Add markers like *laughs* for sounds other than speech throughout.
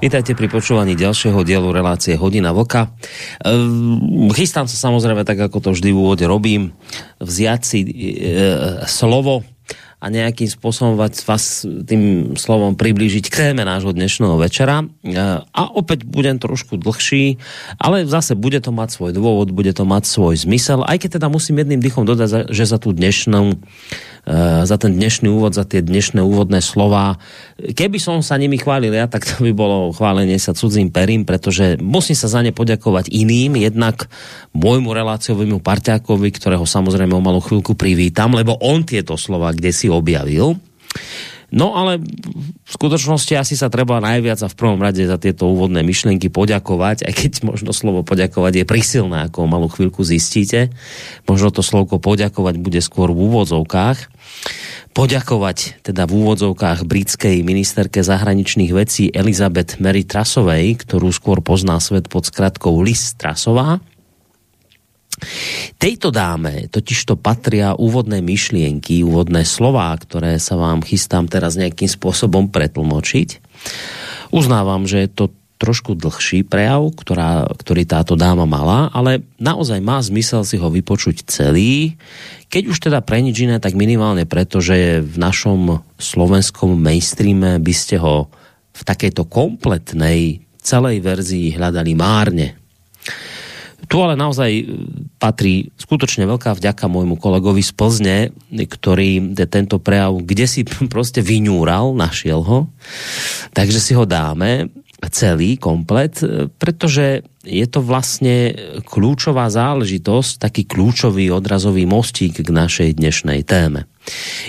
Vítajte pri počúvaní ďalšieho dielu relácie Hodina Voka. Ehm, chystám sa samozrejme, tak ako to vždy v úvode robím, vziať si e, slovo a nejakým spôsobom vás tým slovom priblížiť k téme nášho dnešného večera. E, a opäť budem trošku dlhší, ale zase bude to mať svoj dôvod, bude to mať svoj zmysel, aj keď teda musím jedným dychom dodať, že za tú dnešnú za ten dnešný úvod, za tie dnešné úvodné slova. Keby som sa nimi chválil ja, tak to by bolo chválenie sa cudzím perím, pretože musím sa za ne poďakovať iným, jednak môjmu reláciovému parťákovi, ktorého samozrejme o malú chvíľku privítam, lebo on tieto slova kde si objavil. No ale v skutočnosti asi sa treba najviac a v prvom rade za tieto úvodné myšlienky poďakovať, aj keď možno slovo poďakovať je prisilné, ako malú chvíľku zistíte. Možno to slovko poďakovať bude skôr v úvodzovkách. Poďakovať teda v úvodzovkách britskej ministerke zahraničných vecí Elizabeth Mary Trasovej, ktorú skôr pozná svet pod skratkou Liz Trasová Tejto dáme totiž to patria úvodné myšlienky, úvodné slová, ktoré sa vám chystám teraz nejakým spôsobom pretlmočiť. Uznávam, že je to trošku dlhší prejav, ktorá, ktorý táto dáma mala, ale naozaj má zmysel si ho vypočuť celý. Keď už teda pre nič iné, tak minimálne preto, že v našom slovenskom mainstreame by ste ho v takejto kompletnej celej verzii hľadali márne tu ale naozaj e, patrí skutočne veľká vďaka môjmu kolegovi z Plzne, ktorý tento prejav kde si *laughs* prostě vyňúral, našiel ho. Takže si ho dáme celý, komplet, e, pretože je to vlastne kľúčová záležitosť, taký kľúčový odrazový mostík k našej dnešnej téme.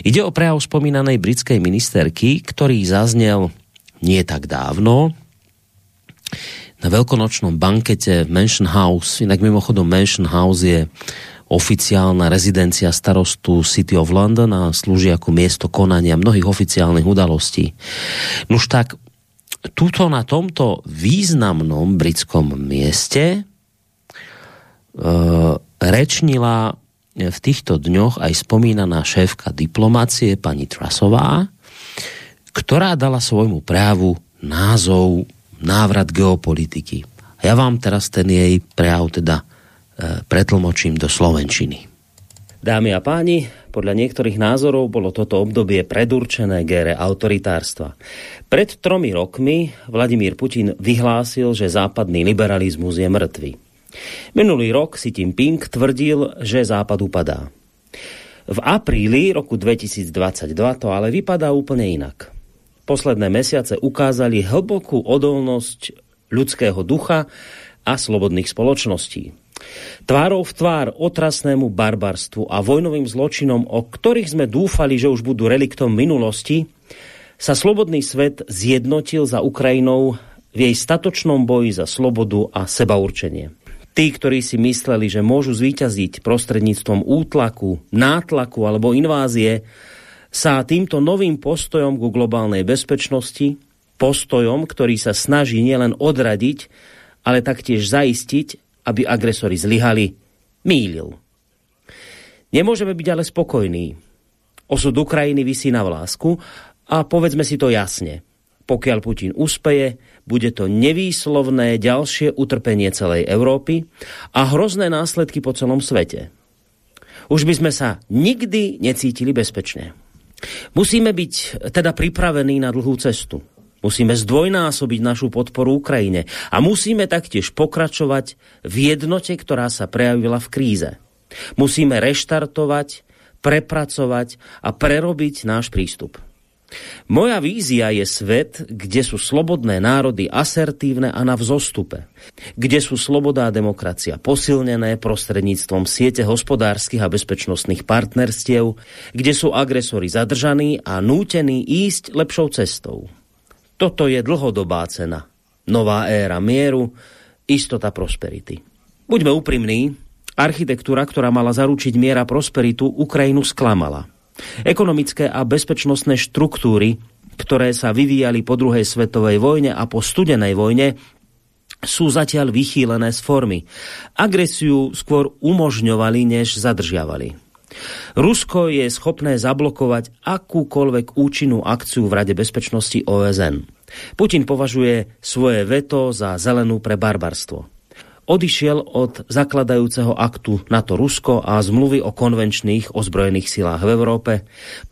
Ide o prejav spomínanej britskej ministerky, ktorý zaznel nie tak dávno, na veľkonočnom bankete v Mansion House, inak mimochodom Mansion House je oficiálna rezidencia starostu City of London a slúži ako miesto konania mnohých oficiálnych udalostí. Nuž tak, tuto na tomto významnom britskom mieste e, rečnila v týchto dňoch aj spomínaná šéfka diplomácie pani Trasová, ktorá dala svojmu prejavu názov návrat geopolitiky. A ja vám teraz ten jej prejav teda e, pretlmočím do slovenčiny. Dámy a páni, podľa niektorých názorov bolo toto obdobie predurčené gére autoritárstva. Pred tromi rokmi Vladimír Putin vyhlásil, že západný liberalizmus je mrtvý. Minulý rok si Xi Jinping tvrdil, že západ upadá. V apríli roku 2022 to ale vypadá úplne inak posledné mesiace ukázali hlbokú odolnosť ľudského ducha a slobodných spoločností. Tvárou v tvár otrasnému barbarstvu a vojnovým zločinom, o ktorých sme dúfali, že už budú reliktom minulosti, sa slobodný svet zjednotil za Ukrajinou v jej statočnom boji za slobodu a sebaurčenie. Tí, ktorí si mysleli, že môžu zvíťaziť prostredníctvom útlaku, nátlaku alebo invázie, sa týmto novým postojom ku globálnej bezpečnosti, postojom, ktorý sa snaží nielen odradiť, ale taktiež zaistiť, aby agresori zlyhali, mýlil. Nemôžeme byť ale spokojní. Osud Ukrajiny vysí na vlásku a povedzme si to jasne. Pokiaľ Putin uspeje, bude to nevýslovné ďalšie utrpenie celej Európy a hrozné následky po celom svete. Už by sme sa nikdy necítili bezpečne. Musíme byť teda pripravení na dlhú cestu. Musíme zdvojnásobiť našu podporu Ukrajine a musíme taktiež pokračovať v jednote, ktorá sa prejavila v kríze. Musíme reštartovať, prepracovať a prerobiť náš prístup. Moja vízia je svet, kde sú slobodné národy asertívne a na vzostupe. Kde sú sloboda a demokracia posilnené prostredníctvom siete hospodárskych a bezpečnostných partnerstiev, kde sú agresori zadržaní a nútení ísť lepšou cestou. Toto je dlhodobá cena. Nová éra mieru, istota prosperity. Buďme úprimní, architektúra, ktorá mala zaručiť miera prosperitu, Ukrajinu sklamala. Ekonomické a bezpečnostné štruktúry, ktoré sa vyvíjali po druhej svetovej vojne a po studenej vojne, sú zatiaľ vychýlené z formy. Agresiu skôr umožňovali, než zadržiavali. Rusko je schopné zablokovať akúkoľvek účinnú akciu v Rade bezpečnosti OSN. Putin považuje svoje veto za zelenú pre barbarstvo. Odišiel od zakladajúceho aktu NATO Rusko a zmluvy o konvenčných ozbrojených silách v Európe,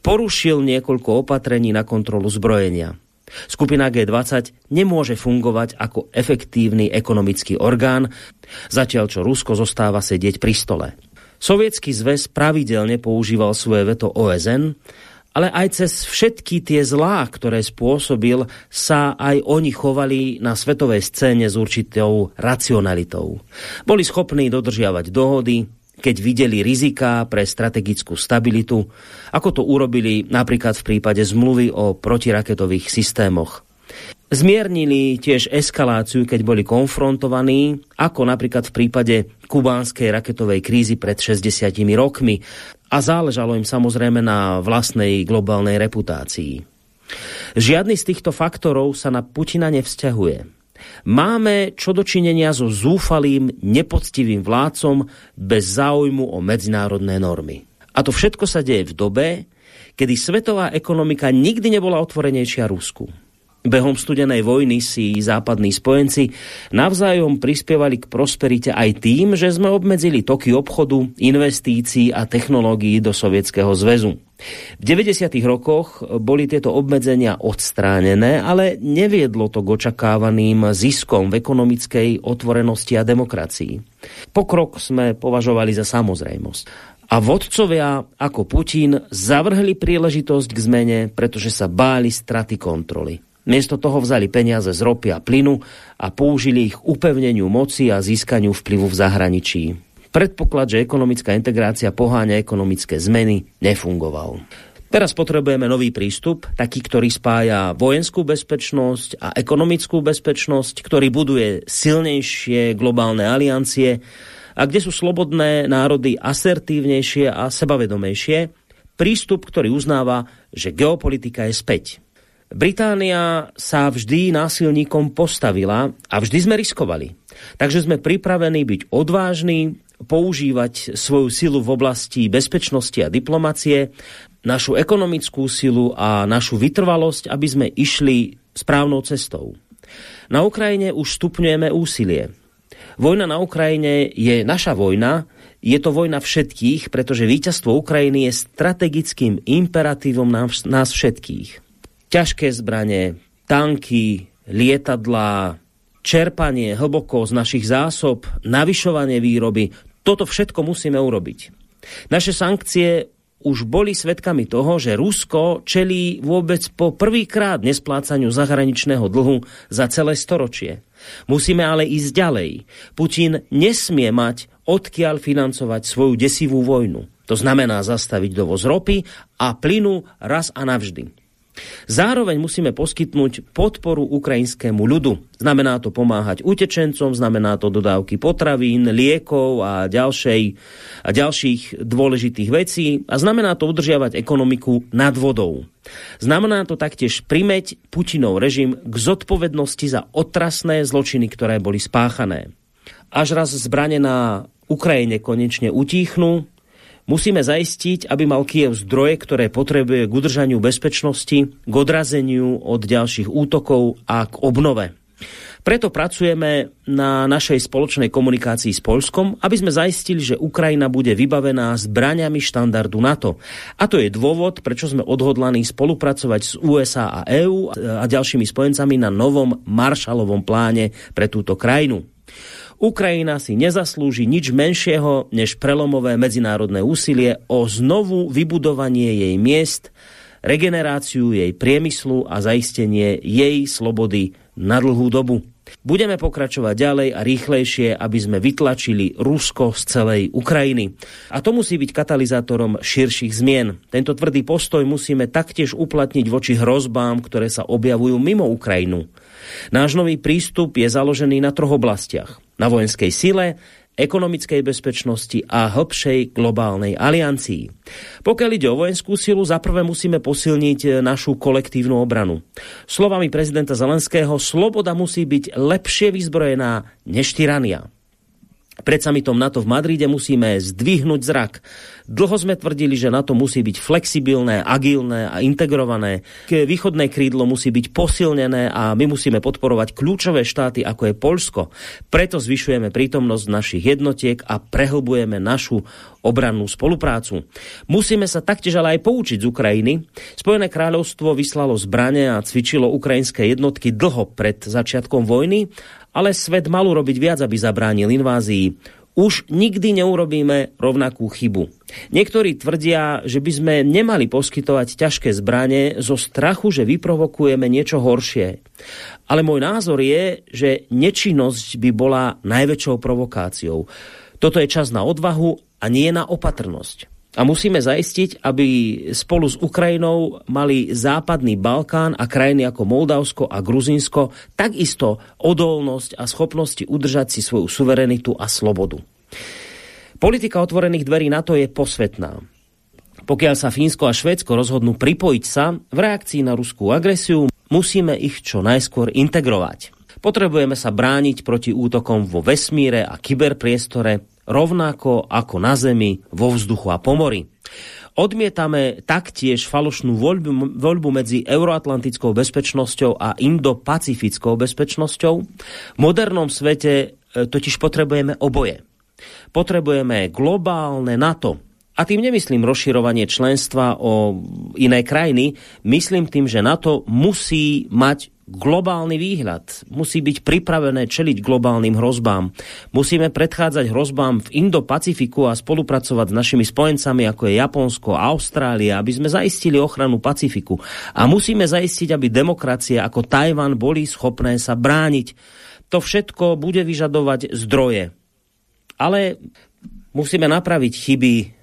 porušil niekoľko opatrení na kontrolu zbrojenia. Skupina G20 nemôže fungovať ako efektívny ekonomický orgán, zatiaľ čo Rusko zostáva sedieť pri stole. Sovietský zväz pravidelne používal svoje veto OSN, ale aj cez všetky tie zlá, ktoré spôsobil, sa aj oni chovali na svetovej scéne s určitou racionalitou. Boli schopní dodržiavať dohody, keď videli rizika pre strategickú stabilitu, ako to urobili napríklad v prípade zmluvy o protiraketových systémoch. Zmiernili tiež eskaláciu, keď boli konfrontovaní, ako napríklad v prípade kubánskej raketovej krízy pred 60 rokmi a záležalo im samozrejme na vlastnej globálnej reputácii. Žiadny z týchto faktorov sa na Putina nevzťahuje. Máme čo dočinenia so zúfalým, nepoctivým vládcom bez záujmu o medzinárodné normy. A to všetko sa deje v dobe, kedy svetová ekonomika nikdy nebola otvorenejšia Rusku. Behom studenej vojny si západní spojenci navzájom prispievali k prosperite aj tým, že sme obmedzili toky obchodu, investícií a technológií do Sovietskeho zväzu. V 90. rokoch boli tieto obmedzenia odstránené, ale neviedlo to k očakávaným ziskom v ekonomickej otvorenosti a demokracii. Pokrok sme považovali za samozrejmosť. A vodcovia ako Putin zavrhli príležitosť k zmene, pretože sa báli straty kontroly. Miesto toho vzali peniaze z ropy a plynu a použili ich upevneniu moci a získaniu vplyvu v zahraničí. Predpoklad, že ekonomická integrácia poháňa ekonomické zmeny, nefungoval. Teraz potrebujeme nový prístup, taký, ktorý spája vojenskú bezpečnosť a ekonomickú bezpečnosť, ktorý buduje silnejšie globálne aliancie a kde sú slobodné národy asertívnejšie a sebavedomejšie. Prístup, ktorý uznáva, že geopolitika je späť Británia sa vždy násilníkom postavila a vždy sme riskovali. Takže sme pripravení byť odvážni, používať svoju silu v oblasti bezpečnosti a diplomacie, našu ekonomickú silu a našu vytrvalosť, aby sme išli správnou cestou. Na Ukrajine už stupňujeme úsilie. Vojna na Ukrajine je naša vojna, je to vojna všetkých, pretože víťazstvo Ukrajiny je strategickým imperatívom nás všetkých ťažké zbranie, tanky, lietadlá, čerpanie hlboko z našich zásob, navyšovanie výroby, toto všetko musíme urobiť. Naše sankcie už boli svedkami toho, že Rusko čelí vôbec po prvýkrát nesplácaniu zahraničného dlhu za celé storočie. Musíme ale ísť ďalej. Putin nesmie mať odkiaľ financovať svoju desivú vojnu. To znamená zastaviť dovoz ropy a plynu raz a navždy. Zároveň musíme poskytnúť podporu ukrajinskému ľudu. Znamená to pomáhať utečencom, znamená to dodávky potravín, liekov a, ďalšej, a ďalších dôležitých vecí a znamená to udržiavať ekonomiku nad vodou. Znamená to taktiež primeť Putinov režim k zodpovednosti za otrasné zločiny, ktoré boli spáchané. Až raz zbrane na Ukrajine konečne utíchnú, Musíme zaistiť, aby mal Kiev zdroje, ktoré potrebuje k udržaniu bezpečnosti, k odrazeniu od ďalších útokov a k obnove. Preto pracujeme na našej spoločnej komunikácii s Polskom, aby sme zaistili, že Ukrajina bude vybavená zbraňami štandardu NATO. A to je dôvod, prečo sme odhodlaní spolupracovať s USA a EÚ a ďalšími spojencami na novom Marshallovom pláne pre túto krajinu. Ukrajina si nezaslúži nič menšieho než prelomové medzinárodné úsilie o znovu vybudovanie jej miest, regeneráciu jej priemyslu a zaistenie jej slobody na dlhú dobu. Budeme pokračovať ďalej a rýchlejšie, aby sme vytlačili Rusko z celej Ukrajiny. A to musí byť katalizátorom širších zmien. Tento tvrdý postoj musíme taktiež uplatniť voči hrozbám, ktoré sa objavujú mimo Ukrajinu. Náš nový prístup je založený na troch oblastiach. Na vojenskej sile, ekonomickej bezpečnosti a hĺbšej globálnej aliancii. Pokiaľ ide o vojenskú silu, zaprvé musíme posilniť našu kolektívnu obranu. Slovami prezidenta Zelenského, sloboda musí byť lepšie vyzbrojená než tyrania. Pred samitom NATO v Madride musíme zdvihnúť zrak. Dlho sme tvrdili, že NATO musí byť flexibilné, agilné a integrované. Východné krídlo musí byť posilnené a my musíme podporovať kľúčové štáty, ako je Polsko. Preto zvyšujeme prítomnosť našich jednotiek a prehlbujeme našu obrannú spoluprácu. Musíme sa taktiež ale aj poučiť z Ukrajiny. Spojené kráľovstvo vyslalo zbrane a cvičilo ukrajinské jednotky dlho pred začiatkom vojny ale svet mal urobiť viac, aby zabránil invázii. Už nikdy neurobíme rovnakú chybu. Niektorí tvrdia, že by sme nemali poskytovať ťažké zbranie zo strachu, že vyprovokujeme niečo horšie. Ale môj názor je, že nečinnosť by bola najväčšou provokáciou. Toto je čas na odvahu a nie na opatrnosť. A musíme zaistiť, aby spolu s Ukrajinou mali západný Balkán a krajiny ako Moldavsko a Gruzinsko takisto odolnosť a schopnosti udržať si svoju suverenitu a slobodu. Politika otvorených dverí na to je posvetná. Pokiaľ sa Fínsko a Švédsko rozhodnú pripojiť sa v reakcii na ruskú agresiu, musíme ich čo najskôr integrovať. Potrebujeme sa brániť proti útokom vo vesmíre a kyberpriestore, rovnako ako na Zemi, vo vzduchu a pomori. Odmietame taktiež falošnú voľbu, voľbu medzi euroatlantickou bezpečnosťou a indopacifickou bezpečnosťou. V modernom svete e, totiž potrebujeme oboje. Potrebujeme globálne NATO, a tým nemyslím rozširovanie členstva o iné krajiny, myslím tým, že NATO musí mať globálny výhľad. Musí byť pripravené čeliť globálnym hrozbám. Musíme predchádzať hrozbám v Indo-Pacifiku a spolupracovať s našimi spojencami, ako je Japonsko, Austrália, aby sme zaistili ochranu Pacifiku. A musíme zaistiť, aby demokracie ako Tajvan boli schopné sa brániť. To všetko bude vyžadovať zdroje. Ale musíme napraviť chyby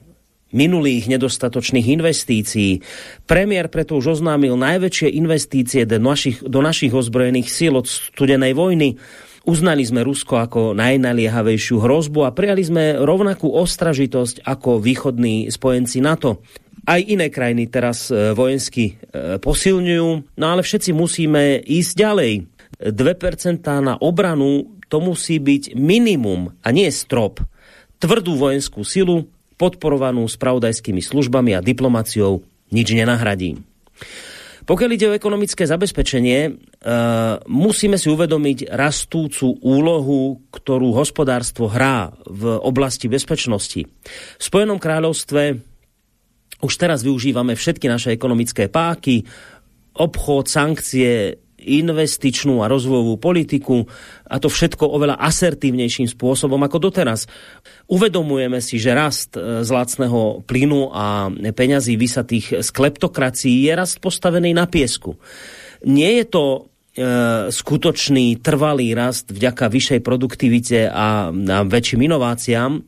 minulých nedostatočných investícií. Premiér preto už oznámil najväčšie investície do našich, do našich ozbrojených síl od studenej vojny. Uznali sme Rusko ako najnaliehavejšiu hrozbu a prijali sme rovnakú ostražitosť ako východní spojenci NATO. Aj iné krajiny teraz e, vojensky e, posilňujú, no ale všetci musíme ísť ďalej. 2% na obranu to musí byť minimum a nie strop. Tvrdú vojenskú silu, podporovanú spravodajskými službami a diplomáciou nič nenahradí. Pokiaľ ide o ekonomické zabezpečenie, uh, musíme si uvedomiť rastúcu úlohu, ktorú hospodárstvo hrá v oblasti bezpečnosti. V Spojenom kráľovstve už teraz využívame všetky naše ekonomické páky, obchod, sankcie, investičnú a rozvojovú politiku a to všetko oveľa asertívnejším spôsobom ako doteraz. Uvedomujeme si, že rast e, z lacného plynu a peňazí vysatých z kleptokracií je rast postavený na piesku. Nie je to e, skutočný trvalý rast vďaka vyššej produktivite a, a väčším inováciám,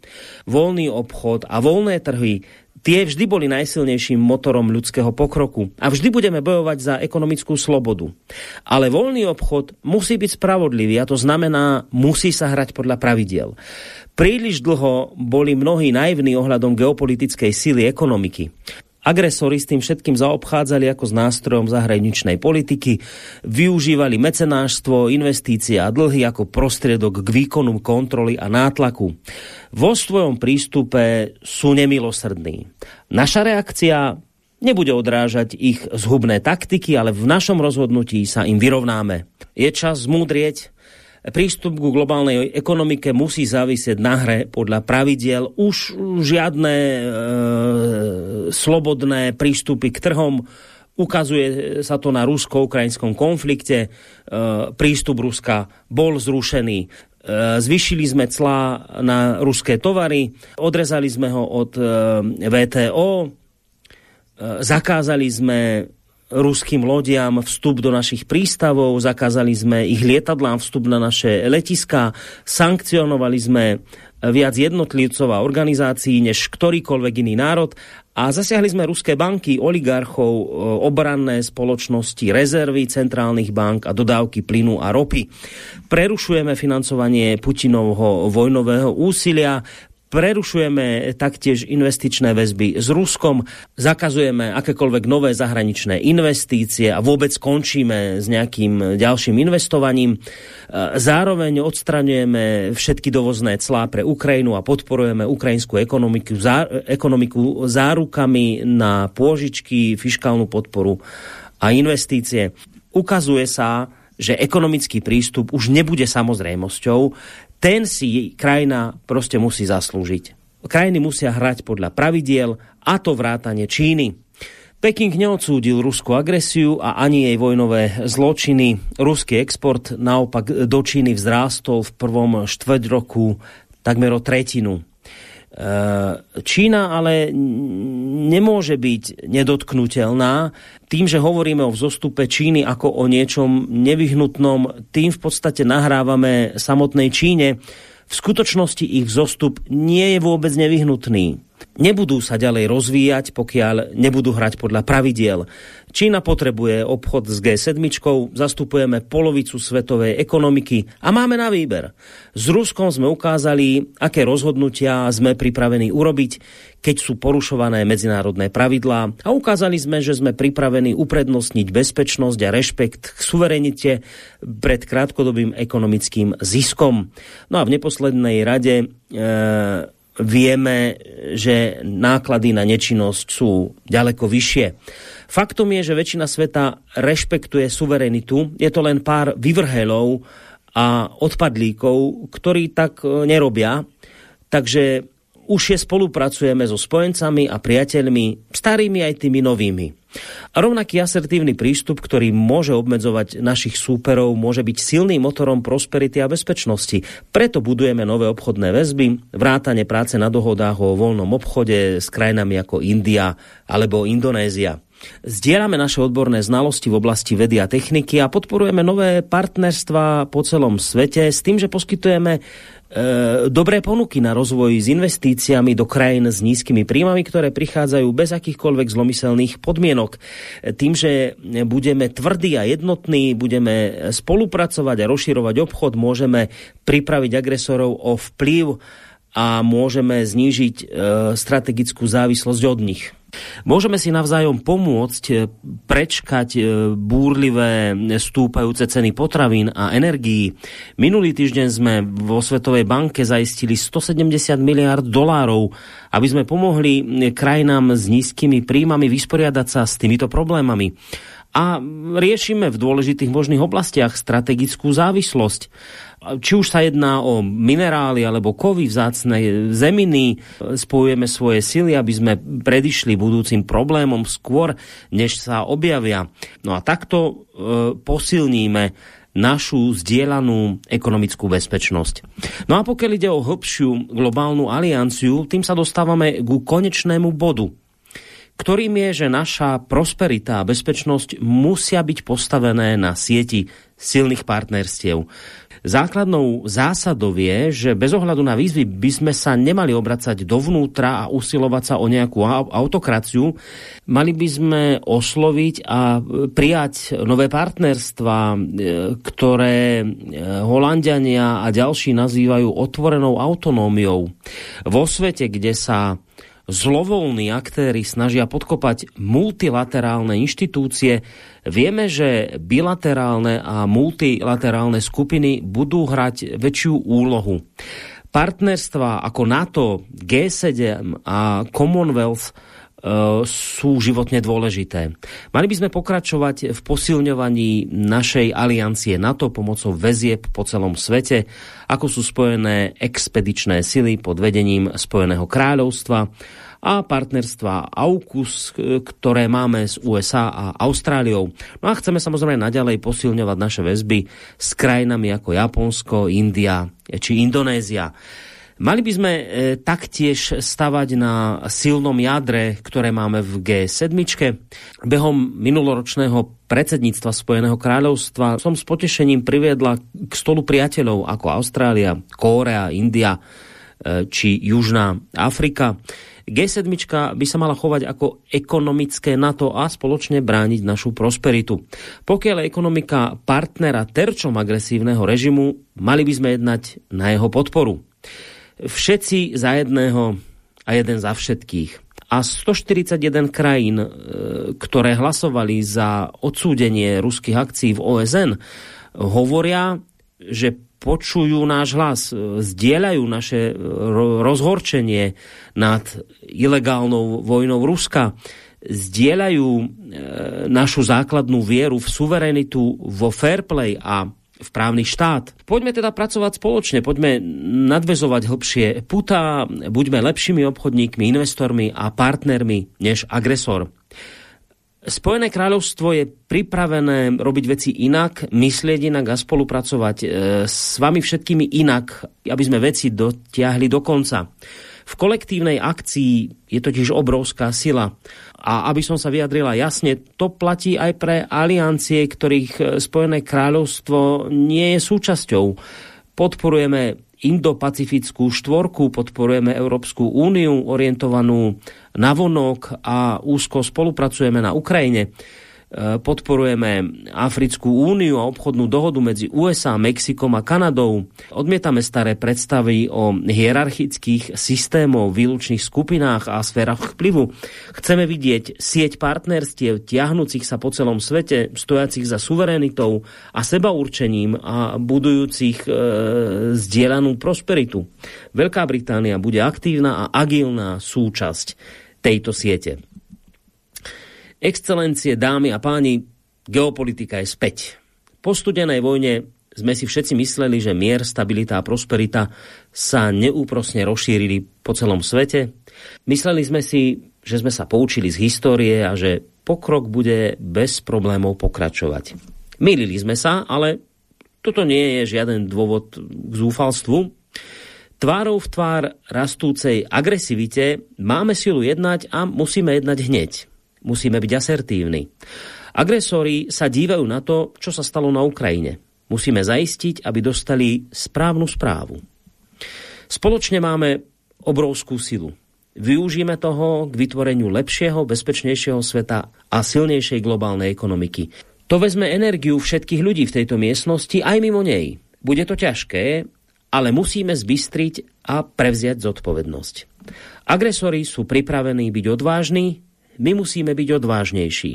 voľný obchod a voľné trhy tie vždy boli najsilnejším motorom ľudského pokroku a vždy budeme bojovať za ekonomickú slobodu. Ale voľný obchod musí byť spravodlivý a to znamená, musí sa hrať podľa pravidiel. Príliš dlho boli mnohí naivní ohľadom geopolitickej síly ekonomiky. Agresori s tým všetkým zaobchádzali ako s nástrojom zahraničnej politiky, využívali mecenáštvo, investície a dlhy ako prostriedok k výkonu kontroly a nátlaku. Vo svojom prístupe sú nemilosrdní. Naša reakcia nebude odrážať ich zhubné taktiky, ale v našom rozhodnutí sa im vyrovnáme. Je čas zmúdrieť, prístup k globálnej ekonomike musí závisieť na hre podľa pravidiel. Už žiadne e, slobodné prístupy k trhom. Ukazuje sa to na rusko-ukrajinskom konflikte. E, prístup Ruska bol zrušený. E, zvyšili sme clá na ruské tovary, odrezali sme ho od e, VTO, zakázali sme ruským lodiam vstup do našich prístavov, zakázali sme ich lietadlám vstup na naše letiska, sankcionovali sme viac jednotlivcov a organizácií než ktorýkoľvek iný národ a zasiahli sme ruské banky, oligarchov, e, obranné spoločnosti, rezervy centrálnych bank a dodávky plynu a ropy. Prerušujeme financovanie Putinovho vojnového úsilia, prerušujeme taktiež investičné väzby s Ruskom, zakazujeme akékoľvek nové zahraničné investície a vôbec končíme s nejakým ďalším investovaním. E, zároveň odstraňujeme všetky dovozné clá pre Ukrajinu a podporujeme ukrajinskú ekonomiku, zá, ekonomiku zárukami na pôžičky, fiskálnu podporu a investície. Ukazuje sa, že ekonomický prístup už nebude samozrejmosťou, ten si krajina prostě musí zaslúžiť. Krajiny musia hrať podľa pravidiel a to vrátane Číny. Peking neodsúdil ruskú agresiu a ani jej vojnové zločiny. Ruský export naopak do Číny vzrástol v prvom štvrť roku takmer o tretinu. Čína ale nemôže byť nedotknutelná. Tým, že hovoríme o vzostupe Číny ako o niečom nevyhnutnom, tým v podstate nahrávame samotnej Číne. V skutočnosti ich vzostup nie je vôbec nevyhnutný nebudú sa ďalej rozvíjať, pokiaľ nebudú hrať podľa pravidiel. Čína potrebuje obchod s G7, zastupujeme polovicu svetovej ekonomiky a máme na výber. S Ruskom sme ukázali, aké rozhodnutia sme pripravení urobiť, keď sú porušované medzinárodné pravidlá a ukázali sme, že sme pripravení uprednostniť bezpečnosť a rešpekt k suverenite pred krátkodobým ekonomickým ziskom. No a v neposlednej rade e vieme, že náklady na nečinnosť sú ďaleko vyššie. Faktom je, že väčšina sveta rešpektuje suverenitu. Je to len pár vyvrhelov a odpadlíkov, ktorí tak e, nerobia. Takže už je spolupracujeme so spojencami a priateľmi, starými aj tými novými. A rovnaký asertívny prístup, ktorý môže obmedzovať našich súperov, môže byť silným motorom prosperity a bezpečnosti. Preto budujeme nové obchodné väzby, vrátane práce na dohodách o voľnom obchode s krajinami ako India alebo Indonézia. Zdieľame naše odborné znalosti v oblasti vedy a techniky a podporujeme nové partnerstva po celom svete s tým, že poskytujeme dobré ponuky na rozvoj s investíciami do krajín s nízkymi príjmami, ktoré prichádzajú bez akýchkoľvek zlomyselných podmienok. E, tým, že budeme tvrdí a jednotní, budeme spolupracovať a rozširovať obchod, môžeme pripraviť agresorov o vplyv a môžeme znížiť e, strategickú závislosť od nich. Môžeme si navzájom pomôcť eh, prečkať eh, búrlivé stúpajúce ceny potravín a energií. Minulý týždeň sme vo Svetovej banke zaistili 170 miliard dolárov, aby sme pomohli krajinám s nízkymi príjmami vysporiadať sa s týmito problémami a riešime v dôležitých možných oblastiach strategickú závislosť či už sa jedná o minerály alebo kovy vzácnej zeminy, spojujeme svoje sily, aby sme predišli budúcim problémom skôr, než sa objavia. No a takto e, posilníme našu zdieľanú ekonomickú bezpečnosť. No a pokiaľ ide o hĺbšiu globálnu alianciu, tým sa dostávame ku konečnému bodu, ktorým je, že naša prosperita a bezpečnosť musia byť postavené na sieti silných partnerstiev. Základnou zásadou je, že bez ohľadu na výzvy by sme sa nemali obracať dovnútra a usilovať sa o nejakú autokraciu. Mali by sme osloviť a prijať nové partnerstva, e, ktoré e, Holandiania a ďalší nazývajú otvorenou autonómiou. Vo svete, kde sa zlovolní aktéry snažia podkopať multilaterálne inštitúcie, vieme, že bilaterálne a multilaterálne skupiny budú hrať väčšiu úlohu. Partnerstva ako NATO, G7 a Commonwealth sú životne dôležité. Mali by sme pokračovať v posilňovaní našej aliancie NATO pomocou väzieb po celom svete, ako sú spojené expedičné sily pod vedením Spojeného kráľovstva a partnerstva AUKUS, ktoré máme s USA a Austráliou. No a chceme samozrejme naďalej posilňovať naše väzby s krajinami ako Japonsko, India či Indonézia. Mali by sme e, taktiež stavať na silnom jadre, ktoré máme v G7. Behom minuloročného predsedníctva Spojeného kráľovstva som s potešením priviedla k stolu priateľov ako Austrália, Kórea, India e, či Južná Afrika. G7 by sa mala chovať ako ekonomické NATO a spoločne brániť našu prosperitu. Pokiaľ je ekonomika partnera terčom agresívneho režimu, mali by sme jednať na jeho podporu všetci za jedného a jeden za všetkých. A 141 krajín, e, ktoré hlasovali za odsúdenie ruských akcií v OSN, hovoria, že počujú náš hlas, e, zdieľajú naše rozhorčenie nad ilegálnou vojnou Ruska, zdieľajú e, našu základnú vieru v suverenitu, vo fair play a v právny štát. Poďme teda pracovať spoločne, poďme nadvezovať hlbšie puta, buďme lepšími obchodníkmi, investormi a partnermi než agresor. Spojené kráľovstvo je pripravené robiť veci inak, myslieť inak a spolupracovať e, s vami všetkými inak, aby sme veci dotiahli do konca. V kolektívnej akcii je totiž obrovská sila. A aby som sa vyjadrila jasne, to platí aj pre aliancie, ktorých e, Spojené kráľovstvo nie je súčasťou. Podporujeme Indo-Pacifickú štvorku, podporujeme Európsku úniu orientovanú na vonok a úzko spolupracujeme na Ukrajine. Eh, podporujeme Africkú úniu a obchodnú dohodu medzi USA, Mexikom a Kanadou. Odmietame staré predstavy o hierarchických systémov, výlučných skupinách a sférach vplyvu. Chceme vidieť sieť partnerstiev tiahnúcich sa po celom svete, stojacich za suverenitou a sebaurčením a budujúcich e, zdieľanú prosperitu. Veľká Británia bude aktívna a agilná súčasť tejto siete. Excelencie, dámy a páni, geopolitika je späť. Po studenej vojne sme si všetci mysleli, že mier, stabilita a prosperita sa neúprosne rozšírili po celom svete. Mysleli sme si, že sme sa poučili z histórie a že pokrok bude bez problémov pokračovať. Mýlili sme sa, ale toto nie je žiaden dôvod k zúfalstvu. Tvárou v tvár rastúcej agresivite máme silu jednať a musíme jednať hneď. Musíme byť asertívni. Agresori sa dívajú na to, čo sa stalo na Ukrajine. Musíme zaistiť, aby dostali správnu správu. Spoločne máme obrovskú silu. Využijeme toho k vytvoreniu lepšieho, bezpečnejšieho sveta a silnejšej globálnej ekonomiky. To vezme energiu všetkých ľudí v tejto miestnosti aj mimo nej. Bude to ťažké, ale musíme zbystriť a prevziať zodpovednosť. Agresori sú pripravení byť odvážni, my musíme byť odvážnejší.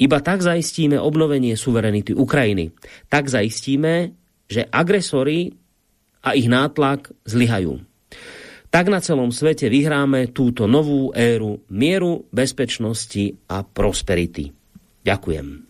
Iba tak zaistíme obnovenie suverenity Ukrajiny. Tak zaistíme, že agresori a ich nátlak zlyhajú. Tak na celom svete vyhráme túto novú éru mieru, bezpečnosti a prosperity. Ďakujem.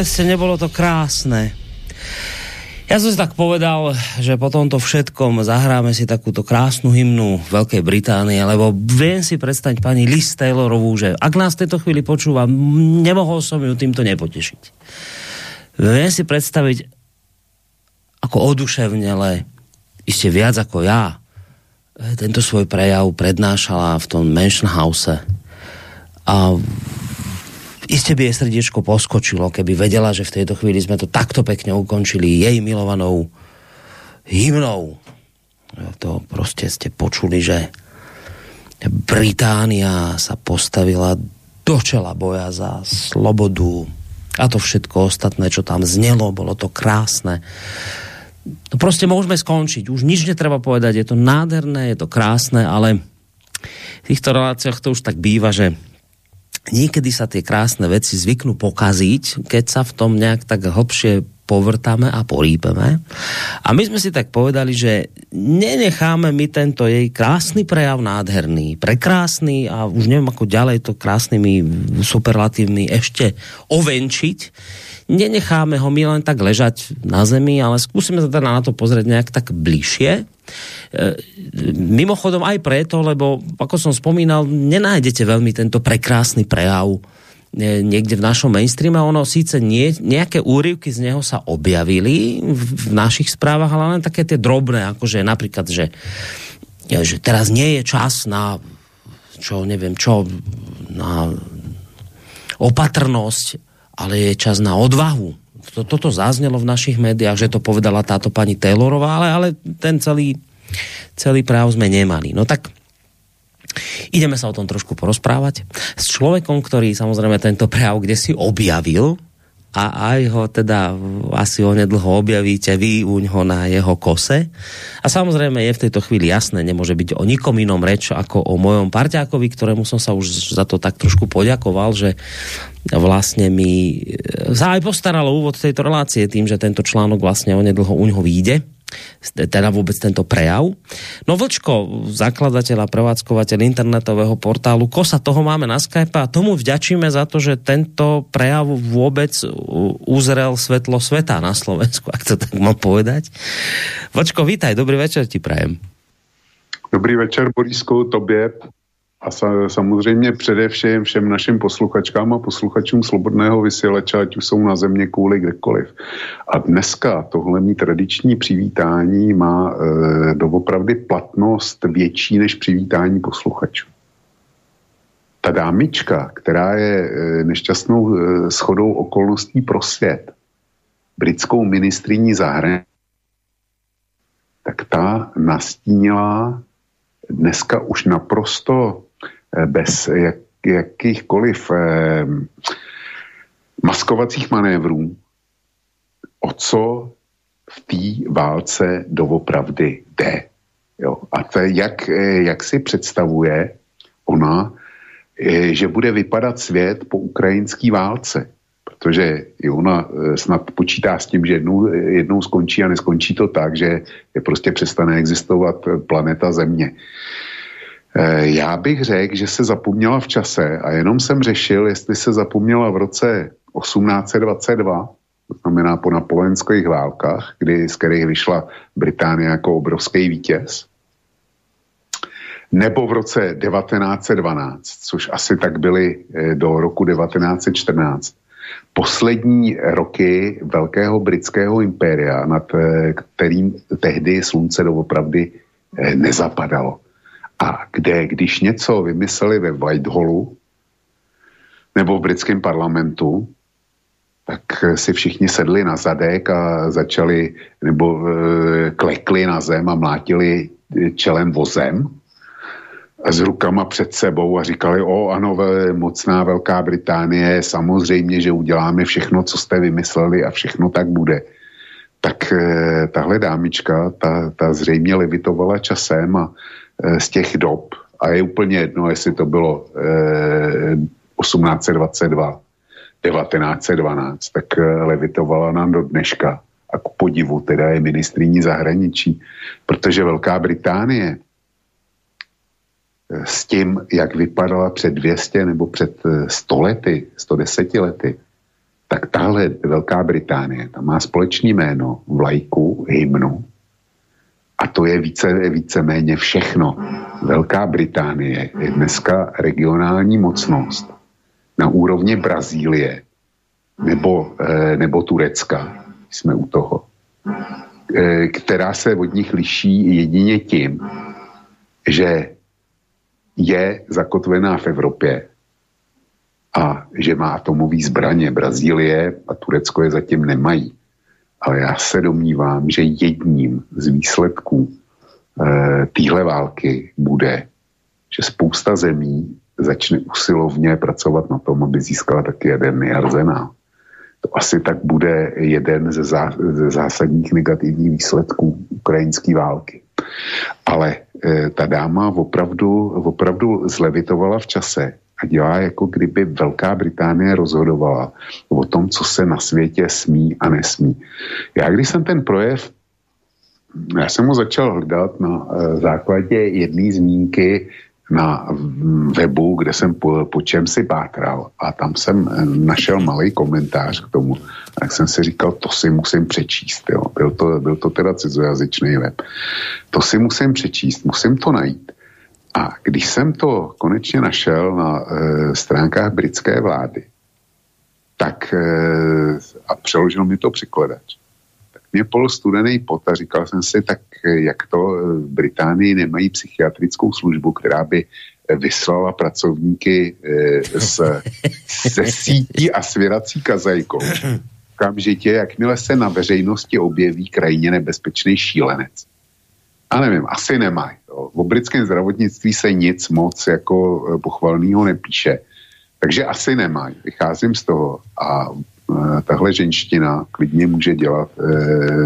Povedzte, nebolo to krásne. Ja som si tak povedal, že po tomto všetkom zahráme si takúto krásnu hymnu Veľkej Británie, lebo viem si predstaviť pani Liz Taylorovú, že ak nás v tejto chvíli počúva, nemohol som ju týmto nepotešiť. Viem si predstaviť, ako oduševnele, iste viac ako ja, tento svoj prejav prednášala v tom Mansion House. A iste by jej srdiečko poskočilo, keby vedela, že v tejto chvíli sme to takto pekne ukončili jej milovanou hymnou. To prostě ste počuli, že Británia sa postavila do čela boja za slobodu a to všetko ostatné, čo tam znelo, bolo to krásne. No prostě môžeme skončiť. Už nič netreba povedať, je to nádherné, je to krásne, ale v týchto reláciách to už tak býva, že niekedy sa tie krásne veci zvyknú pokaziť, keď sa v tom nejak tak hlbšie povrtáme a porípeme. A my sme si tak povedali, že nenecháme my tento jej krásny prejav nádherný, prekrásný a už neviem ako ďalej to krásnymi superlatívmi ešte ovenčiť. Nenecháme ho my len tak ležať na zemi, ale skúsime teda na to pozrieť nejak tak bližšie E, mimochodom aj preto, lebo ako som spomínal, nenájdete veľmi tento prekrásny prejav e, niekde v našom mainstreame. Ono síce nie, nejaké úryvky z neho sa objavili v našich správach, ale len také tie drobné, akože napríklad, že, že teraz nie je čas na čo, neviem čo, na opatrnosť, ale je čas na odvahu to, toto zaznelo v našich médiách, že to povedala táto pani Taylorová, ale, ale ten celý, celý práv sme nemali. No tak ideme sa o tom trošku porozprávať. S človekom, ktorý samozrejme tento prejav kde si objavil, a aj ho teda asi onedlho objavíte vy uňho na jeho kose. A samozrejme je v tejto chvíli jasné, nemôže byť o nikom inom reč ako o mojom parťákovi, ktorému som sa už za to tak trošku poďakoval, že vlastne mi sa aj postaralo úvod tejto relácie tým, že tento článok vlastne onedlho uňho vyjde teda vůbec tento prejav. No Vlčko, zakladateľ a prevádzkovateľ internetového portálu Kosa, toho máme na Skype a tomu vďačíme za to, že tento prejav vůbec uzrel svetlo sveta na Slovensku, ak to tak mám povedať. Vlčko, vítaj, dobrý večer ti prajem. Dobrý večer, Borisku, tobě, a samozřejmě především všem našim posluchačkám a posluchačům Slobodného vysílače, ať už jsou na země kvůli kdekoliv. A dneska tohle mý tradiční přivítání má e, doopravdy platnost větší než přivítání posluchačů. Ta dámička, která je e, nešťastnou e, schodou okolností pro svět, britskou ministriní zahraničí, tak ta nastínila dneska už naprosto bez jak, jakýchkoliv eh, maskovacích manévrů, o co v té válce doopravdy jde. Jo? A to jak, eh, jak si představuje ona, eh, že bude vypadat svět po ukrajinské válce. Protože i ona snad počítá s tím, že jednou, jednou skončí a neskončí to tak, že je prostě přestane existovat planeta Země. Eh, já bych řekl, že se zapomněla v čase a jenom jsem řešil, jestli se zapomněla v roce 1822, to znamená po napoleonských válkách, kdy, z kterých vyšla Británie jako obrovský vítěz, nebo v roce 1912, což asi tak byly eh, do roku 1914, poslední roky velkého britského impéria, nad eh, kterým tehdy slunce doopravdy nezapadalo. A kde, když něco vymysleli ve Whitehallu nebo v britském parlamentu, tak si všichni sedli na zadek a začali, nebo e, klekli na zem a mlátili čelem vozem s rukama před sebou a říkali, o ano, mocná Velká Británie, samozřejmě, že uděláme všechno, co jste vymysleli a všechno tak bude. Tak e, tahle dámička, ta, ta zřejmě levitovala časem a Eh, z těch dob. A je úplně jedno, jestli to bylo eh, 1822, 1912, tak eh, levitovala nám do dneška. A k podivu teda je ministrní zahraničí, protože Velká Británie eh, s tím, jak vypadala před 200 nebo před 100 lety, 110 lety, tak tahle Velká Británie, tam má společný jméno, vlajku, hymnu a to je více, víceméně všechno. Velká Británie je dneska regionální mocnost na úrovni Brazílie nebo, eh, nebo Turecka, jsme u toho, eh, která se od nich liší jedině tím, že je zakotvená v Evropě a že má atomový zbraně. Brazílie a Turecko je zatím nemají. Ale já se domnívám, že jedním z výsledků e, téhle války bude, že spousta zemí začne usilovně pracovat na tom, aby získala taky jaderný arzenál. To asi tak bude jeden ze, zá, ze zásadních negativních výsledků ukrajinské války. Ale e, ta dáma opravdu, opravdu zlevitovala v čase a dělá jako kdyby Velká Británie rozhodovala o tom, co se na světě smí a nesmí. Já když jsem ten projev, já jsem ho začal hledat na e, základě jedné zmínky na webu, kde jsem po, po čem si pátral a tam jsem e, našel malý komentář k tomu. Tak jsem si říkal, to si musím přečíst. Jo. Byl, to, byl to teda cizojazyčný web. To si musím přečíst, musím to najít. A když jsem to konečně našel na e, stránkách britské vlády, tak e, a přeložil mi to překladač, tak mě pol studený pot a říkal jsem si, tak jak to v Británii nemají psychiatrickou službu, která by vyslala pracovníky e, s, *laughs* se sítí a svěrací kazajkou. Okamžitě, jakmile se na veřejnosti objeví krajně nebezpečný šílenec. A nevím, asi nemají. O britském zdravotnictví se nic moc jako e, pochvalného nepíše. Takže asi nemají. Vycházím z toho a e, tahle ženština klidně může dělat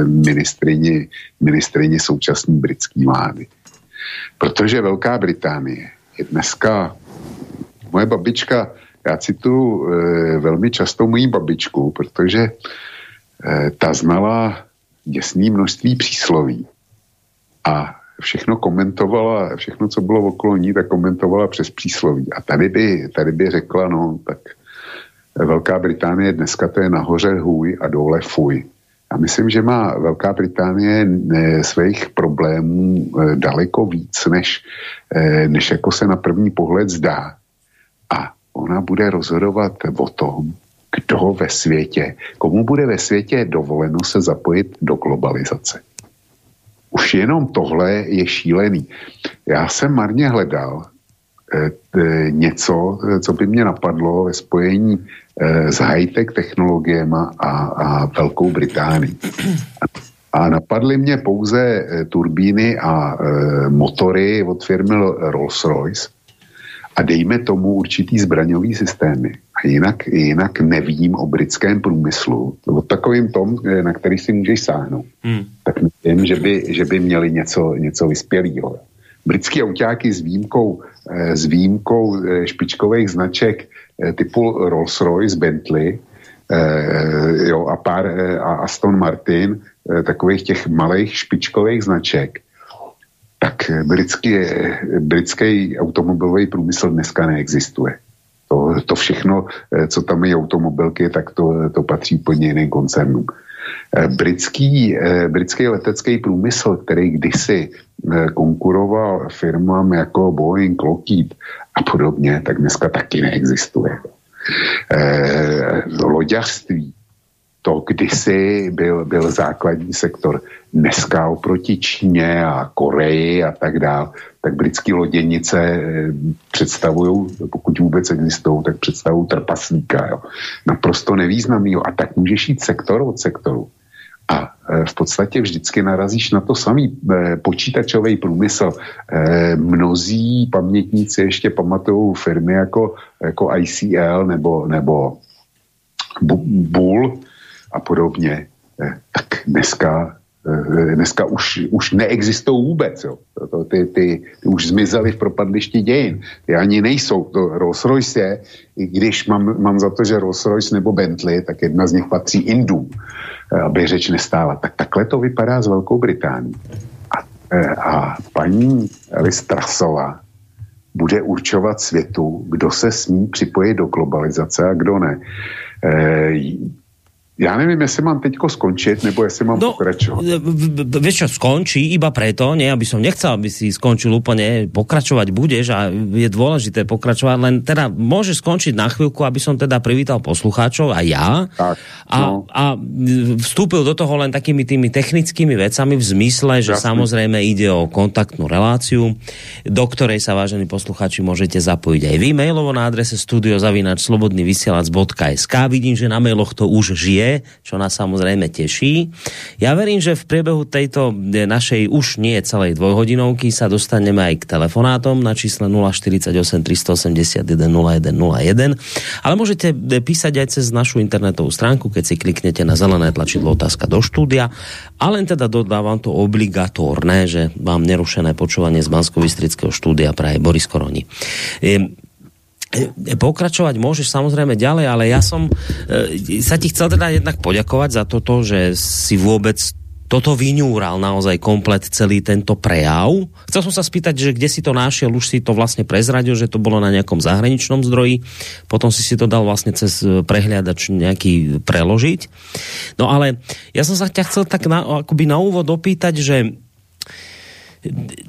ministrině, ministrině současné britské vlády. Protože Velká Británie je dneska, moje babička, já cituju velmi často mojí babičku, protože ta znala děsný množství přísloví. A všechno komentovala, všechno, co bylo okolo ní, tak komentovala přes přísloví. A tady by, tady by řekla, no, tak Velká Británie dneska to je nahoře hůj a dole fuj. A myslím, že má Velká Británie svých problémů eh, daleko víc, než, eh, než jako se na první pohled zdá. A ona bude rozhodovat o tom, kdo ve světě, komu bude ve světě dovoleno se zapojit do globalizace. Už jenom tohle je šílený. Já jsem marně hledal eh, eh, něco, co by mě napadlo ve spojení eh, s high-tech technologiemi a, a Velkou Británií. A napadly mě pouze eh, turbíny a eh, motory od firmy Rolls-Royce a dejme tomu určitý zbraňový systémy. Jinak, jinak nevím o britském průmyslu, o takovým tom, eh, na který si můžeš sáhnout. Hmm. Tak nevím, že by, že by měli něco, něco vyspělého. Britský autáky s výjimkou, eh, s výjimkou eh, špičkových značek typu Rolls-Royce, Bentley jo, a pár a Aston Martin, takových těch malých špičkových značek, tak britský, britský automobilový průmysl dneska neexistuje. To, to všechno, eh, co tam je automobilky, tak to, to patří úplně jiným koncernům. Eh, britský, eh, britský letecký průmysl, který kdysi konkuroval firmám jako Boeing, Lockheed a podobně, tak dneska taky neexistuje. Loďařství, to kdysi byl, byl základní sektor. Dneska oproti Číně a Koreji a tak dále, tak britské loděnice eh, představují, pokud vůbec existují, tak představují trpaslíka. Jo. Naprosto nevýznamný. A tak můžeš jít sektor od sektoru. A eh, v podstatě vždycky narazíš na to samý eh, počítačový průmysl. Mnozí pamětníci ještě pamatují firmy jako, jako ICL nebo, nebo Bull a podobně. Tak dneska Eh, dneska už, už neexistují vůbec. Jo. To, ty, ty, ty už zmizely v propadlišti dějin. Ty ani nejsou. To Rolls Royce i když mám, mám za to, že Rolls Royce nebo Bentley, tak jedna z nich patří Indům, eh, aby řeč nestála. Tak takhle to vypadá s Velkou Británií. A, eh, a paní Liz Trasová bude určovat světu, kdo se smí připojit do globalizace a kdo ne. E, já nevím, jestli mám teďko skončit, nebo jestli mám no, pokračovat. Vieš čo, skončí iba preto, nie, aby som nechcel, aby si skončil úplne, pokračovať budeš a je dôležité pokračovať, len teda môže skončiť na chvíľku, aby som teda privítal poslucháčov a ja tak, a, no. a vstúpil do toho len takými tými technickými vecami v zmysle, že Jasne. samozrejme ide o kontaktnú reláciu, do ktorej sa, vážení poslucháči, môžete zapojiť aj vy mailovo na adrese studiozavinačslobodnyvysielac.sk Vidím, že na mailoch to už žije je, čo nás samozrejme teší. Ja verím, že v priebehu tejto e, našej už nie celej dvojhodinovky sa dostaneme aj k telefonátom na čísle 048 381 0101, ale môžete e, písať aj cez našu internetovú stránku, keď si kliknete na zelené tlačidlo otázka do štúdia, ale teda dodávam to obligatórne, že mám nerušené počúvanie z bansko štúdia praje Boris Koroni. Pokračovať môžeš samozrejme ďalej, ale ja e, sa ti chcel teda jednak poďakovať za toto, že si vôbec toto vyňúral naozaj komplet celý tento prejav. Chcel som sa spýtať, že kde si to našiel, už si to vlastne prezradil, že to bolo na nejakom zahraničnom zdroji, potom si si to dal vlastne cez e, prehliadač nejaký preložiť. No ale ja som sa ťa chcel tak na, akoby na úvod opýtať, že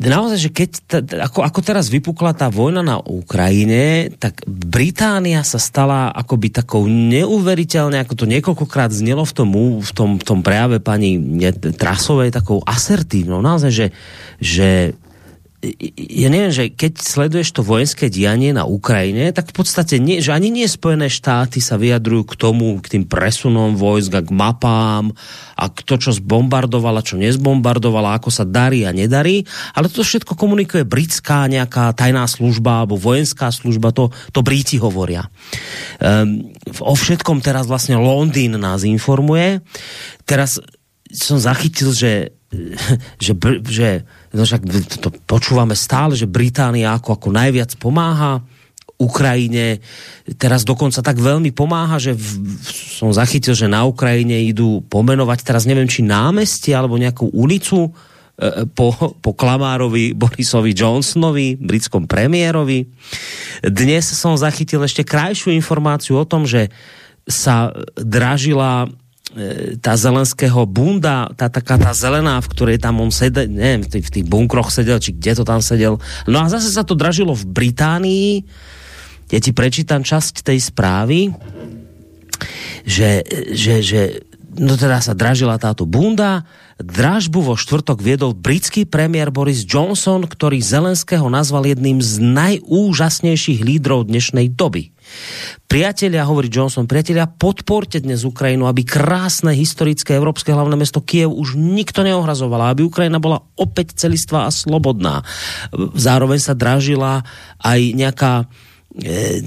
naozaj, že keď, ta, ako, ako teraz vypukla tá vojna na Ukrajine, tak Británia sa stala akoby takou neuveriteľne, ako to niekoľkokrát znelo v tom, v tom, v tom prejave pani Trasovej, takou asertívnou. Naozaj, že, že ja neviem, že keď sleduješ to vojenské dianie na Ukrajine, tak v podstate nie, že ani nie Spojené štáty sa vyjadrujú k tomu, k tým presunom vojsk a k mapám a k to, čo zbombardovala, čo nezbombardovala, ako sa darí a nedarí, ale to všetko komunikuje britská nejaká tajná služba alebo vojenská služba, to, to Bríti hovoria. Um, o všetkom teraz vlastne Londýn nás informuje. Teraz som zachytil, že, že, že no však to počúvame stále, že Británia ako, ako najviac pomáha Ukrajine. Teraz dokonca tak veľmi pomáha, že v, som zachytil, že na Ukrajine idú pomenovať teraz neviem, či námestie alebo nejakú ulicu e, po, po Klamárovi Borisovi Johnsonovi, britskom premiérovi. Dnes som zachytil ešte krajšiu informáciu o tom, že sa dražila tá zelenského bunda, tá taká tá zelená, v ktorej tam on sedel, neviem, v tých bunkroch sedel, či kde to tam sedel. No a zase sa to dražilo v Británii. Ja ti prečítam časť tej správy, že, že, že no teda sa dražila táto bunda. Dražbu vo štvrtok viedol britský premiér Boris Johnson, ktorý Zelenského nazval jedným z najúžasnejších lídrov dnešnej doby. Priatelia, hovorí Johnson, priatelia, podporte dnes Ukrajinu, aby krásne historické európske hlavné mesto Kiev už nikto neohrazoval, aby Ukrajina bola opäť celistvá a slobodná. Zároveň sa dražila aj nejaká, e,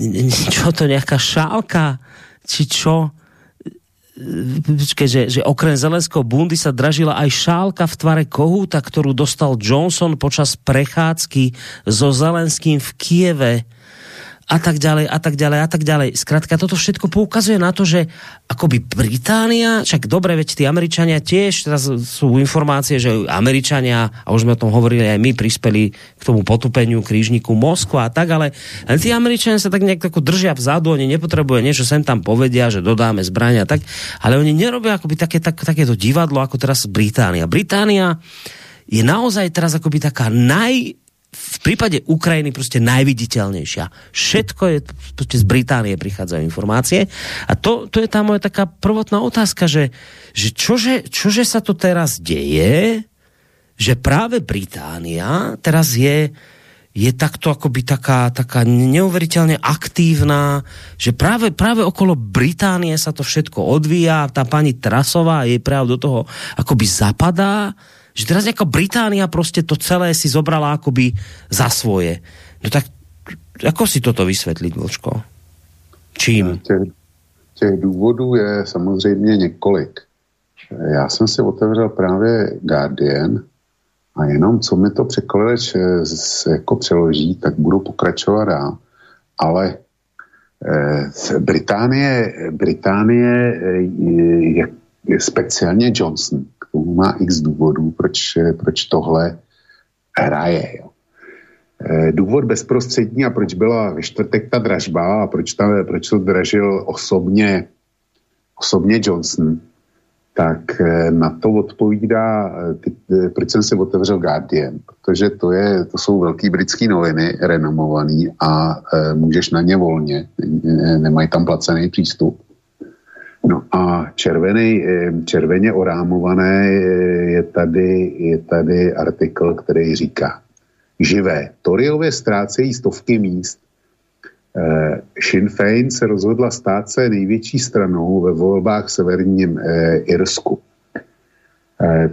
čo to, nejaká šálka, či čo, že, že okrem Zelenského bundy sa dražila aj šálka v tvare kohúta, ktorú dostal Johnson počas prechádzky so Zelenským v Kieve a tak ďalej, a tak ďalej, a tak ďalej. Skrátka, toto všetko poukazuje na to, že akoby Británia, však dobre, veď tí Američania tiež, teraz sú informácie, že Američania, a už sme o tom hovorili aj my, prispeli k tomu potupeniu krížniku Moskva a tak, ale tí Američania sa tak nejak tako držia vzadu, oni nepotrebujú niečo sem tam povedia, že dodáme zbrania, tak, ale oni nerobia akoby také, tak, takéto divadlo, ako teraz Británia. Británia je naozaj teraz akoby taká naj v prípade Ukrajiny prostě najviditeľnejšia. Všetko je, prostě z Británie prichádzajú informácie a to, to je tá moja taká prvotná otázka, že, že čože, čože sa to teraz deje, že práve Británia teraz je je takto akoby taká, taká neuveriteľne aktívna, že práve, práve okolo Británie sa to všetko odvíja, tá pani Trasová jej práve do toho akoby zapadá že teraz jako Británia prostě to celé si zobrala akoby za svoje. No tak jako si toto vysvětlit, Vlčko? Čím? Těch, těch důvodů je samozřejmě několik. Já jsem si otevřel právě Guardian a jenom co mi to překladač jako přeloží, tak budu pokračovat dál. Ale eh, Británie, Británie eh, je, je speciálně Johnson, tomu má x důvodů, proč, proč tohle hraje. Jo. Eh, důvod bezprostřední a proč byla ve čtvrtek ta dražba a proč, ta, proč to dražil osobně, osobně Johnson, tak eh, na to odpovídá, eh, ty, proč jsem si otevřel Guardian, protože to, je, to jsou velký britský noviny, renomovaný a e, můžeš na ně volně, ne, nemají tam placený přístup. No a červený, červeně orámované je tady, je tady artikl, který říká, živé. Toryové ztrácejí stovky míst. Eh, Sinn Féin se rozhodla stát se největší stranou ve volbách v severním eh, Irsku. Eh,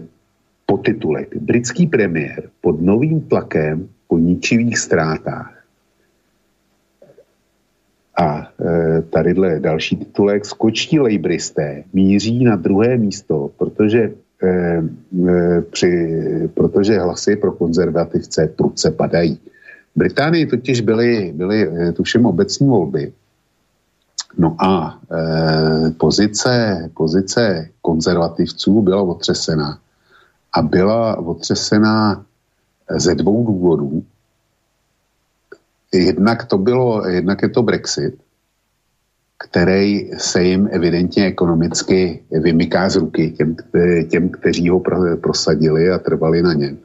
titulek. Britský premiér pod novým tlakem po ničivých ztrátách. A e, tadyhle další titulek. Skočtí lejbristé míří na druhé místo, protože Eh, eh, při, protože hlasy pro konzervativce prudce padají. V Británii totiž byly, byly eh, tuším obecní volby. No a e, pozice, pozice konzervativců byla otřesena. A byla otřesena ze dvou důvodů. Jednak to bylo, jednak je to Brexit, který se jim evidentně ekonomicky vymyká z ruky těm, těm kteří ho prosadili a trvali na něm.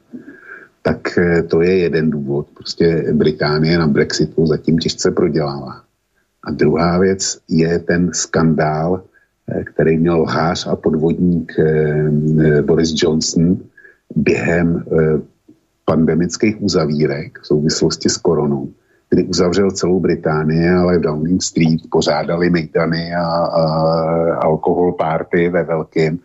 Tak eh, to je jeden důvod. Prostě Británie na Brexitu zatím těžce prodělává. A druhá věc je ten skandál, eh, který měl lhář a podvodník eh, Boris Johnson během pandemických uzavírek v souvislosti s koronou kdy uzavřel celou Británii, ale v Downing Street pořádali mejdany a, a alkohol party ve velkým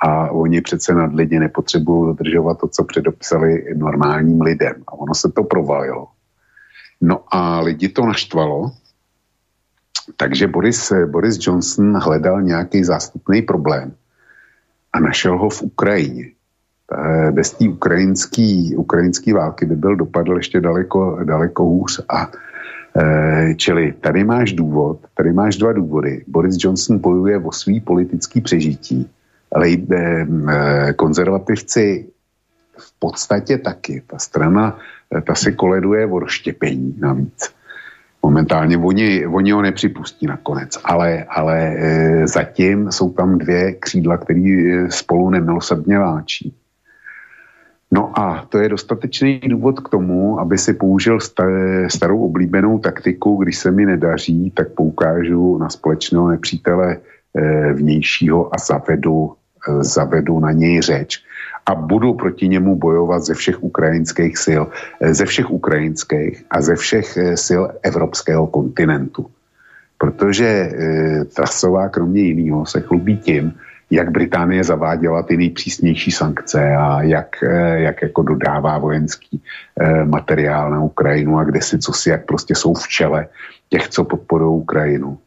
a oni přece nad lidi nepotřebují dodržovat to, co předopsali normálním lidem. A ono se to provalilo. No a lidi to naštvalo, takže Boris, Boris Johnson hledal nějaký zástupný problém a našel ho v Ukrajině. Eh, bez té ukrajinské ukrajinský války by byl dopadl ještě daleko, daleko hůř. A e, čili tady máš důvod, tady máš dva důvody. Boris Johnson bojuje o svý politický přežití, ale e, konzervativci v podstatě taky. Ta strana, ta se koleduje o rozštěpení navíc. Momentálně oni, oni ho nepřipustí nakonec, ale, ale zatím jsou tam dvě křídla, které spolu nemilosrdně váčí. No a to je dostatečný důvod k tomu, aby si použil starou oblíbenou taktiku, když se mi nedaří, tak poukážu na společného nepřítele eh, vnějšího a zavedu, eh, zavedu na něj řeč a budu proti němu bojovat ze všech ukrajinských sil, eh, ze všech ukrajinských a ze všech sil evropského kontinentu. Protože Trasová kromě jiného se chlubí tím, jak Británie zaváděla ty nejpřísnější sankce a jak, eh, jak jako dodává vojenský eh, materiál na Ukrajinu a kde si co si, jak prostě jsou v čele těch, co podporují Ukrajinu.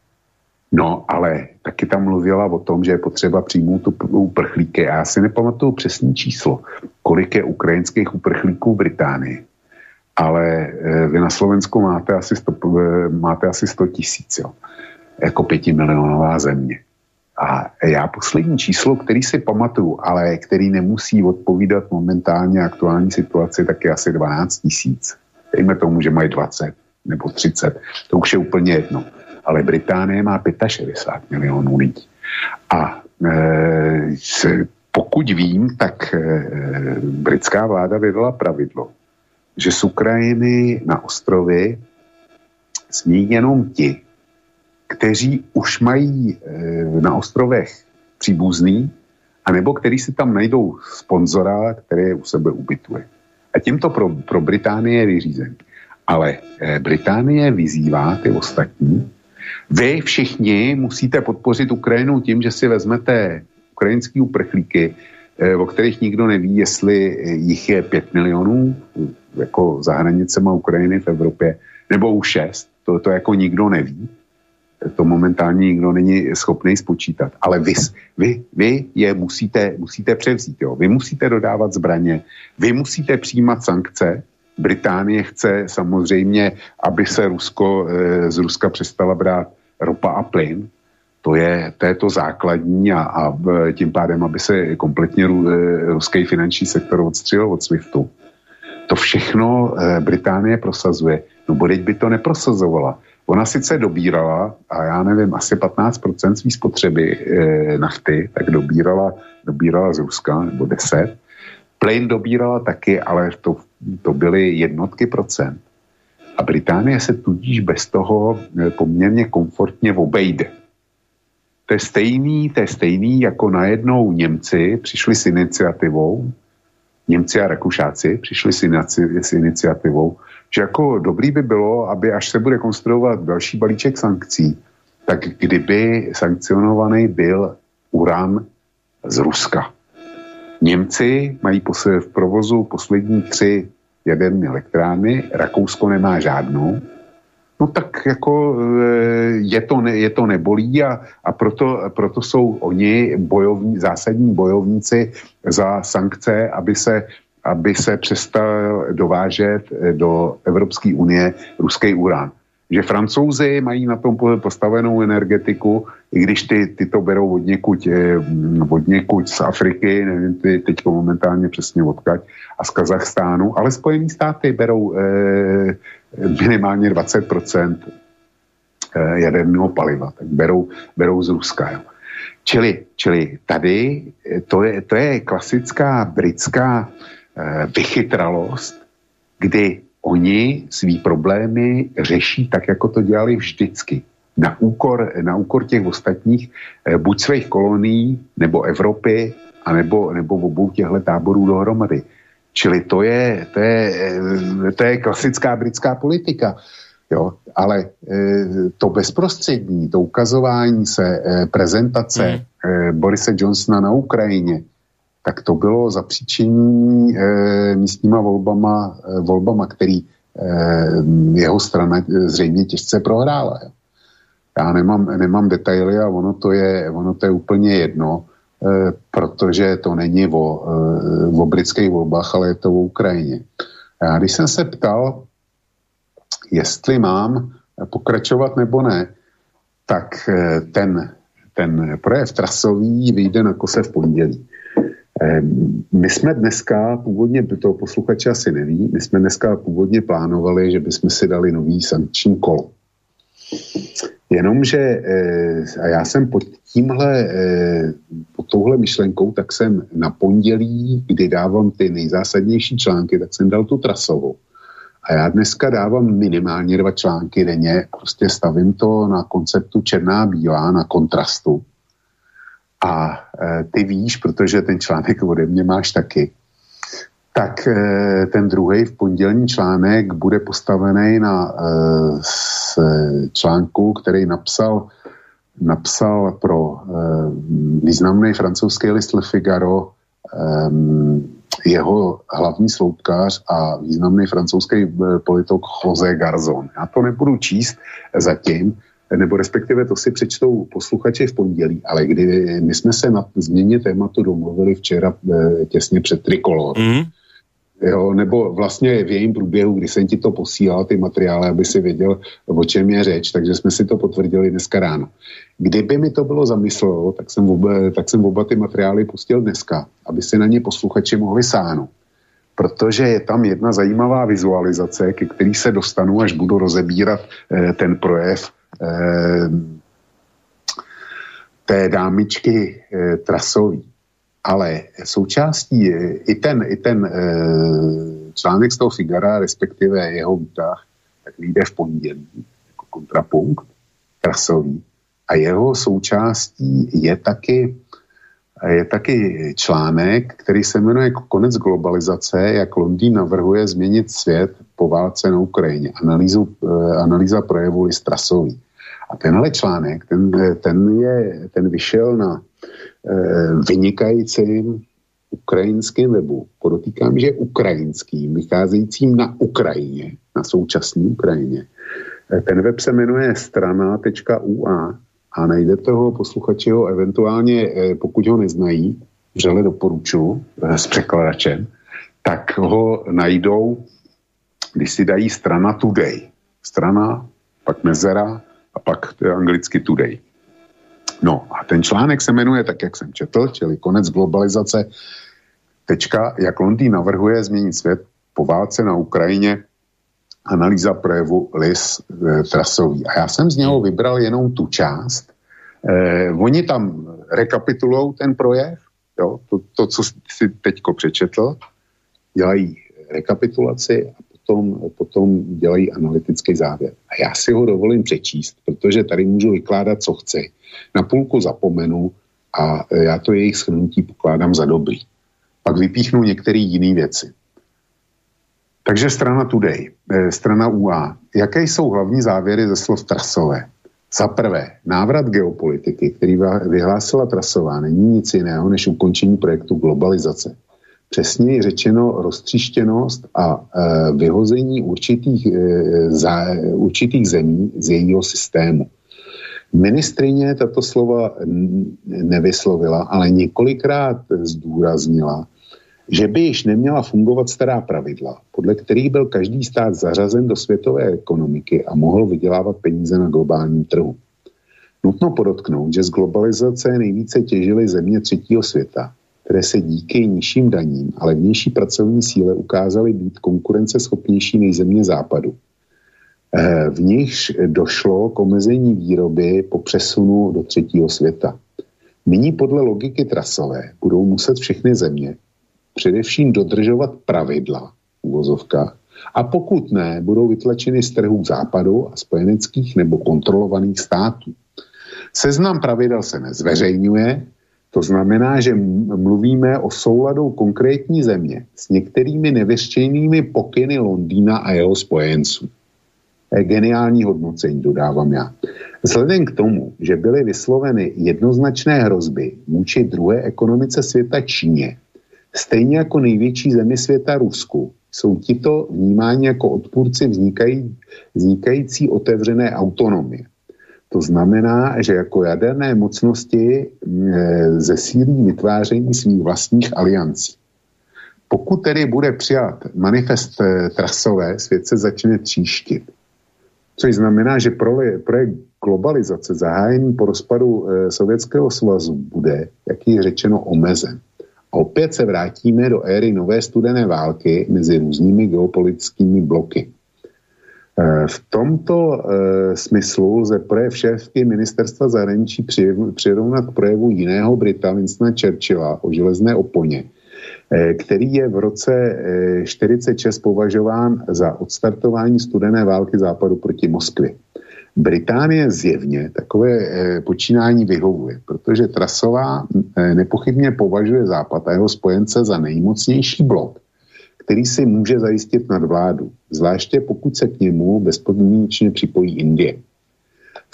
No, ale taky tam mluvila o tom, že je potřeba přijmout uprchlíky. Já si nepamatuju přesný číslo, kolik je ukrajinských uprchlíků v Británii. Ale eh, vy na Slovensku máte asi 100, máte asi 100 tisíc, jo. Jako pětimilionová země. A já poslední číslo, který si pamatuju, ale který nemusí odpovídat momentálně aktuální situaci, tak je asi 12 tisíc. Dejme tomu, že mají 20 nebo 30. To už je úplně jedno. Ale Británie má 65 milionů lidí. A e, pokud vím, tak e, britská vláda vydala pravidlo, že z Ukrajiny na ostrovy smí jenom ti, kteří už mají eh, na ostrovech příbuzný, anebo který si tam najdou sponzora, který je u sebe ubytuje. A tím to pro, pro Británii je vyřízený. Ale eh, Británie vyzývá ty ostatní, vy všichni musíte podpořit Ukrajinu tím, že si vezmete ukrajinský uprchlíky, eh, o kterých nikdo neví, jestli jich je pět milionů, jako za hranicema Ukrajiny v Evropě, nebo už šest, to, to jako nikdo neví to momentálně nikdo není schopný spočítat. Ale vy, vy, vy je musíte, musíte převzít. Jo. Vy musíte dodávat zbraně, vy musíte přijímat sankce. Británie chce samozřejmě, aby se Rusko, eh, z Ruska přestala brát ropa a plyn. To je, to je to základní a, a tím pádem, aby se kompletně ru, eh, ruský finanční sektor odstřelil od SWIFTu. To všechno eh, Británie prosazuje. No bo by to neprosazovala. Ona sice dobírala, a já nevím, asi 15% své spotřeby e, nafty, tak dobírala, dobírala z Ruska, nebo 10. Plyn dobírala taky, ale to, to byly jednotky procent. A Británie se tudíž bez toho eh, poměrně komfortně obejde. To je stejný, to je stejný, jako najednou Němci přišli s iniciativou, Němci a Rakušáci přišli s, s iniciativou, že jako dobrý by bylo, aby až se bude konstruovat další balíček sankcí, tak kdyby sankcionovaný byl uran z Ruska. Němci mají v provozu poslední tři jaderné elektrárny, Rakousko nemá žádnou, no tak jako e, je to, ne, je to nebolí a, a proto, proto jsou oni bojovní, zásadní bojovníci za sankce, aby se aby se přestal dovážet eh, do Evropské unie ruský urán. Že francouzi mají na tom postavenou energetiku, i když ty, ty to berou od někuď, eh, od někuď z Afriky, nevím ty teď momentálně přesně odkaď, a z Kazachstánu, ale Spojené státy berou eh, minimálně 20% eh, jaderného paliva, tak berou, berou z Ruska. Jo. Čili, čili tady to je, to je klasická britská vychytralost, kdy oni svý problémy řeší tak, jako to dělali vždycky. Na úkor, na úkor těch ostatních, eh, buď svých kolonií, nebo Evropy, anebo, nebo obou těchto táborů dohromady. Čili to je, to je, eh, to je klasická britská politika. Jo? Ale to bezprostřední, to ukazování se, prezentace mm. Borise Johnsona na Ukrajině, tak to bylo zapříčení e, místníma volbama, e, volbama, který e, jeho strana zřejmě těžce prohrála. Jo. Já nemám, nemám detaily a ono to je, ono to je úplně jedno, e, protože to není o, e, o britských volbách, ale je to o Ukrajině. Já když jsem se ptal, jestli mám pokračovat nebo ne, tak ten, ten projev trasový vyjde na kose v pondělí. Ehm, my jsme dneska původně, to posluchače asi neví, my jsme dneska původně plánovali, že bychom si dali nový sankční kolo. Jenomže, eh, a já jsem pod tímhle, eh, pod touhle myšlenkou, tak jsem na pondělí, kdy dávám ty nejzásadnější články, tak jsem dal tu trasovou. A já dneska dávám minimálně dva články denně, prostě stavím to na konceptu černá bílá, na kontrastu. A e, ty víš, protože ten článek ode mě máš taky, tak e, ten druhý v pondělní článek bude postavený na e, článku, který napsal napsal pro významný francouzský list Le Figaro jeho hlavní sloupkář a významný francouzský politok José Garzon. Já to nebudu číst zatím, nebo respektive to si přečtou posluchači v pondělí, ale kdy my jsme se na změně tématu domluvili včera e, těsně před trikolor. Mm. Jo, nebo vlastně v jejím průběhu, kdy jsem ti to posílal, ty materiály, aby si věděl, o čem je řeč, takže jsme si to potvrdili dneska ráno. Kdyby mi to bylo zamyslelo, tak jsem, oba, tak jsem oba ty materiály pustil dneska, aby si na ně posluchači mohli sáhnout. Protože je tam jedna zajímavá vizualizace, ke který se dostanu, až budu rozebírat eh, ten projev té dámičky eh, trasový. Ale součástí i ten, i ten eh, článek z toho Figara, respektive jeho útah, tak vyjde v pondělí jako kontrapunkt trasový. A jeho součástí je taky, je taky článek, který se jmenuje Konec globalizace, jak Londýn navrhuje změnit svět po válce na Ukrajině. Analýzu, eh, analýza projevu je strasový. A tenhle článek, ten, ten, je, ten vyšel na e, vynikajícím ukrajinském webu. Podotýkám, že ukrajinským, vycházejícím na Ukrajině, na současné Ukrajině. E, ten web se jmenuje strana.ua a najdete ho posluchači ho eventuálně, e, pokud ho neznají, vřele doporučuji e, s překladačem, tak ho najdou, když si dají strana Today. Strana, pak mezera, a pak to je anglicky Today. No a ten článek se jmenuje tak, jak jsem četl, čili konec globalizace, tečka, jak Londýn navrhuje změnit svět po válce na Ukrajině analýza projevu Lis e, Trasový. A já jsem z něho vybral jenom tu část. E, oni tam rekapitulují ten projev, jo, to, to, co si teďko přečetl, dělají rekapitulaci a potom, potom dělají analytický závěr. A já si ho dovolím přečíst, protože tady můžu vykládat, co chci. Na půlku zapomenu a já to jejich shrnutí pokládám za dobrý. Pak vypíchnu některé jiné věci. Takže strana Today, eh, strana UA. Jaké jsou hlavní závěry ze slov Trasové? Za prvé, návrat geopolitiky, který vyhlásila Trasová, není nic jiného než ukončení projektu globalizace. Přesněji řečeno roztříštěnost a e, vyhození určitých, e, za, určitých zemí z jejího systému. Ministrině tato slova nevyslovila, ale několikrát zdůraznila, že by již neměla fungovat stará pravidla, podle kterých byl každý stát zařazen do světové ekonomiky a mohl vydělávat peníze na globálním trhu. Nutno podotknout, že z globalizace nejvíce těžily země třetího světa, které se díky nižším daním a levnější pracovní síle ukázaly být konkurenceschopnější než země západu. Eh, v nichž došlo k omezení výroby po přesunu do třetího světa. Nyní podle logiky trasové budou muset všechny země především dodržovat pravidla v uvozovkách a pokud ne, budou vytlačeny z trhů západu a spojeneckých nebo kontrolovaných států. Seznam pravidel se nezveřejňuje, to znamená, že mluvíme o souladu konkrétní země s některými nevyřčenými pokyny Londýna a jeho spojenců. Geniální hodnocení, dodávám já. Vzhledem k tomu, že byly vysloveny jednoznačné hrozby vůči druhé ekonomice světa Číně, Stejně jako největší zemi světa Rusku jsou tito vnímáni jako odpůrci vznikají, vznikající otevřené autonomie. To znamená, že jako jaderné mocnosti e, zesílí vytváření svých vlastních aliancí. Pokud tedy bude přijat manifest e, trasové, svět se začne tříštit. Což znamená, že projekt globalizace zahájení po rozpadu e, Sovětského svazu bude, jak je řečeno, omezen. Opět se vrátíme do éry nové studené války mezi různými geopolitickými bloky. E, v tomto e, smyslu lze projev šéfky ministerstva zahraničí přirovnat k projevu jiného Brita Winstona Churchilla o železné oponě, e, který je v roce 1946 považován za odstartování studené války západu proti Moskvě. Británie zjevně takové počínání vyhovuje, protože Trasová nepochybně považuje Západ a jeho spojence za nejmocnější blok, který si může zajistit nadvládu, zvláště pokud se k němu bezpodmínečně připojí Indie.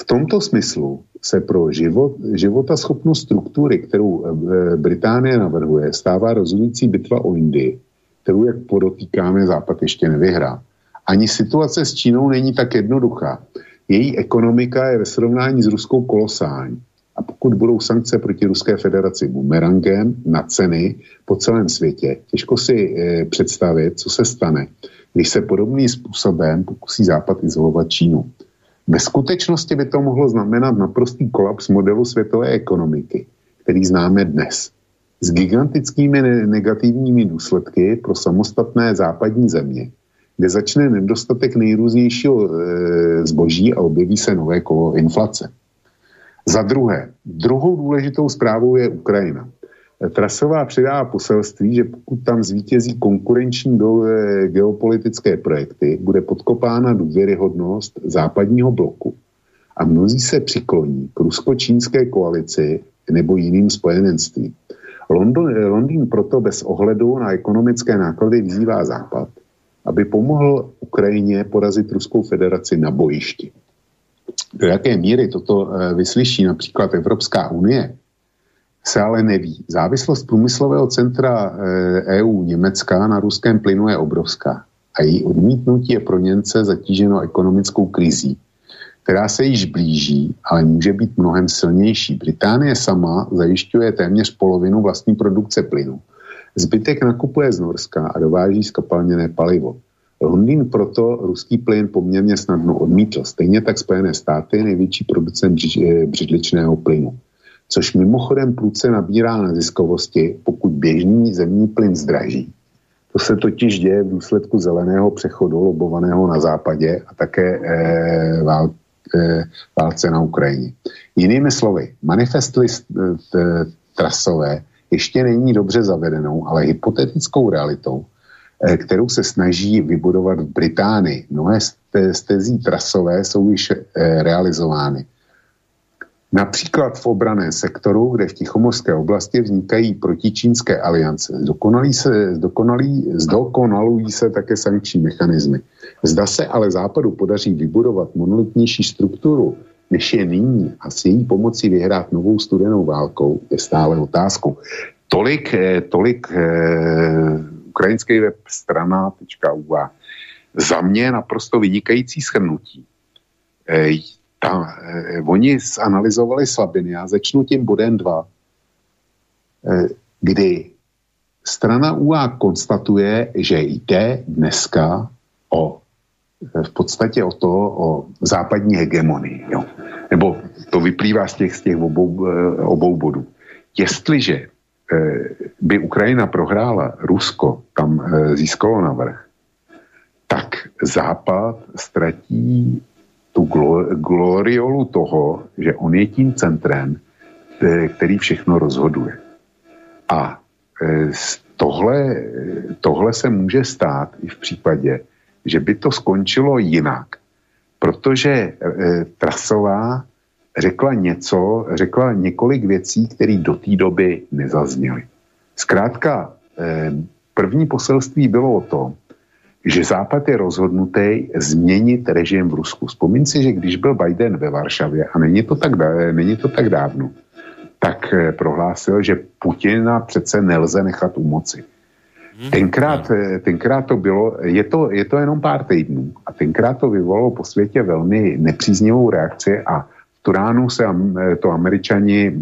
V tomto smyslu se pro život, životaschopnost struktury, kterou e, Británie navrhuje, stává rozhodující bitva o Indii, kterou, jak podotýkáme, Západ ještě nevyhrá. Ani situace s Čínou není tak jednoduchá. Její ekonomika je ve srovnání s Ruskou kolosální. A pokud budou sankce proti Ruské federaci bumerangem na ceny po celém světě, těžko si e, představit, co se stane, když se podobným způsobem pokusí Západ izolovat Čínu. Ve skutečnosti by to mohlo znamenat naprostý kolaps modelu světové ekonomiky, který známe dnes. S gigantickými negativními důsledky pro samostatné západní země, kde začne nedostatek nejrůznějšího e, zboží a objeví se nové kolo inflace. Za druhé, druhou důležitou zprávou je Ukrajina. Trasová přidá poselství, že pokud tam zvítězí konkurenční do, e, geopolitické projekty, bude podkopána důvěryhodnost západního bloku a mnozí se přikloní k rusko-čínské koalici nebo jiným spojenenstvím. London, Londýn proto bez ohledu na ekonomické náklady vyzývá Západ, aby pomohl Ukrajině porazit Ruskou federaci na bojišti. Do jaké míry toto eh, vyslyší například Evropská unie, se ale neví. Závislost průmyslového centra EU eh, e Německa na ruském plynu je obrovská a její odmítnutí je pro Němce zatíženo ekonomickou krizí, která se již blíží, ale může být mnohem silnější. Británie sama zajišťuje téměř polovinu vlastní produkce plynu Zbytek nakupuje z Norska a dováží skapalněné palivo. Londýn proto ruský plyn poměrně snadno odmítl. Stejně tak Spojené státy, největší producent eh, břidličného plynu. Což mimochodem průce nabírá na ziskovosti, pokud běžný zemní plyn zdraží. To se totiž děje v důsledku zeleného přechodu lobovaného na západě a také e, vál, e, válce na Ukrajině. Jinými slovy, manifest list e, trasové ještě není dobře zavedenou, ale hypotetickou realitou, kterou se snaží vybudovat v Británii. Mnohé stezí trasové jsou již realizovány. Například v obrané sektoru, kde v Tichomorské oblasti vznikají protičínské aliance, zdokonalí se, zdokonalí, zdokonalují se také sankční mechanismy. Zda se ale Západu podaří vybudovat monolitnější strukturu, než je nyní a s její pomocí vyhrát novou studenou válkou, je stále otázkou. Tolik, eh, tolik eh, ukrajinský web strana.ua. Za mě naprosto vynikající schrnutí. Eh, ta, eh, oni zanalizovali slabiny. Já začnu tím bodem 2, eh, kdy strana UA konstatuje, že jde dneska o eh, v podstatě o to, o západní hegemonii. Jo. Nebo to vyplývá z těch, z těch obou, eh, obou bodů. Jestliže eh, by Ukrajina prohrála, Rusko tam získalo navrh, tak Západ ztratí tu gloriolu toho, že on je tím centrem, který všechno rozhoduje. A e, tohle, tohle se může stát i v případě, že by to skončilo jinak. Protože e, Trasová řekla něco, řekla několik věcí, které do té doby nezazněly. Zkrátka, e, první poselství bylo o tom, že Západ je rozhodnutý změnit režim v Rusku. Vzpomín si, že když byl Biden ve Varšavě, a není to tak, není to tak dávno, tak eh, prohlásil, že Putina přece nelze nechat u moci. Mhm. Tenkrát, eh, tenkrát to bylo, je to, je to jenom pár týdnů a tenkrát to vyvolalo po světě velmi nepříznivou reakci a Turánu se eh, to američani,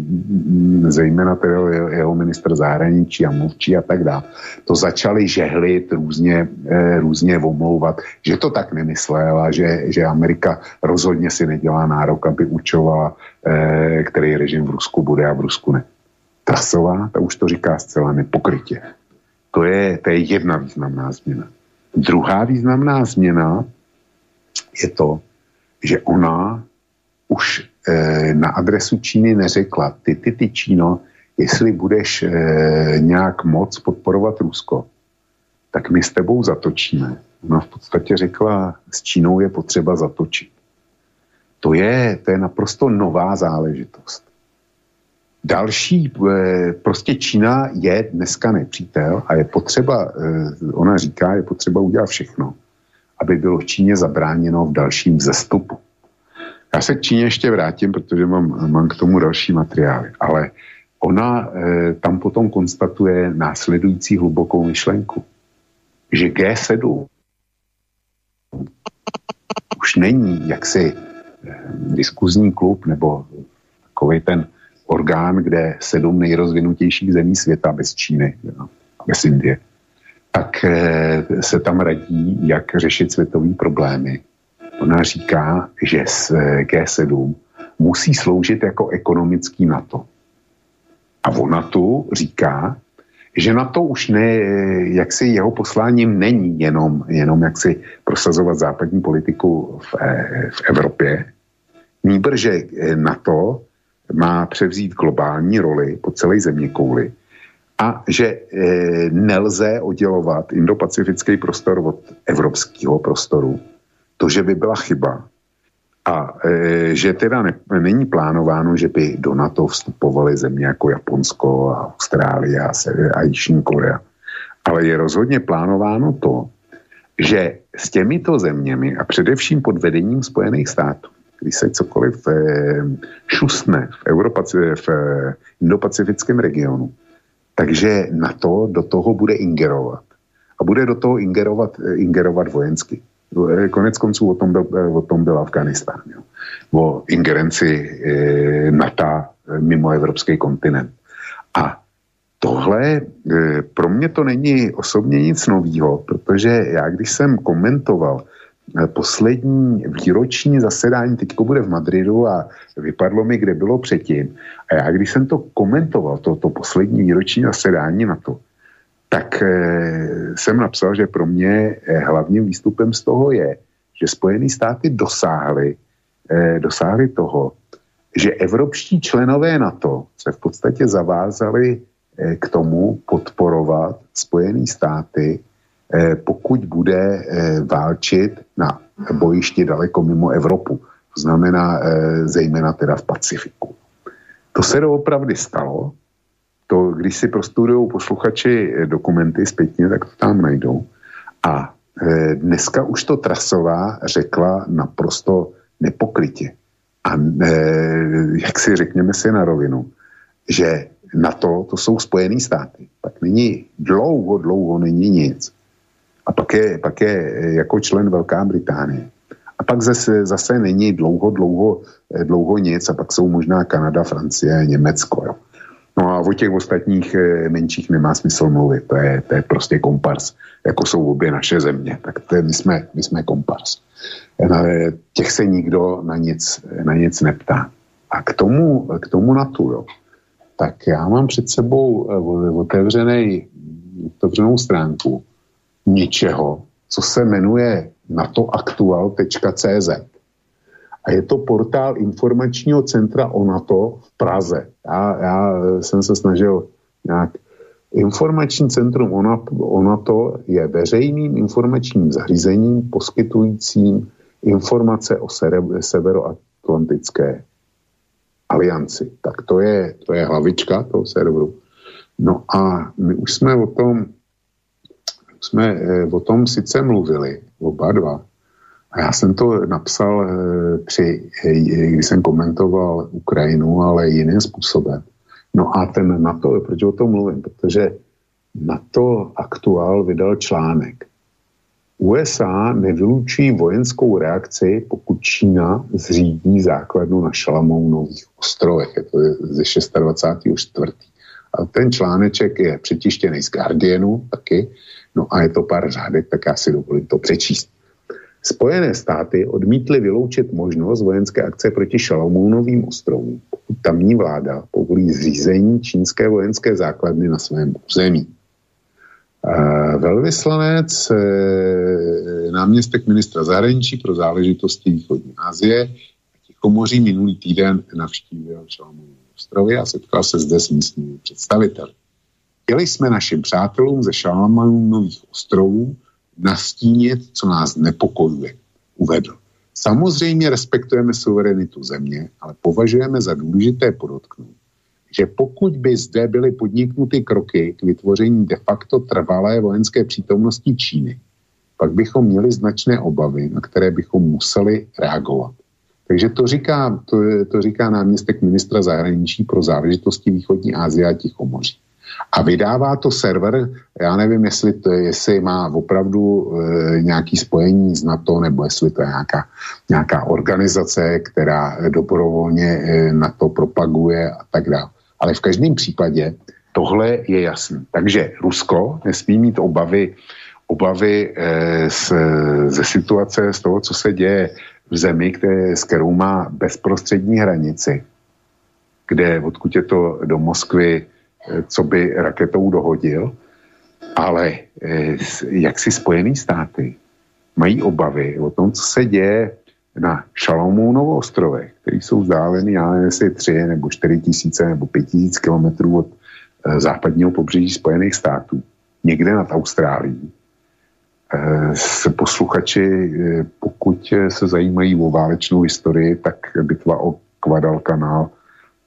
zejména tedy jeho minister zahraničí a mluvčí a tak dále, to začali žehlit, různě, eh, různě omlouvat, že to tak nemyslela, že, že Amerika rozhodně si nedělá nárok, aby učovala, eh, který režim v Rusku bude a v Rusku ne. Trasová, ta už to říká zcela nepokrytě. To je, to je jedna významná změna. Druhá významná změna je to, že ona už na adresu Číny neřekla, ty, ty, ty Číno, jestli budeš e, nějak moc podporovat Rusko, tak my s tebou zatočíme. Ona v podstatě řekla, s Čínou je potřeba zatočit. To je, to je naprosto nová záležitost. Další, e, prostě Čína je dneska nepřítel a je potřeba, ona říká, je potřeba udělat všechno, aby bylo Číně zabráněno v dalším zestupu. Já se k Číně ještě vrátím, protože mám, mám k tomu další materiály, ale ona e, tam potom konstatuje následující hlubokou myšlenku, že G7 už není jaksi e, diskuzní klub nebo takový ten orgán, kde sedm nejrozvinutějších zemí světa bez Číny, jo, bez Indie, tak e, se tam radí, jak řešit světové problémy Ona říká, že eh, G7 musí sloužit jako ekonomický NATO. A ona tu říká, že na to už ne, jak si jeho posláním není jenom, jenom jak si prosazovat západní politiku v, eh, v Evropě, níbr, že eh, NATO má převzít globální roli po celé země kouli a že nelze oddělovat indopacifický prostor od evropského prostoru to, že by byla chyba a e, že teda ne, není plánováno, že by do NATO vstupovaly země jako Japonsko a Austrálie a, a Jižní Korea. Ale je rozhodně plánováno to, že s těmito zeměmi a především pod vedením Spojených států, když se cokoliv e, šustne v, Europaci, v e, Indopacifickém regionu, takže NATO do toho bude ingerovat. A bude do toho ingerovat, e, ingerovat vojensky. Eh, konec konců o tom byl, eh, o tom byl Afganistán. Jo. O ingerenci e, NATO mimo evropský kontinent. A tohle, e, pro mě to není osobně nic nového, protože já, když jsem komentoval poslední výroční zasedání, teďko bude v Madridu a vypadlo mi, kde bylo předtím. A já, když jsem to komentoval, to, to poslední výroční zasedání na to, tak jsem napsal, že pro mě hlavním výstupem z toho je, že Spojené státy dosáhly, dosáhly toho, že evropští členové NATO se v podstatě zavázali k tomu podporovat Spojené státy, pokud bude válčit na bojišti daleko mimo Evropu. To znamená zejména teda v Pacifiku. To se doopravdy stalo. To, když si prostudují posluchači dokumenty zpětně, tak to tam najdou. A e, dneska už to Trasová řekla naprosto nepokrytě. A e, jak si řekněme si na rovinu, že na to, to jsou Spojené státy. Pak není dlouho, dlouho není nic. A pak je, pak je jako člen Velká Británie. A pak zase, zase není dlouho, dlouho, eh, dlouho nic a pak jsou možná Kanada, Francie, Německo. Jo. No a o těch ostatních eh, menších nemá smysl mluvit, to je, to je prostě kompars, jako jsou obě naše země, tak to je, my, jsme, my jsme kompars. Eh, těch se nikdo na nic, na nic neptá. A k tomu, k tomu tu, jo, tak já mám před sebou otevřený, otevřenou stránku něčeho, co se jmenuje natoaktual.cz. A je to portál informačního centra o NATO v Praze. Já, já jsem se snažil nějak Informační centrum o NATO je veřejným informačním zařízením poskytujícím informace o severoatlantické alianci. Tak to je, to je hlavička toho serveru. No a my už jsme o tom jsme eh, o tom sice mluvili, oba dva, a já jsem to napsal eh, při, eh, když jsem komentoval Ukrajinu, ale jiným způsobem. No a ten NATO, proč o tom mluvím? Protože NATO aktuál vydal článek. USA nevylučí vojenskou reakci, pokud Čína zřídí základnu na Šalamounových ostrovech. Je to ze 26.4. A ten článeček je přetištěný z Guardianu taky No a je to pár řádek, tak já si dovolím to přečíst. Spojené státy odmítly vyloučit možnost vojenské akce proti Šalomounovým ostrovům, pokud tamní vláda povolí zřízení čínské vojenské základny na svém území. Velvyslanec, e, náměstek ministra zahraničí pro záležitosti východní Asie, Tichomoří minulý týden navštívil Šalamounové ostrovy a setkal se zde s místními představiteli. Chtěli jsme našim přátelům ze Šalamonových ostrovů nastínit, co nás nepokojuje, uvedl. Samozřejmě respektujeme suverenitu země, ale považujeme za důležité podotknout, že pokud by zde byly podniknuty kroky k vytvoření de facto trvalé vojenské přítomnosti Číny, pak bychom měli značné obavy, na které bychom museli reagovat. Takže to říká, to, to říká náměstek ministra zahraničí pro záležitosti východní Asie a Tichomoří. A vydává to server, já nevím, jestli, to, jestli má opravdu e, nějaký spojení s NATO, nebo jestli to je nějaká, nějaká organizace, která dobrovolně e, NATO propaguje a tak dále. Ale v každém případě tohle je jasné. Takže Rusko nesmí mít obavy, obavy e, z, ze situace, z toho, co se děje v zemi, které, s kterou má bezprostřední hranici, kde odkud je to do Moskvy co by raketou dohodil, ale eh, jak si Spojené státy mají obavy o tom, co se děje na Šalomounovo ostrovech, které jsou vzdáleny, já nevím, jestli tři nebo čtyři tisíce nebo pět tisíc kilometrů od eh, západního pobřeží Spojených států, někde nad Austrálií. Eh, s posluchači, pokud se zajímají o válečnou historii, tak bitva o Kvadalkanál,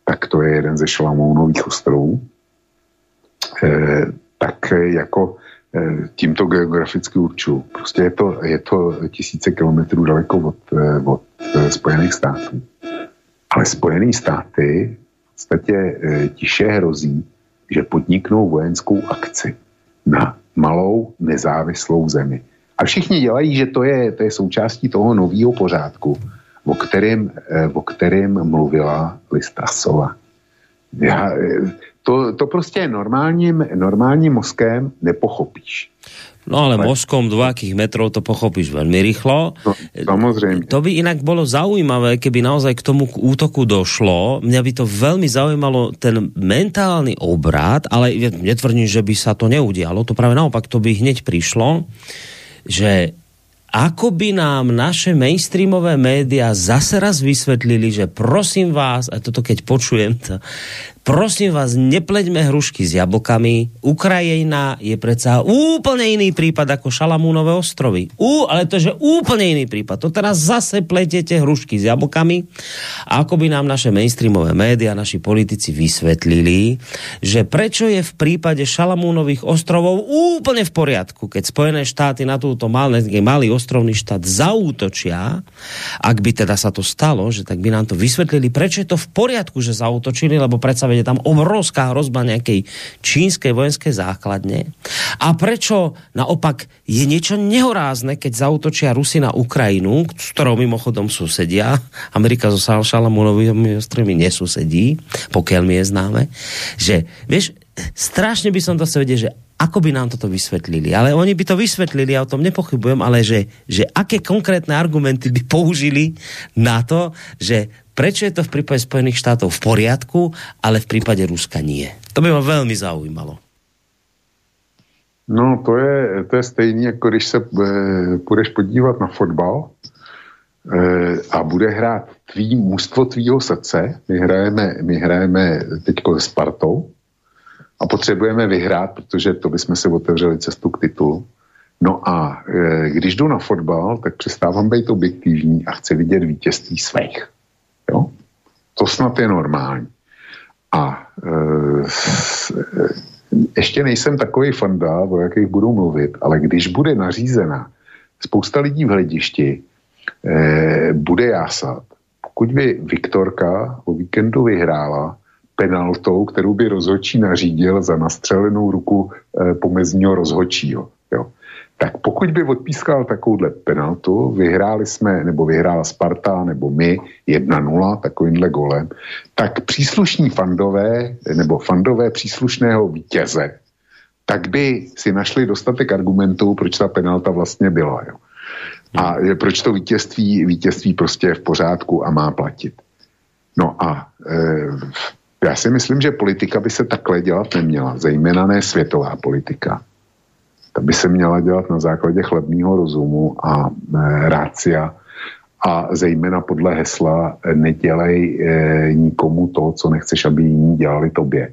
tak to je jeden ze Šalamounových ostrovů. Eh, tak jako eh, tímto geograficky určuju. Prostě je to, je to tisíce kilometrů daleko od, eh, od Spojených států. Ale Spojené státy v podstatě tiše hrozí, že podniknou vojenskou akci na malou nezávislou zemi. A všichni dělají, že to je, to je součástí toho nového pořádku, o kterém, o kterém mluvila Listrasova. Já, to, to prostě normálním, normálním mozkem nepochopíš. No ale mozkom dvakých metrov to pochopíš veľmi rýchlo. No, samozrejme. To by inak bolo zaujímavé, keby naozaj k tomu k útoku došlo. Mňa by to veľmi zaujímalo, ten mentálny obrad, ale netvrdím, že by sa to neudialo. To práve naopak, to by hneď prišlo, že ako by nám naše mainstreamové média zase raz vysvetlili, že prosím vás, a toto keď počujem, to, prosím vás, nepleďme hrušky s jablkami. Ukrajina je predsa úplne iný prípad ako Šalamúnové ostrovy. Ú, ale to je úplne iný prípad. To teraz zase pletete hrušky s jablkami. A ako by nám naše mainstreamové média, naši politici vysvetlili, že prečo je v prípade Šalamúnových ostrovov úplne v poriadku, keď Spojené štáty na túto malý, malý ostrovný štát zaútočia, ak by teda sa to stalo, že tak by nám to vysvetlili, prečo je to v poriadku, že zautočili, lebo predsa je tam obrovská hrozba nejakej čínskej vojenskej základne. A prečo naopak je niečo nehorázne, keď zautočia Rusy na Ukrajinu, s ktorou mimochodom susedia. Amerika so Šalamúnovými ostrovmi nesusedí, pokiaľ mi je známe. Že, vieš, strašne by som to chcel vedieť, že ako by nám toto vysvetlili. Ale oni by to vysvetlili, ja o tom nepochybujem, ale že, že aké konkrétne argumenty by použili na to, že prečo je to v prípade Spojených štátov v poriadku, ale v prípade Ruska nie. To by ma veľmi zaujímalo. No, to je, to je stejný, jako když se e, půjdeš podívat na fotbal e, a bude hrát tvý, mužstvo tvýho srdce. My hrajeme, my hrajeme teďko s Spartou a potřebujeme vyhrát, protože to bychom si otevřeli cestu k titulu. No a e, když jdu na fotbal, tak přestávám být objektivní a chci vidět vítězství svých. Jo? To snad je normální. A e, ještě nejsem takový fanda, o jakých budu mluvit, ale když bude nařízena spousta lidí v hledišti, e, bude jásat. Pokud by Viktorka o víkendu vyhrála penaltou, kterou by rozhodčí nařídil za nastřelenou ruku e, pomezního rozhodčího. Jo tak pokud by odpískal takovouhle penaltu, vyhráli jsme, nebo vyhrála Sparta, nebo my 1-0 takovýmhle golem, tak příslušní fandové, nebo fandové příslušného vítěze, tak by si našli dostatek argumentů, proč ta penalta vlastně byla. Jo. A proč to vítězství, vítězství prostě je v pořádku a má platit. No a e, já si myslím, že politika by se takhle dělat neměla, zejména ne světová politika ta by se měla dělat na základě chlebního rozumu a e, rácia a zejména podle hesla e, nedělej e, nikomu to, co nechceš, aby jiní dělali tobě.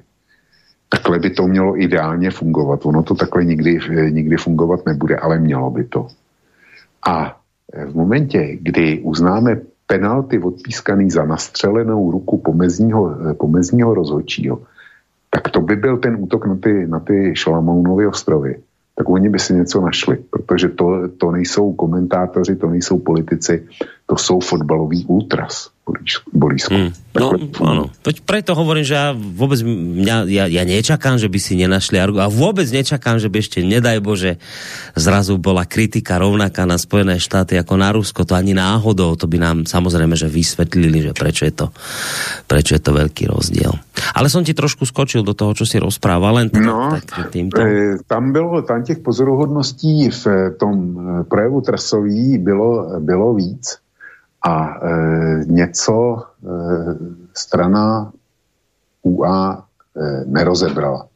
Takhle by to mělo ideálně fungovat. Ono to takhle nikdy, e, nikdy fungovat nebude, ale mělo by to. A e, v momentě, kdy uznáme penalty odpískaný za nastřelenou ruku pomezního, pomezního rozhodčího, tak to by byl ten útok na ty, na ty Šalamounovy ostrovy tak oni by si něco našli, protože to, to nejsou komentátoři, to nejsou politici, to jsou fotbalový ultras. Borisku. Hmm. No, áno. Preto hovorím, že ja vôbec, mňa, ja, ja nečakám, že by si nenašli argument. A vôbec nečakám, že by ešte, nedaj Bože, zrazu bola kritika rovnaká na Spojené štáty ako na Rusko. To ani náhodou, to by nám samozrejme, že vysvetlili, že prečo je to, prečo je to veľký rozdiel. Ale som ti trošku skočil do toho, čo si rozprával, len teda, no, tak týmto. E, tam bylo, tam těch pozoruhodností v tom e, projevu trasový bylo, bylo víc a e, něco e, strana UA e, nerozebrala.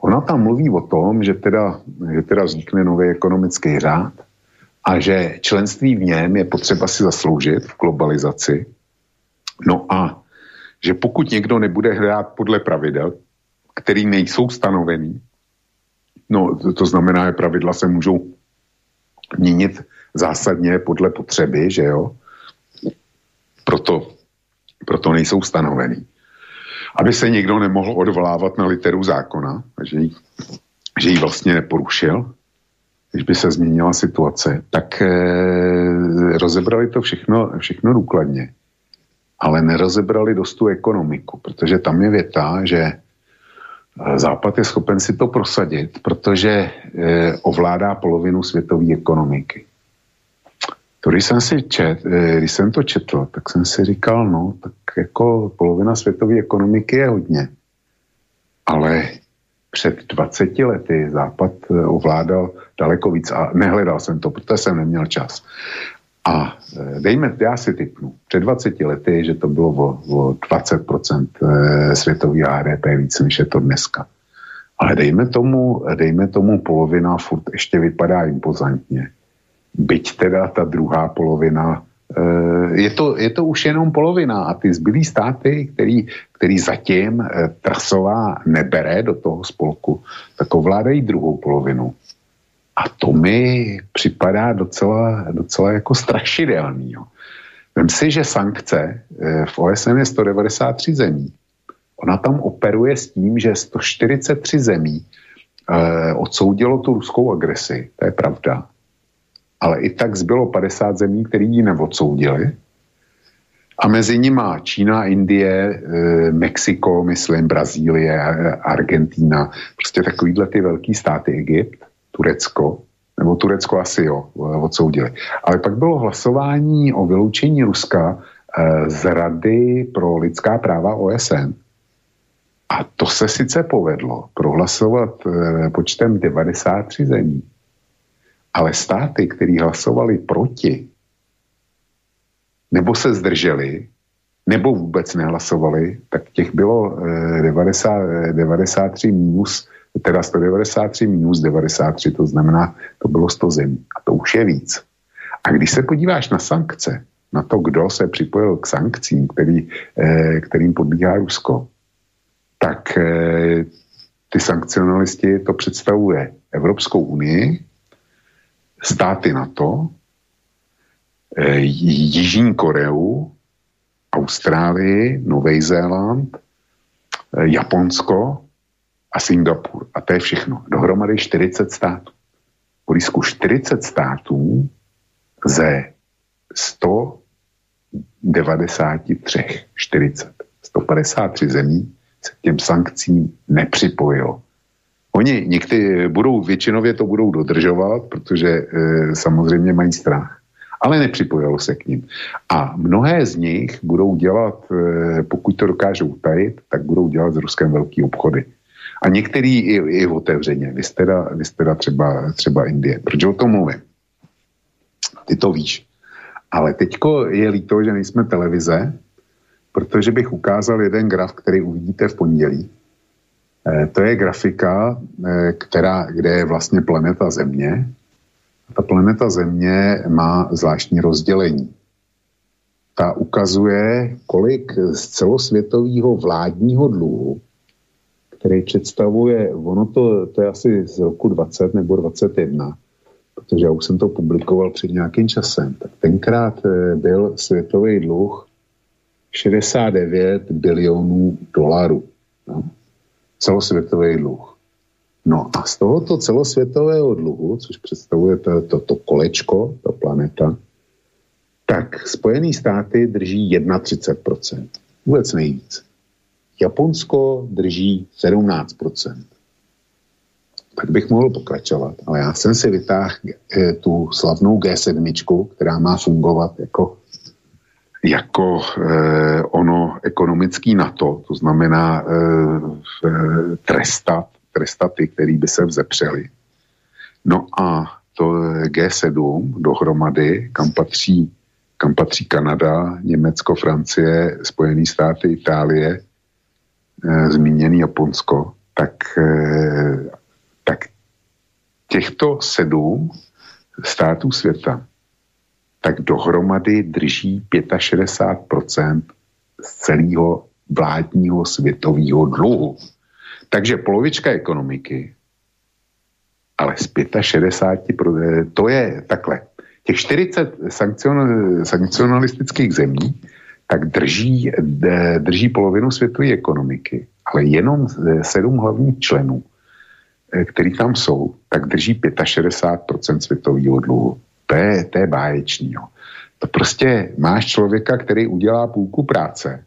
Ona tam mluví o tom, že teda, že teda vznikne nový ekonomický řád a že členství v něm je potřeba si zasloužit v globalizaci. No a že pokud někdo nebude hrát podle pravidel, který nejsou stanovený, no to, to znamená, že pravidla se můžou měnit zásadně podle potřeby, že jo, proto, proto nejsou stanovený. Aby se někdo nemohl odvolávat na literu zákona, že ji, že ji vlastně neporušil, když by se změnila situace, tak eh, rozebrali to všechno, všechno důkladně. Ale nerozebrali dost tu ekonomiku, protože tam je věta, že eh, Západ je schopen si to prosadit, protože eh, ovládá polovinu světové ekonomiky. To, když jsem, si čet, eh, když jsem to četl, tak jsem si říkal, no, tak jako polovina světové ekonomiky je hodně. Ale před 20 lety Západ eh, ovládal daleko víc a nehledal jsem to, protože jsem neměl čas. A eh, dejme, já si typnu, před 20 lety, že to bylo o, o 20% eh, světový HDP víc, než je to dneska. Ale dejme tomu, dejme tomu polovina furt ještě vypadá impozantně. Byť teda ta druhá polovina je to, je to už jenom polovina a ty zbylý státy, který, který zatím eh, Trasová nebere do toho spolku, tak ovládají druhou polovinu. A to mi připadá docela, docela jako strašidelný. Vem si, že sankce eh, v OSN je 193 zemí. Ona tam operuje s tím, že 143 zemí eh, odsoudilo tu ruskou agresi, to je pravda. Ale i tak zbylo 50 zemí, který ji neodsoudili a mezi nimi Čína, Indie, e, Mexiko, myslím, Brazílie, Argentína, prostě takovýhle ty velký státy, Egypt, Turecko, nebo Turecko asi jo, odsoudili. Ale pak bylo hlasování o vyloučení Ruska e, z Rady pro lidská práva OSN. A to se sice povedlo prohlasovat e, počtem 93 zemí. Ale státy, které hlasovali proti, nebo se zdrželi, nebo vůbec nehlasovali, tak těch bylo 90, 93 minus, teda 193 minus 93, to znamená, to bylo 100 zemí. A to už je víc. A když se podíváš na sankce, na to, kdo se připojil k sankcím, který, eh, kterým podbíhá Rusko, tak eh, ty sankcionalisti to představuje Evropskou unii, státy NATO, Eh, Jižní Koreu, Austrálii, Nový Zéland, eh, Japonsko a Singapur. A to je všechno. Dohromady 40 států. Polisku 40 států ze 193, 40, 153 zemí se k těm sankcím nepřipojilo. Oni někdy budou, většinově to budou dodržovat, protože e, samozřejmě mají strach ale nepřipojilo se k ním. A mnohé z nich budou dělat, eh, pokud to dokážou utajit, tak budou dělat s Ruskem velký obchody. A některý i, i otevřeně. Vy jste, da, vy jste da třeba, třeba Indie. Proč o tom mluvím? Ty to víš. Ale teďko je líto, že nejsme televize, protože bych ukázal jeden graf, který uvidíte v pondělí. E, to je grafika, e, která, kde je vlastně planeta Země ta planeta Země má zvláštní rozdělení. Ta ukazuje, kolik z celosvětového vládního dluhu, který představuje, ono to, to je asi z roku 20 nebo 21, protože já už jsem to publikoval před nějakým časem, tak tenkrát eh, byl světový dluh 69 bilionů dolarů. No. Celosvětový dluh. No a z tohoto celosvětového dluhu, což představuje to, to, to kolečko, ta planeta, tak Spojené státy drží 31%. Vůbec nejvíc. Japonsko drží 17%. Tak bych mohl pokračovat, ale já jsem si vytáhl e, tu slavnou G7, která má fungovat jako, jako e, ono ekonomický NATO, to znamená e, e, trestat trestat ty, který by se vzepřeli. No a to G7 dohromady, kam patří, kam patří Kanada, Německo, Francie, Spojené státy, Itálie, e, zmíněný Japonsko, tak, e, tak těchto sedm států světa tak dohromady drží 65% z celého vládního světového dluhu. Takže polovička ekonomiky, ale z 65, to je takhle. Těch 40 sankcion, sankcionalistických zemí tak drží, drží polovinu světové ekonomiky, ale jenom sedm hlavních členů, eh, který tam jsou, tak drží 65% světového dluhu. To je, to je báječný. Jo. To prostě máš člověka, který udělá půlku práce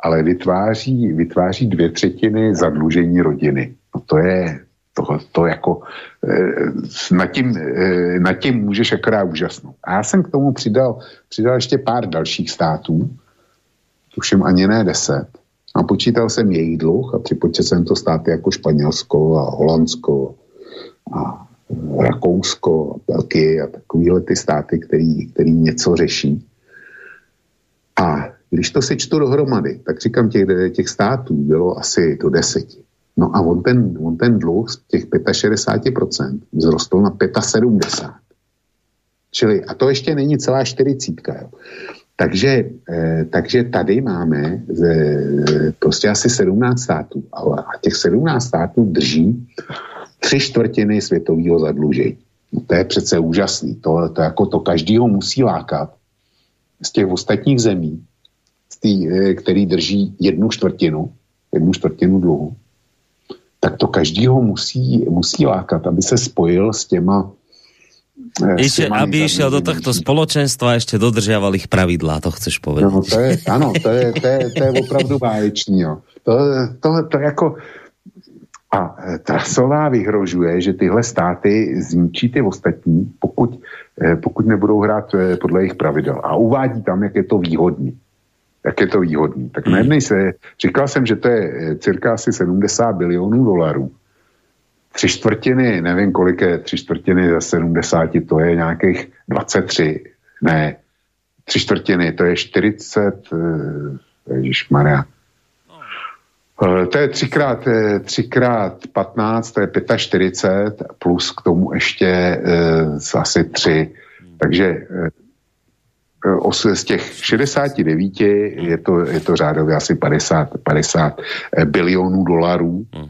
ale vytváří, vytváří dvě třetiny zadlužení rodiny. No to je, to, to jako, e, nad, tím, e, nad tím můžeš akorát úžasnout. A já jsem k tomu přidal, přidal ještě pár dalších států, tuším ani ne deset, A počítal jsem jejich dluh a připočítal jsem to státy jako Španělsko a Holandsko a Rakousko Belgie a takovéhle ty státy, který, který něco řeší. A když to sečtu dohromady, tak říkám, těch, těch států bylo asi do deseti. No a on ten, on ten dluh z těch 65% vzrostl na 75%. Čili, a to ještě není celá čtyřicítka. Jo. Takže, eh, takže tady máme ze, prostě asi 17 států a, a těch 17 států drží tři čtvrtiny světového zadlužení. No to je přece úžasný. To, to, jako to každýho musí lákat z těch ostatních zemí, z tý, eh, který drží jednu čtvrtinu, jednu čtvrtinu dluhu, tak to každýho musí, musí lákat, aby se spojil s těma Ešte, aby išiel do tohto spoločenstva a ešte dodržiaval ich pravidlá, to chceš povedať. No, to je, ano, to je, to je, to je opravdu báječný. Jo. To, to, to jako... A e, Trasová vyhrožuje, že tyhle státy zničí ty ostatní, pokud, e, pokud nebudou hrát e, podle jejich pravidel. A uvádí tam, jak je to výhodný. Jak je to výhodný. Tak na jednej se, říkal jsem, že to je cirka asi 70 bilionů dolarů tři čtvrtiny, nevím kolik je tři čtvrtiny ze 70, to je nějakých 23, ne, tři čtvrtiny, to je 40, eh, Maria. Eh, to je třikrát, eh, třikrát 15, to je 45, plus k tomu ještě uh, asi tři. Takže uh, z těch 69 je to, je to řádově asi 50, 50 bilionů dolarů. Hmm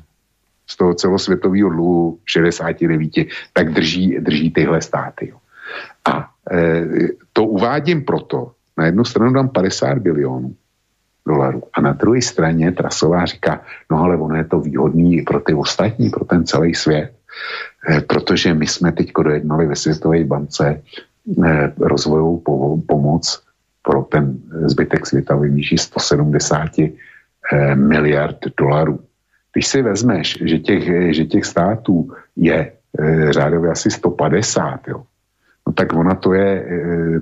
z toho celosvětového dluhu 69, tak drží, drží tyhle státy. Jo. A e, to uvádím proto, na jednu stranu dám 50 bilionů dolarů a na druhé straně Trasová říká, no ale ono je to výhodný pro ty ostatní, pro ten celý svět, e, protože my jsme teď dojednali ve Světové bance e, rozvojovou pomoc pro ten zbytek světa ve výši 170 e, miliard dolarů. Když si vezmeš, že těch, že těch států je řádově asi 150, jo, no tak ona to je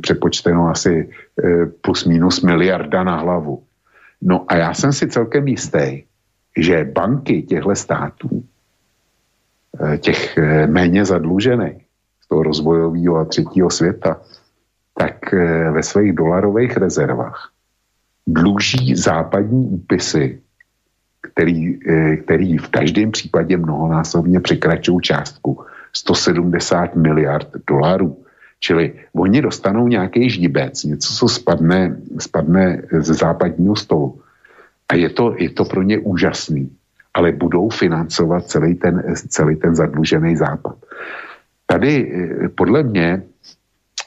přepočteno asi plus minus miliarda na hlavu. No a já jsem si celkem jistý, že banky těchto států, e, těch e, méně zadlužených z toho rozvojového a třetího světa, tak e, ve svých dolarových rezervách dluží západní úpisy který, eh, který v každém případě mnohonásobně překračují částku 170 miliard dolarů. Čili oni dostanou nějaký ždibec, něco, co spadne, spadne ze západního stolu. A je to, je to pro ně úžasný. Ale budou financovat celý ten, celý ten zadlužený západ. Tady eh, podle mě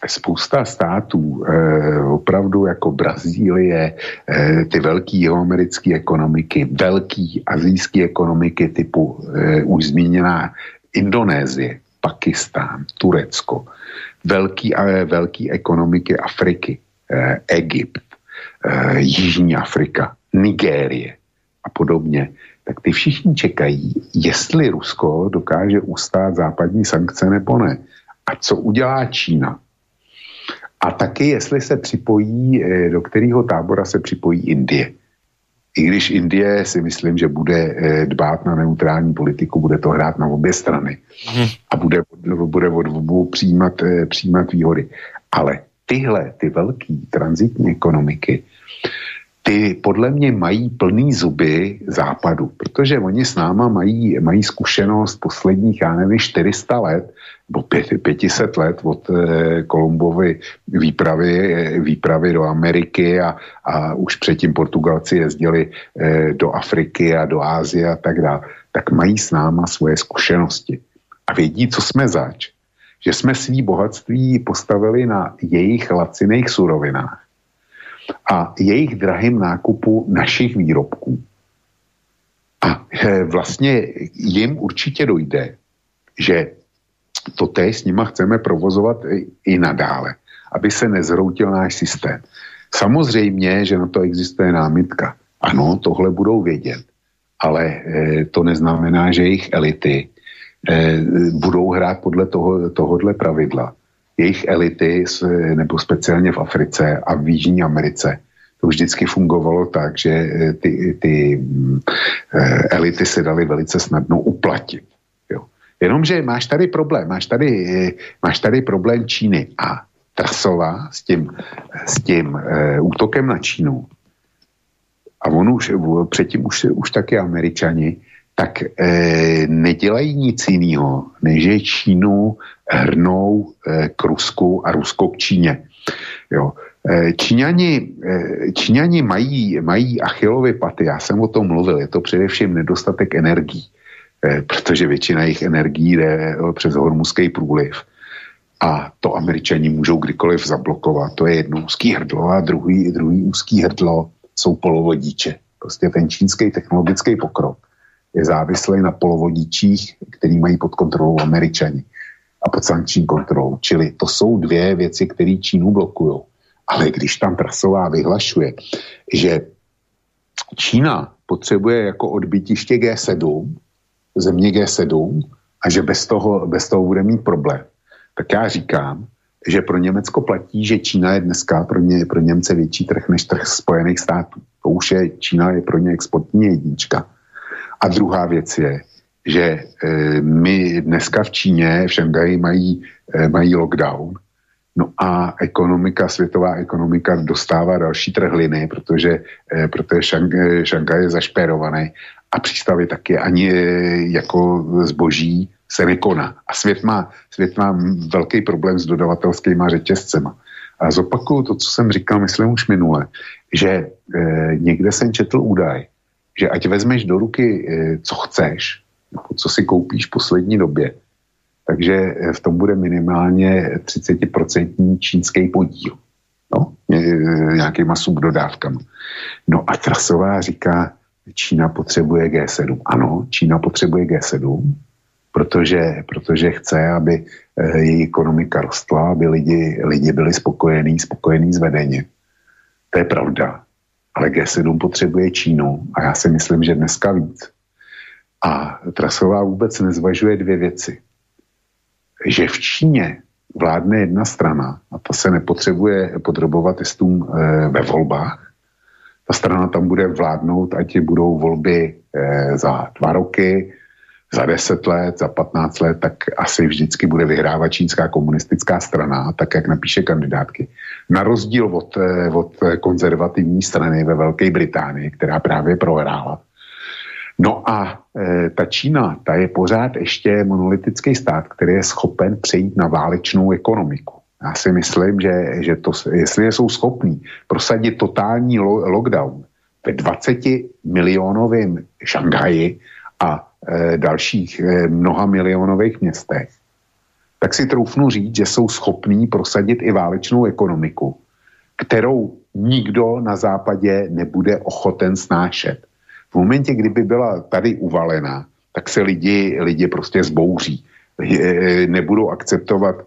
spousta států, eh, opravdu jako Brazílie, eh, ty velký jihoamerické ekonomiky, velký azijské ekonomiky typu už zmíněná Indonésie, Pakistán, Turecko, velký ekonomiky Afriky, eh, Egypt, eh, Jižní Afrika, Nigérie a podobně, tak ty všichni čekají, jestli Rusko dokáže ustát západní sankce nebo ne. A co udělá Čína? A taky, jestli se připojí, eh, do kterého tábora se připojí Indie. I když Indie si myslím, že bude eh, dbát na neutrální politiku, bude to hrát na obě strany hmm. a bude, bude od obou přijímat, eh, přijímat výhody. Ale tyhle, ty velké transitní ekonomiky, ty podle mě mají plný zuby západu, protože oni s náma mají, mají zkušenost posledních, já nevím, 400 let, nebo 500 let od eh, Kolumbovy výpravy, eh, výpravy do Ameriky a, a už předtím Portugalci jezdili eh, do Afriky a do Ázie a tak dále, tak mají s náma svoje zkušenosti. A vědí, co jsme zač. Že jsme svý bohatství postavili na jejich laciných surovinách a jejich drahým nákupu našich výrobků. A eh, vlastně jim určitě dojde, že to též s nima chceme provozovat i, nadále, aby se nezhroutil náš systém. Samozřejmě, že na to existuje námitka. Ano, tohle budou vědět, ale e, to neznamená, že jejich elity e, budou hrát podle toho, tohohle pravidla. Jejich elity, nebo speciálně v Africe a v Jižní Americe, to vždycky fungovalo tak, že eh, ty, ty mm, eh, elity se daly velice snadno uplatit. Jo. Jenomže máš tady problém, máš tady, eh, máš tady problém Číny a Trasová s tím, s tím útokem na Čínu a on už, předtím už, už taky američani, tak e, nedělají nic jiného, než že Čínu hrnou e, k Rusku a Rusko k Číně. Jo. Eh, Číňani, Číňani mají, mají achilovy paty, já jsem o tom mluvil, je to především nedostatek energií, protože většina jejich energií jde přes hormuský průliv. A to američani můžou kdykoliv zablokovat. To je jedno úzký hrdlo a druhý, druhý úzký hrdlo jsou polovodíče. Prostě ten čínský technologický pokrok je závislý na polovodíčích, který mají pod kontrolou američani a pod sankční kontrolou. Čili to jsou dvě věci, které Čínu blokují. Ale když tam Trasová vyhlašuje, že Čína potřebuje jako odbytiště G7, země G7, a že bez toho, bez toho bude mít problém, tak já říkám, že pro Německo platí, že Čína je dneska pro, ně, pro Němce větší trh než trh Spojených států. To už je, Čína je pro ně exportní jednička. A druhá věc je, že e, my dneska v Číně, v Šangaji mají, e, mají lockdown No a ekonomika, světová ekonomika dostává další trhliny, protože, eh, protože Šang, eh, Šangaj je zašperovaný a přístavy taky ani eh, jako zboží se nekoná. A svět má, svět má velký problém s dodavatelskými řetězcema. A zopakuju to, co jsem říkal, myslím už minule, že e, někde jsem četl údaj, že ať vezmeš do ruky, e, co chceš, co si koupíš v poslední době, takže eh, v tom bude minimálně 30% čínský podíl. No, nějakýma subdodávkama. No a Trasová říká, Čína potřebuje G7. Ano, Čína potřebuje G7, protože, protože chce, aby eh, její ekonomika rostla, aby lidi, lidi byli spokojení, spokojení zvedeně. To je pravda. Ale G7 potřebuje Čínu a já si myslím, že dneska víc. A Trasová vůbec nezvažuje dvě věci že v Číně vládne jedna strana a ta se nepotřebuje podrobovat testům e, ve volbách. Ta strana tam bude vládnout, ať budou volby e, za dva roky, za deset let, za patnáct let, tak asi vždycky bude vyhrávat čínská komunistická strana, tak jak napíše kandidátky. Na rozdíl od, e, od konzervativní strany ve Velké Británii, která právě prohrála No a e, ta Čína, ta je pořád ještě monolitický stát, který je schopen přejít na válečnou ekonomiku. Já si myslím, že, že to, jestli jsou schopní prosadit totální lo, lockdown ve 20 milionovém Šanghaji a dalších e, mnoha milionových městech, tak si troufnu říct, že jsou schopní prosadit i válečnou ekonomiku, kterou nikdo na západě nebude ochoten snášet. V momentě, kdyby byla tady uvalená, tak se lidi, lidi prostě zbouří. Nebudou akceptovat eh,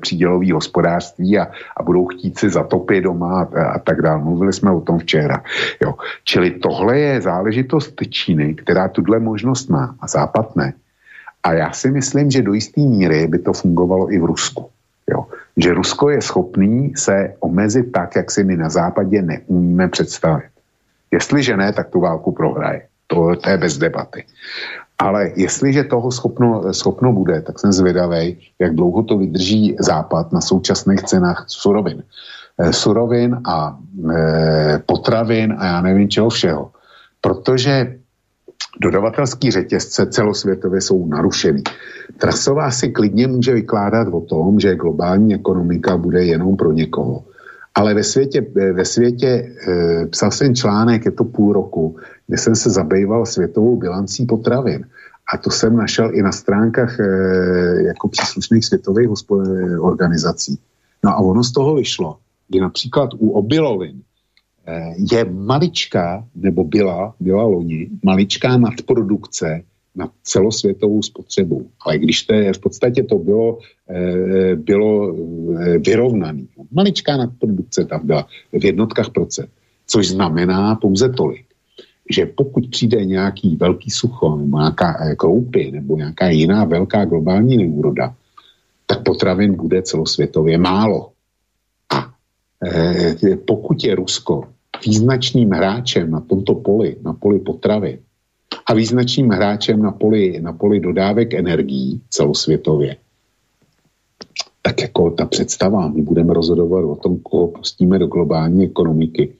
přídělový hospodářství a, a budou chtít si zatopit doma a, a tak dále. Mluvili jsme o tom včera. Jo. Čili tohle je záležitost Číny, která tuhle možnost má a Západ ne. A já si myslím, že do jisté míry by to fungovalo i v Rusku. Jo. Že Rusko je schopný se omezit tak, jak si my na západě neumíme představit. Jestliže ne, tak tu válku prohraje. To, to je bez debaty. Ale jestliže toho schopno, schopno bude, tak jsem zvědavý, jak dlouho to vydrží Západ na současných cenách surovin. E, surovin a e, potravin a já nevím čeho všeho. Protože dodavatelský řetězce celosvětově jsou narušený. Trasová si klidně může vykládat o tom, že globální ekonomika bude jenom pro někoho. Ale ve světě, ve světě e, psal jsem článek, je to půl roku, kde jsem se zabýval světovou bilancí potravin. A to jsem našel i na stránkách e, jako příslušných světových organizací. No a ono z toho vyšlo, že například u obilovin je maličká, nebo byla, byla loni, maličká nadprodukce na celosvětovou spotřebu. Ale když to je, v podstatě to bylo, e, bylo e, vyrovnaný. Maličká nadprodukce tam byla v jednotkách procent, což znamená pouze tolik, že pokud přijde nějaký velký sucho nebo nějaká e, kroupy nebo nějaká jiná velká globální neúroda, tak potravin bude celosvětově málo. A pokud je Rusko význačným hráčem na tomto poli, na poli potravy a význačným hráčem na poli, na poli dodávek energií celosvětově, tak jako ta představa, my budeme rozhodovat o tom, koho pustíme do globální ekonomiky,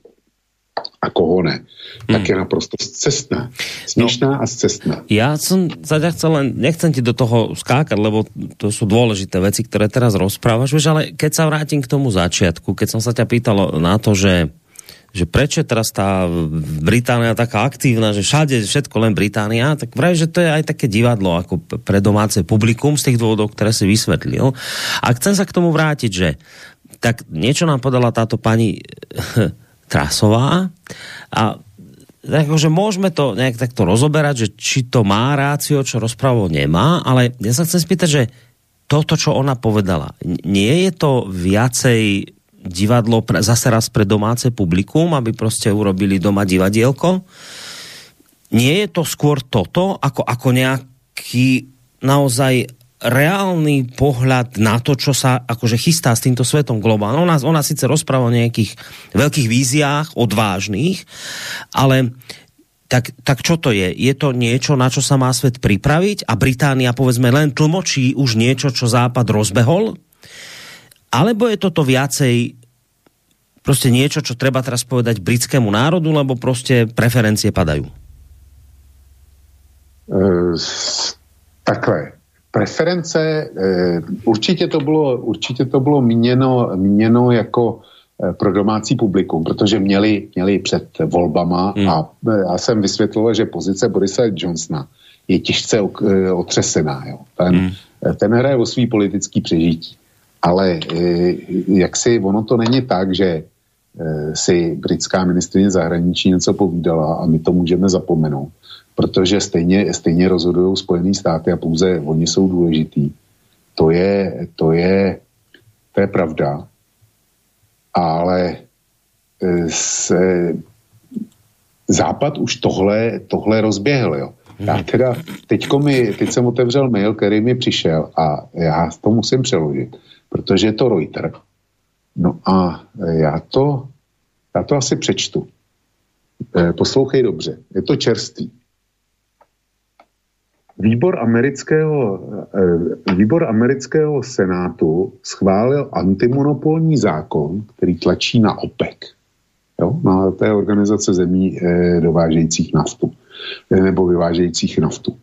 a koho ne, tak hmm. je naprosto cestná. Směšná no, a cestná. Som sa ťa chcel len, nechcem ti do toho skákať, lebo to sú dôležité veci, ktoré teraz rozprávaš, vieš, ale keď sa vrátim k tomu začiatku, keď som sa ťa pýtal na to, že že prečo je teraz tá Británia taká aktívna, že všade všetko len Británia, tak vraj, že to je aj také divadlo ako pre domáce publikum z tých dôvodov, ktoré si vysvetlil. A chcem sa k tomu vrátiť, že tak niečo nám podala táto pani *laughs* Trasová a takže môžeme to nejak takto rozoberať, že či to má rácio, čo rozpravo nemá, ale ja sa chcem spýtať, že toto, čo ona povedala, nie je to viacej divadlo pre, zase raz pre domáce publikum, aby prostě urobili doma divadielko? Nie je to skôr toto, ako, ako nejaký naozaj reálny pohľad na to, čo sa akože chystá s týmto svetom globálne. Ona, ona síce rozpráva o nejakých veľkých víziách, odvážných, ale tak, tak čo to je? Je to niečo, na čo sa má svet pripraviť a Británia povedzme len tlmočí už niečo, čo Západ rozbehol? Alebo je toto viacej prostě niečo, čo treba teraz povedať britskému národu, lebo prostě preferencie padajú? Uh, takhle preference, eh, určitě to bylo, určitě to bylo míněno, míněno jako eh, pro domácí publikum, protože měli, měli před volbama hmm. a já jsem vysvětlil, že pozice Borise Johnsona je těžce otřesená. Jo. Ten, hmm. ten hraje o svý politický přežití. Ale jak si ono to není tak, že si britská ministrině zahraničí něco povídala a my to můžeme zapomenout protože stejně, stejně rozhodují Spojené státy a pouze oni jsou důležitý. To je, to je, to je pravda. Ale e, se, Západ už tohle, tohle rozběhl, jo. Já hmm. teda, teďko mi, teď jsem otevřel mail, který mi přišel a já to musím přeložit, protože je to Reuter. No a já to, já to asi přečtu. E, poslouchej dobře, je to čerstvý. Výbor amerického, eh, výbor amerického senátu schválil antimonopolní zákon, který tlačí na OPEC, jo, na té organizace zemí dovážejících naftu nebo vyvážejících naftu.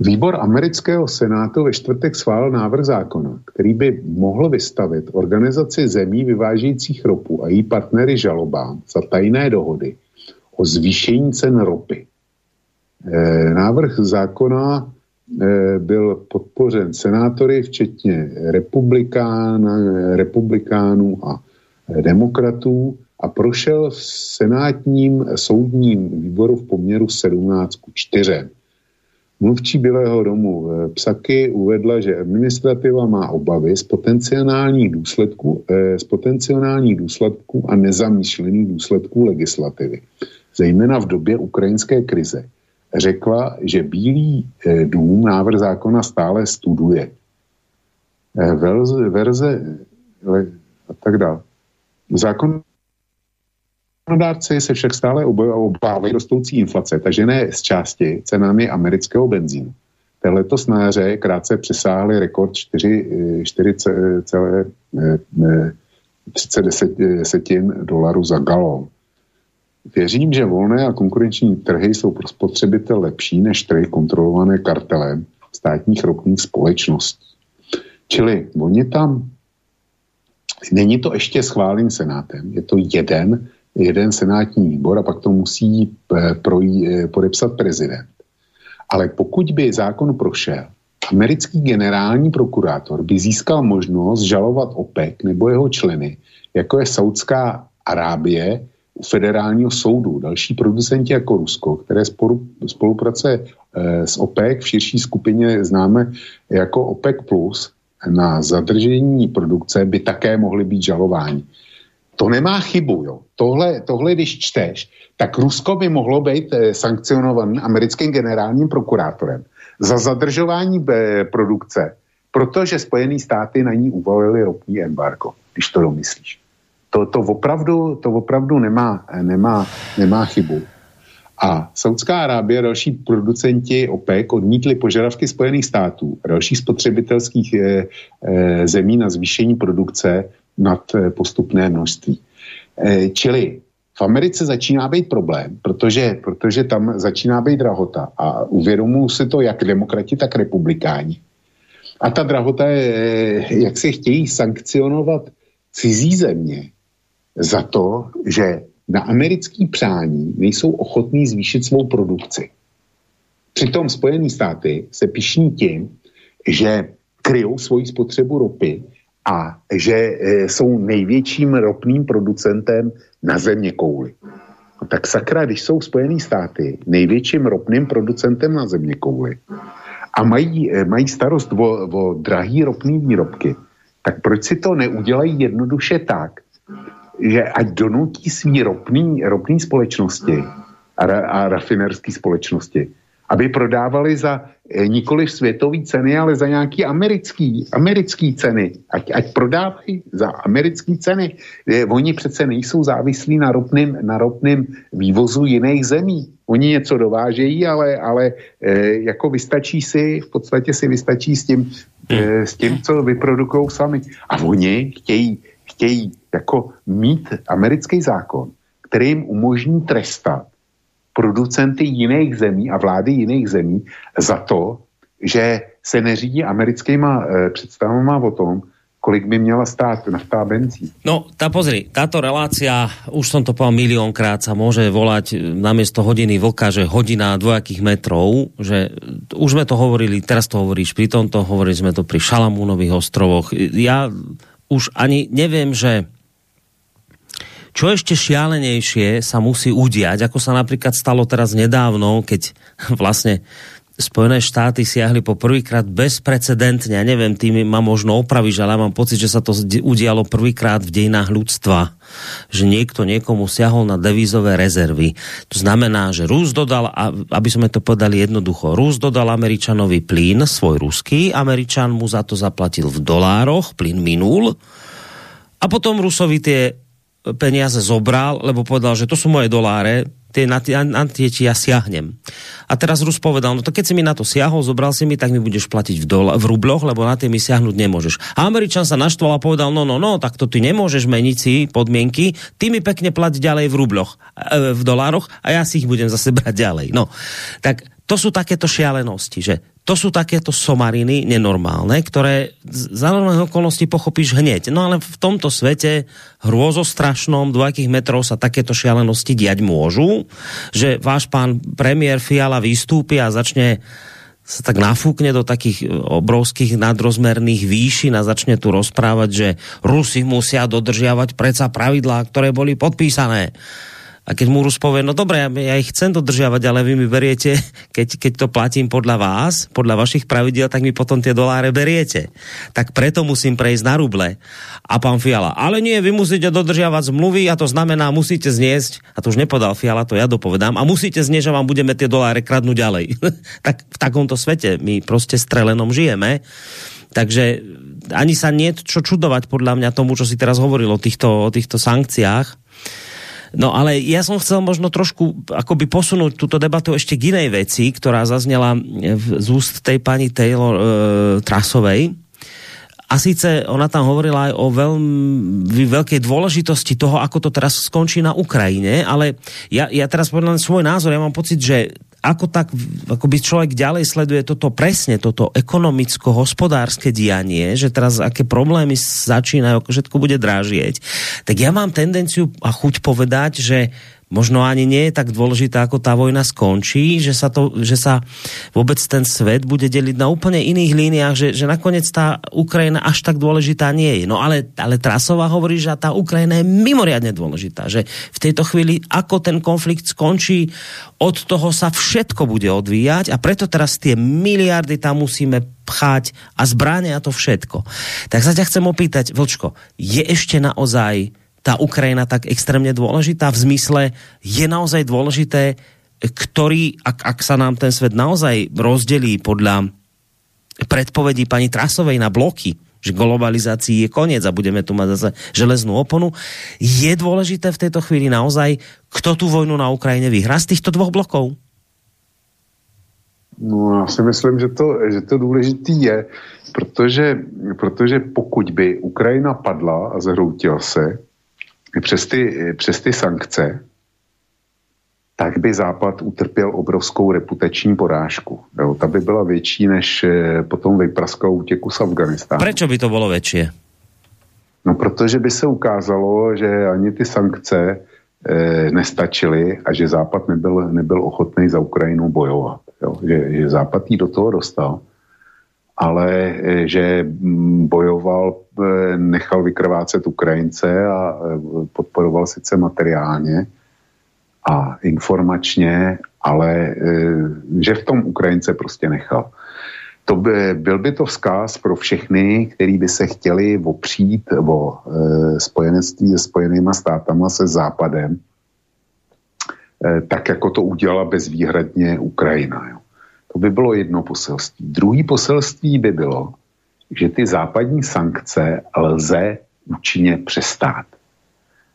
Výbor amerického senátu ve čtvrtek schválil návrh zákona, který by mohl vystavit organizaci zemí vyvážejících ropu a její partnery žalobám za tajné dohody o zvýšení cen ropy. Eh, návrh zákona eh, byl podpořen senátory, včetně republikán, republikánů a demokratů a prošel v senátním soudním výboru v poměru 17 k 4. Mluvčí Bílého domu eh, Psaky uvedla, že administrativa má obavy z potenciálních důsledků, z potenciálních důsledků a nezamýšlených důsledků legislativy, zejména v době ukrajinské krize řekla, že Bílý eh, dům návrh zákona stále studuje. Eh, verze, verze a tak dále. Zákon Zákonodárci se však stále obávají rostoucí inflace, takže ne z části cenami amerického benzínu. Té letos na jaře krátce přesáhly rekord 4,30 desetin dolarů za galon. Věřím, že volné a konkurenční trhy jsou pro spotřebitel lepší než trhy kontrolované kartelem státních ropných společností. Čili oni tam, není to ještě schválen senátem, je to jeden, jeden senátní výbor a pak to musí eh, projít, eh, podepsat prezident. Ale pokud by zákon prošel, americký generální prokurátor by získal možnost žalovat OPEC nebo jeho členy, jako je Saudská Arábie, u federálního soudu. Další producenti jako Rusko, které spolu, spolupracuje eh, s OPEC, v širší skupině známe jako OPEC+, na zadržení produkce by také mohly být žalováni. To nemá chybu, jo. Tohle, tohle, když čteš, tak Rusko by mohlo být eh, sankcionovaný americkým generálním prokurátorem za zadržování eh, produkce, protože Spojené státy na ní uvalily ropný embargo, když to domyslíš. To, to, opravdu, to opravdu nemá, nemá, nemá chybu. A Saudská Arábie a další producenti OPEC odmítli požadavky Spojených států a dalších spotřebitelských e, e, zemí na zvýšení produkce nad e, postupné množství. E, čili v Americe začíná být problém, protože, protože tam začíná být drahota a uvědomují si to jak demokrati, tak republikáni. A ta drahota je, jak se chtějí sankcionovat cizí země za to, že na americký přání nejsou ochotní zvýšit svou produkci. Přitom Spojené státy se pišní tím, že kryjou svoji spotřebu ropy a že e, jsou největším ropným producentem na země kouli. No tak sakra, když jsou Spojené státy největším ropným producentem na země kouli a mají, e, mají starost o, o drahý ropný výrobky, tak proč si to neudělají jednoduše tak, že ať donutí svý ropný, ropný společnosti a, a rafinerské společnosti, aby prodávali za nikoli světové ceny, ale za nějaký americký, americký ceny. Ať, ať prodávají za americké ceny. Eh, oni přece nejsou závislí na ropným, na ropným vývozu jiných zemí. Oni něco dovážejí, ale, ale eh, jako vystačí si, v podstatě si vystačí s tím, eh, s tím co vyprodukují sami. A oni chtějí, chtějí jako mít americký zákon, který jim umožní trestat producenty jiných zemí a vlády jiných zemí za to, že se neřídí americkýma e, představama o tom, kolik by měla stát nafta a benzín. No, tá pozri, táto relácia, už som to povedal miliónkrát, sa môže volať namiesto hodiny vlka, že hodina dvojakých metrov, že už sme to hovorili, teraz to hovoríš pri tomto, hovorili sme to pri Šalamúnových ostrovoch. Ja už ani neviem, že čo ešte šialenejšie sa musí udiať, ako sa napríklad stalo teraz nedávno, keď *laughs* vlastne Spojené štáty siahli po prvýkrát bezprecedentne, ja neviem, tým ma možno opravíš, ale ja mám pocit, že sa to udialo prvýkrát v dejinách ľudstva, že niekto niekomu siahol na devízové rezervy. To znamená, že Rus dodal, aby sme to povedali jednoducho, Rus dodal Američanovi plyn, svoj ruský, Američan mu za to zaplatil v dolároch, plyn minul, a potom Rusovi tie peniaze zobral, lebo povedal, že to sú moje doláre, tie, na, tie, na tie ja siahnem. A teraz Rus povedal, no to keď si mi na to siahol, zobral si mi, tak mi budeš platiť v, dola, v rubloch, lebo na tie mi siahnuť nemôžeš. A Američan sa naštval a povedal, no, no, no, tak to ty nemôžeš meniť si podmienky, ty mi pekne plať ďalej v rubloch, e, v dolároch a ja si ich budem zase brať ďalej. No, tak to sú takéto šialenosti, že to sú takéto somariny nenormálne, ktoré za normálne okolnosti pochopíš hneď. No ale v tomto svete hrôzostrašnom dvojakých metrov sa takéto šialenosti diať môžu, že váš pán premiér Fiala vystúpi a začne sa tak nafúkne do takých obrovských nadrozmerných výšin a začne tu rozprávať, že Rusi musia dodržiavať predsa pravidlá, ktoré boli podpísané a keď mu povie, no dobré, ja ich chcem dodržiavať, ale vy mi beriete, *laughs* keď, keď to platím podľa vás, podľa vašich pravidiel, tak mi potom tie doláre beriete. Tak preto musím prejsť na ruble. A pán Fiala, ale nie, vy musíte dodržiavať zmluvy a to znamená, musíte zniesť, a to už nepodal Fiala, to ja dopovedám, a musíte zniesť, že vám budeme tie doláre kradnúť ďalej. *laughs* tak v takomto svete my proste strelenom žijeme. Takže ani sa nie čo čudovať podľa mňa tomu, čo si teraz hovoril o týchto, o týchto sankciách No ale ja som chcel možno trošku akoby posunúť túto debatu ešte k inej veci, ktorá zaznela z úst tej pani Taylor e, Trasovej. A síce ona tam hovorila aj o veľmi veľkej dôležitosti toho, ako to teraz skončí na Ukrajine, ale ja, ja teraz povedal svoj názor, ja mám pocit, že ako tak, ako by človek ďalej sleduje toto presne, toto ekonomicko-hospodárske dianie, že teraz aké problémy začínajú, všetko bude drážieť, tak ja mám tendenciu a chuť povedať, že možno ani nie je tak dôležité, ako tá vojna skončí, že sa, to, že sa vôbec ten svet bude deliť na úplne iných líniách, že, že nakoniec tá Ukrajina až tak dôležitá nie je. No ale, ale Trasová hovorí, že tá Ukrajina je mimoriadne dôležitá, že v tejto chvíli, ako ten konflikt skončí, od toho sa všetko bude odvíjať a preto teraz tie miliardy tam musíme pchať a zbráne a to všetko. Tak sa ťa chcem opýtať, Vlčko, je ešte naozaj tá Ukrajina tak extrémně dôležitá v zmysle, je naozaj dôležité, ktorý, ak, ak sa nám ten svet naozaj rozdelí podľa predpovedí pani Trasovej na bloky, že globalizácii je koniec a budeme tu mať zase železnú oponu. Je dôležité v tejto chvíli naozaj, kto tu vojnu na Ukrajine vyhrá z týchto dvoch blokov? No, já si myslím, že to, že to důležitý je, protože, protože pokud by Ukrajina padla a zhroutila se přes ty, přes ty sankce, tak by Západ utrpěl obrovskou reputační porážku. Jo, ta by byla větší, než eh, potom vypraskal útěku z Afganistánu. Proč by to bylo větší? No, protože by se ukázalo, že ani ty sankce e, nestačily a že Západ nebyl, nebyl ochotný za Ukrajinu bojovat. Jo? Že, že Západ jí do toho dostal, ale e, že mm, bojoval, e, nechal vykrvácet Ukrajince a e, podporoval sice materiálně a informačně, ale že v tom Ukrajince prostě nechal. To by, byl by to vzkaz pro všechny, kteří by se chtěli opřít o e, spojenectví se spojenýma státama se západem, e, tak jako to udělala bezvýhradně Ukrajina. Jo. To by bylo jedno poselství. Druhý poselství by bylo, že ty západní sankce lze účinně přestát.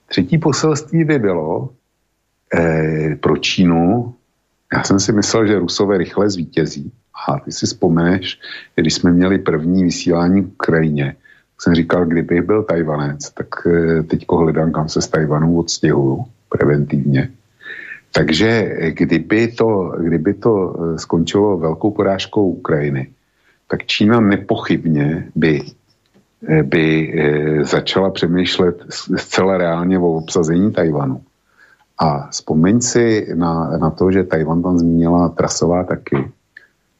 Třetí poselství by bylo e, pro Čínu, já jsem si myslel, že Rusové rychle zvítězí, a ty si vzpomeneš, když jsme měli první vysílání v Ukrajině, jsem říkal, kdybych byl Tajvanec, tak e, teďko hledám, kam se z Tajvanu odstěhuju preventivně. Takže kdyby to, kdyby to e, skončilo velkou porážkou Ukrajiny, tak Čína nepochybně by, e, by začala přemýšlet zcela reálně o obsazení Tajvanu. A vzpomeň si na, na to, že Tajvan tam zmínila trasová taky,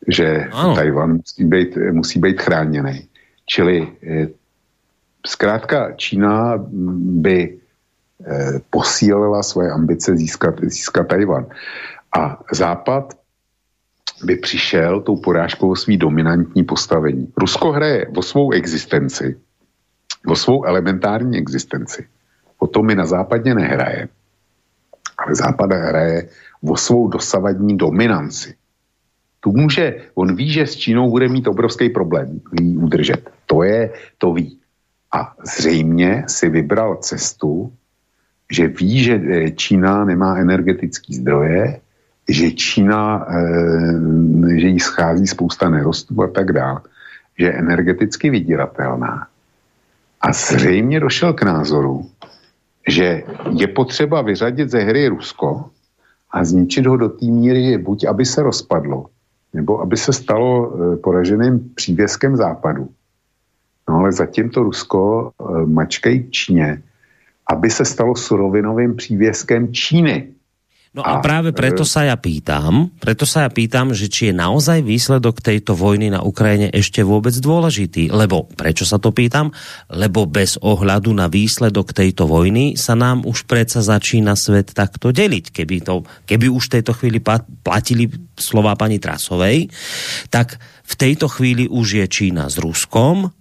že ano. Tajvan musí být, musí být chráněný. Čili eh, zkrátka Čína by eh, posílila svoje ambice získat, získat Tajvan. A Západ by přišel tou porážkou o svý dominantní postavení. Rusko hraje o svou existenci, o svou elementární existenci. O to my na západě nehraje. Ale západ hraje o svou dosavadní dominanci. Tu může, on ví, že s Čínou bude mít obrovský problém jí udržet. To je, to ví. A zřejmě si vybral cestu, že ví, že eh, Čína nemá energetické zdroje, že Čína, e, že jí schází spousta nerostů a tak dále, že je energeticky vydíratelná. A zřejmě došel k názoru, že je potřeba vyřadit ze hry Rusko a zničit ho do té míry, buď aby se rozpadlo, nebo aby se stalo eh, poraženým přívěskem západu. No ale zatím to Rusko eh, mačkají Číně, aby se stalo surovinovým přívěskem Číny. No a, a práve preto sa ja pýtam, preto sa ja pýtam, že či je naozaj výsledok tejto vojny na Ukrajine ešte vôbec dôležitý. Lebo, prečo sa to pýtam? Lebo bez ohľadu na výsledok tejto vojny sa nám už predsa začína svet takto deliť. Keby, to, keby už v tejto chvíli platili slova pani Trasovej, tak v tejto chvíli už je Čína s Ruskom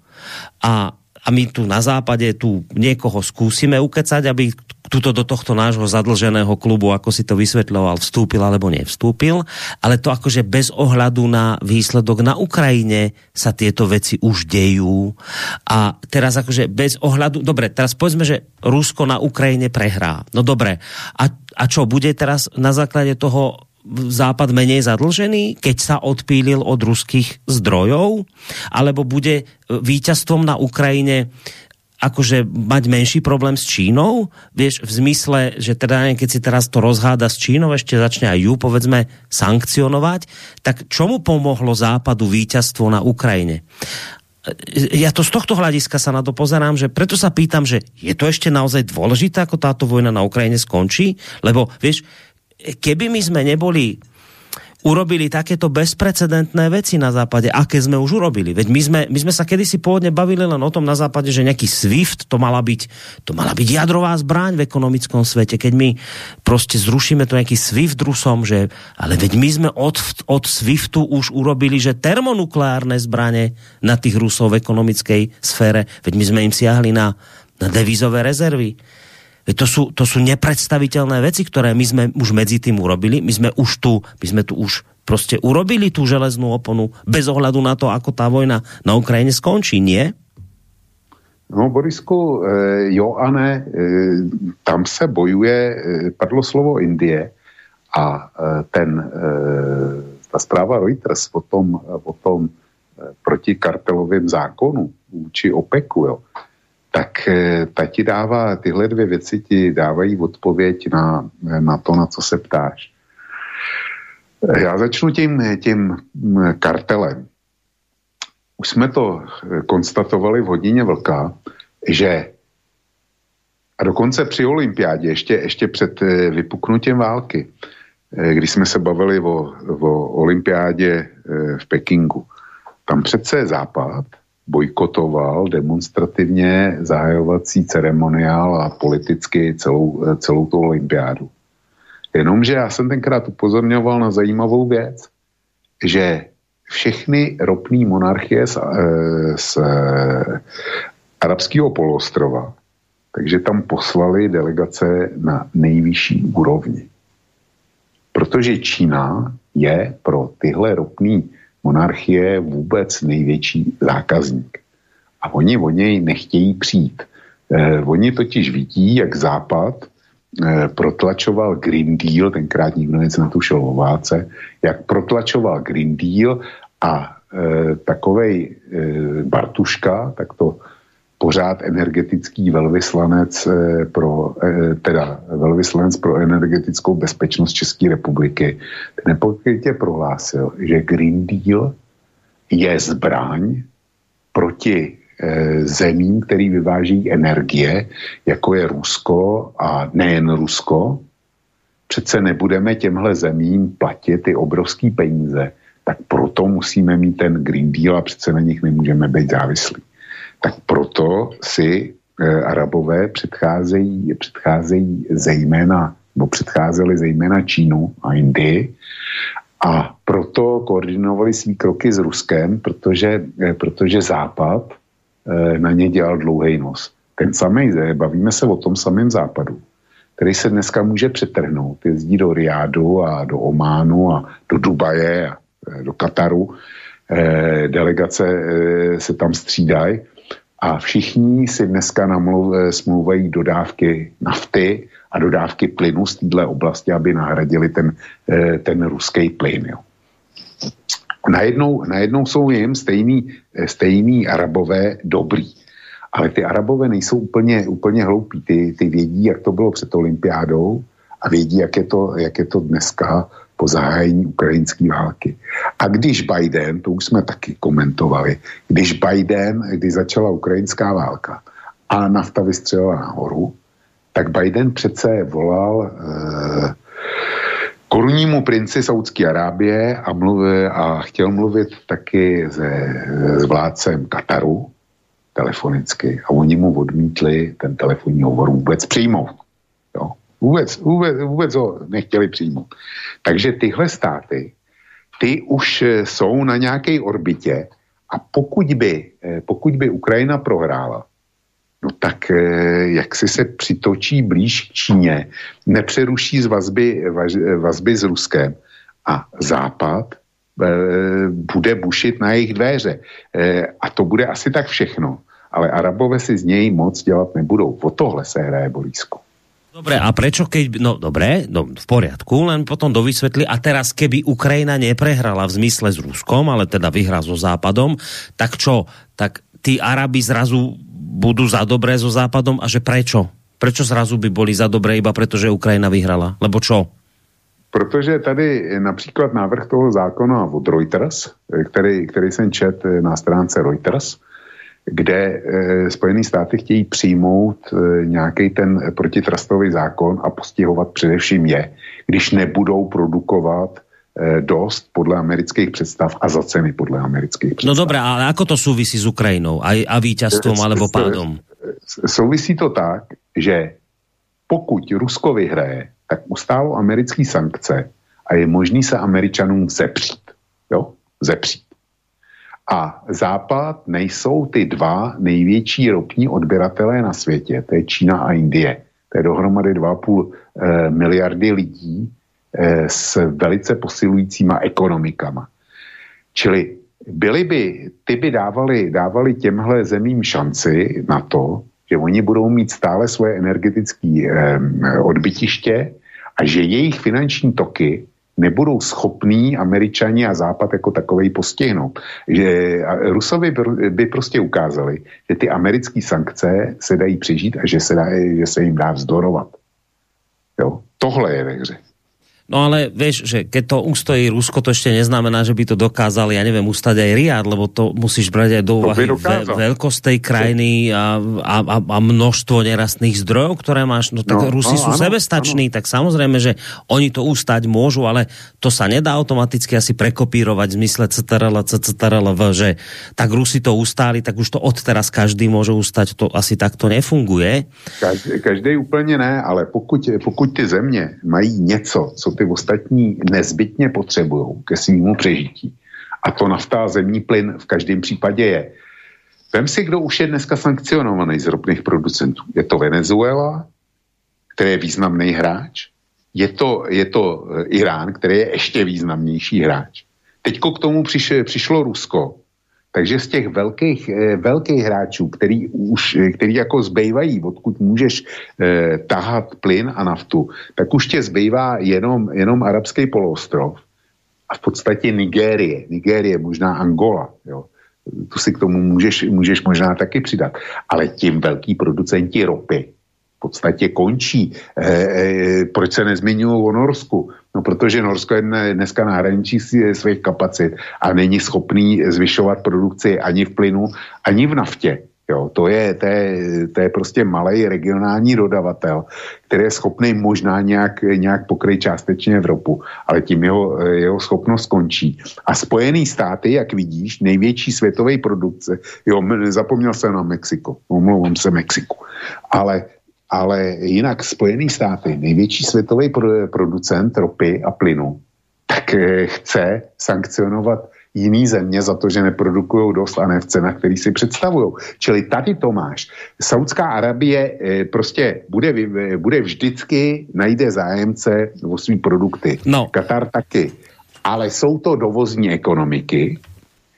a a my tu na západe tu niekoho skúsime ukecať, aby tuto do tohto nášho zadlženého klubu, ako si to vysvetľoval, vstúpil alebo nevstúpil, ale to akože bez ohľadu na výsledok na Ukrajine sa tieto veci už dejú a teraz akože bez ohľadu, dobre, teraz povedzme, že Rusko na Ukrajine prehrá. No dobre, a, a čo, bude teraz na základe toho Západ menej zadlžený, keď sa odpílil od ruských zdrojov? Alebo bude e, víťazstvom na Ukrajine akože mať menší problém s Čínou? Vieš, v zmysle, že teda keď si teraz to rozháda s Čínou, ešte začne aj ju, povedzme, sankcionovať, tak čomu pomohlo Západu víťazstvo na Ukrajine? E, ja to z tohto hľadiska sa na to pozerám, že preto sa pýtam, že je to ešte naozaj dôležité, ako táto vojna na Ukrajine skončí? Lebo, vieš, keby my sme neboli urobili takéto bezprecedentné veci na západe, aké sme už urobili. Veď my sme, my sme sa kedysi pôvodne bavili len o tom na západe, že nejaký SWIFT, to mala byť, to mala byť jadrová zbraň v ekonomickom svete. Keď my proste zrušíme to nejaký SWIFT Rusom, že, ale veď my sme od, od SWIFTu už urobili, že termonukleárne zbranie na tých Rusov v ekonomickej sfére, veď my sme im siahli na, na devizové rezervy to sú, to sú nepredstaviteľné veci, ktoré my sme už medzi tým urobili. My sme už tu, my sme tu už prostě urobili tú železnú oponu bez ohľadu na to, ako tá vojna na Ukrajine skončí, nie? No, Borisku, jo a ne. Tam se bojuje, padlo slovo Indie a ten, ta zpráva Reuters o tom, o tom protikartelovém zákonu vůči OPECu, jo, tak eh, ta ti dává, tyhle dvě věci ti dávají odpověď na, na to, na co se ptáš. Já začnu tím, tím hm, kartelem. Už jsme to eh, konstatovali v hodině vlka, že a dokonce při olympiádě, ještě, ještě před eh, vypuknutím války, když jsme se bavili o, o olympiádě v Pekingu, tam přece Západ bojkotoval demonstrativně zahajovací ceremoniál a politicky celou, celou tu olympiádu. Jenomže já jsem tenkrát upozorňoval na zajímavou věc, že všechny ropné monarchie z, eh, z eh, arabského poloostrova, takže tam poslali delegace na nejvyšší úrovni. Protože Čína je pro tyhle ropné monarchie vůbec největší zákazník. A oni o něj nechtějí přijít. Eh, oni totiž vidí, jak Západ eh, protlačoval Green Deal, tenkrát nikdo nic netušil o válce, jak protlačoval Green Deal a eh, takovej eh, Bartuška, tak to pořád energetický velvyslanec eh, pro, eh, teda velvyslanec pro energetickou bezpečnost České republiky, ten nepokrytě prohlásil, že Green Deal je zbraň proti eh, zemím, který vyváží energie, jako je Rusko a nejen Rusko. Přece nebudeme těmhle zemím platit ty obrovské peníze, tak proto musíme mít ten Green Deal a přece na nich nemůžeme být závislí tak proto si e, Arabové předcházejí, předcházejí zejména, nebo předcházeli zejména Čínu a Indii. A proto koordinovali svý kroky s Ruskem, protože, e, protože Západ e, na ně dělal dlouhý nos. Ten samý, bavíme se o tom samém západu, který se dneska může přetrhnout, jezdí do Riádu a do Ománu a do Dubaje a do Kataru, delegace se tam střídají a všichni si dneska namluv, eh, smlouvají dodávky nafty a dodávky plynu z této oblasti, aby nahradili ten, eh, ten ruský plyn. Jo. Najednou, najednou jsou jim stejný, eh, stejný arabové dobrý. Ale ty arabové nejsou úplně, úplně hloupí. Ty, ty vědí, jak to bylo před olympiádou a vědí, jak je to, jak je to dneska po zahájení ukrajinské války. A když Biden, to už jsme taky komentovali, když Biden, když začala ukrajinská válka a nafta vystřelila nahoru, tak Biden přece volal eh, korunnímu princi Saudské Arábie a, mluví, a chtěl mluvit taky se, s vládcem Kataru telefonicky a oni mu odmítli ten telefonní hovor vůbec přijmout. Jo. Vůbec, vůbec, vůbec ho nechtěli přijmout. Takže tyhle státy, ty už eh, jsou na nějaké orbitě a pokud by, eh, pokud by Ukrajina prohrála, no tak eh, jak si se přitočí blíž k Číně, nepřeruší z vazby, vazby s Ruskem a Západ bude bušit na jejich dveře. A to bude asi tak všechno. Ale Arabové si z něj moc dělat nebudou. O tohle se hraje Borísko. Dobre, a prečo keď, no dobre, no, v poriadku, len potom dovysvetli, a teraz keby Ukrajina neprehrala v zmysle s Ruskom, ale teda vyhrá so Západom, tak čo, tak tí Arabi zrazu budú za dobré so Západom a že prečo? Prečo zrazu by boli za dobré iba preto, že Ukrajina vyhrala? Lebo čo? Protože tady například návrh toho zákona od Reuters, který, který jsem čet na stránce Reuters, kde e, Spojené státy chtějí přijmout e, nějaký ten protitrastový zákon a postihovat především je, když nebudou produkovat dost podle amerických představ a za ceny podle amerických no představ. No dobré, ale ako to souvisí s Ukrajinou a, a víťazstvom alebo pádom? Souvisí to tak, že pokud Rusko vyhraje, tak ustálo americké sankce a je možný se Američanům zepřít. Jo? Zepřít. A Západ nejsou ty dva největší ropní odběratelé na světě, to je Čína a Indie. To je dohromady 2,5 eh, miliardy lidí eh, s velice posilujícíma ekonomikama. Čili byly by, ty by dávali, dávali těmhle zemím šanci na to, že oni budou mít stále svoje energetické eh, odbytiště a že jejich finanční toky nebudou schopní američani a západ jako takovej postihnout. Že Rusovi by, prostě ukázali, že ty americké sankce se dají přežít a že se, dá, že se jim dá vzdorovat. Jo? Tohle je ve hře. No ale vieš, že keď to ustojí Rusko, to ešte neznamená, že by to dokázali, ja neviem, ustať aj Riad, lebo to musíš brať aj do úvahy ve, veľkosť tej krajiny a, a, a, a množstvo nerastných zdrojov, ktoré máš. No tak no, Rusi no, sú áno, sebestační, áno. tak samozrejme, že oni to ustať môžu, ale to sa nedá automaticky asi prekopírovať v zmysle CTRL, CTRL, že tak Rusi to ustáli, tak už to odteraz každý môže ustať. To asi takto nefunguje. Každý, každý úplně ne, ale pokud, pokud ty země mají něco, co ty ostatní nezbytně potřebují ke svýmu přežití. A to nafta a zemní plyn v každém případě je. Vem si, kdo už je dneska sankcionovaný z ropných producentů. Je to Venezuela, který je významný hráč. Je to, je to eh, Irán, který je ještě významnější hráč. Teďko k tomu přišlo, přišlo Rusko, takže z těch velkých, eh, velkých hráčů, který, už, eh, který jako zbývají, odkud můžeš eh, tahat plyn a naftu, tak už tě zbývá jenom, jenom arabský poloostrov a v podstatě Nigérie. Nigérie, možná Angola. Jo. Tu si k tomu můžeš, můžeš možná taky přidat. Ale tím velký producenti ropy, podstatě končí. E, e, proč se nezmiňují o Norsku? No protože Norsko je dneska na hraničí svých kapacit a není schopný zvyšovat produkci ani v plynu, ani v naftě. Jo, to, je, to, je, to je prostě malý regionální dodavatel, který je schopný možná nějak, nějak pokryt částečně Evropu, ale tím jeho, jeho schopnost končí. A Spojené státy, jak vidíš, největší světové produkce, jo, zapomněl jsem na Mexiko, omlouvám se Mexiku, ale ale jinak Spojený státy, největší světový producent ropy a plynu, tak eh, chce sankcionovat jiný země za to, že neprodukují dost a ne v cenách, který si představují. Čili tady to máš. Saudská Arabie eh, prostě bude, bude vždycky, najde zájemce o svý produkty. No. Katar taky. Ale jsou to dovozní ekonomiky,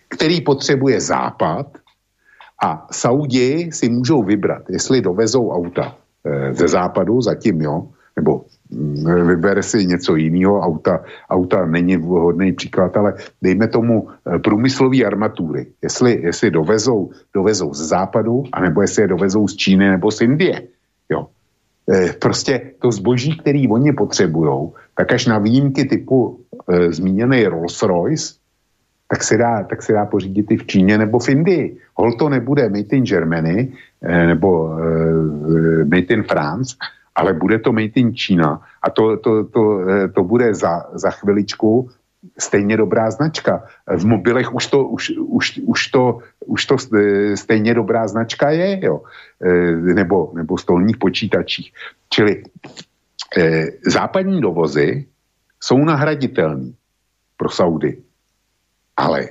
který potřebuje západ a Saudi si můžou vybrat, jestli dovezou auta Eh, ze západu, zatím jo, nebo mm, vybere si něco jiného, auta, auta není vhodný příklad, ale dejme tomu eh, průmyslové armatury, jestli, jestli dovezou, dovezou z západu, anebo jestli je dovezou z Číny nebo z Indie. Jo. E, prostě to zboží, který oni potřebují, tak až na výjimky typu e, zmíněný Rolls-Royce, tak se, dá, tak se dá pořídit i v Číně nebo v Indii. Hol to nebude made in Germany eh, nebo eh, made in France, ale bude to made in Čína a to, to, to, eh, to bude za, za chviličku stejně dobrá značka. V mobilech už to, už, už, už to, už to stejně dobrá značka je, jo. Nebo, nebo stolních počítačích. Čili západní dovozy jsou nahraditelné pro Saudy. Ale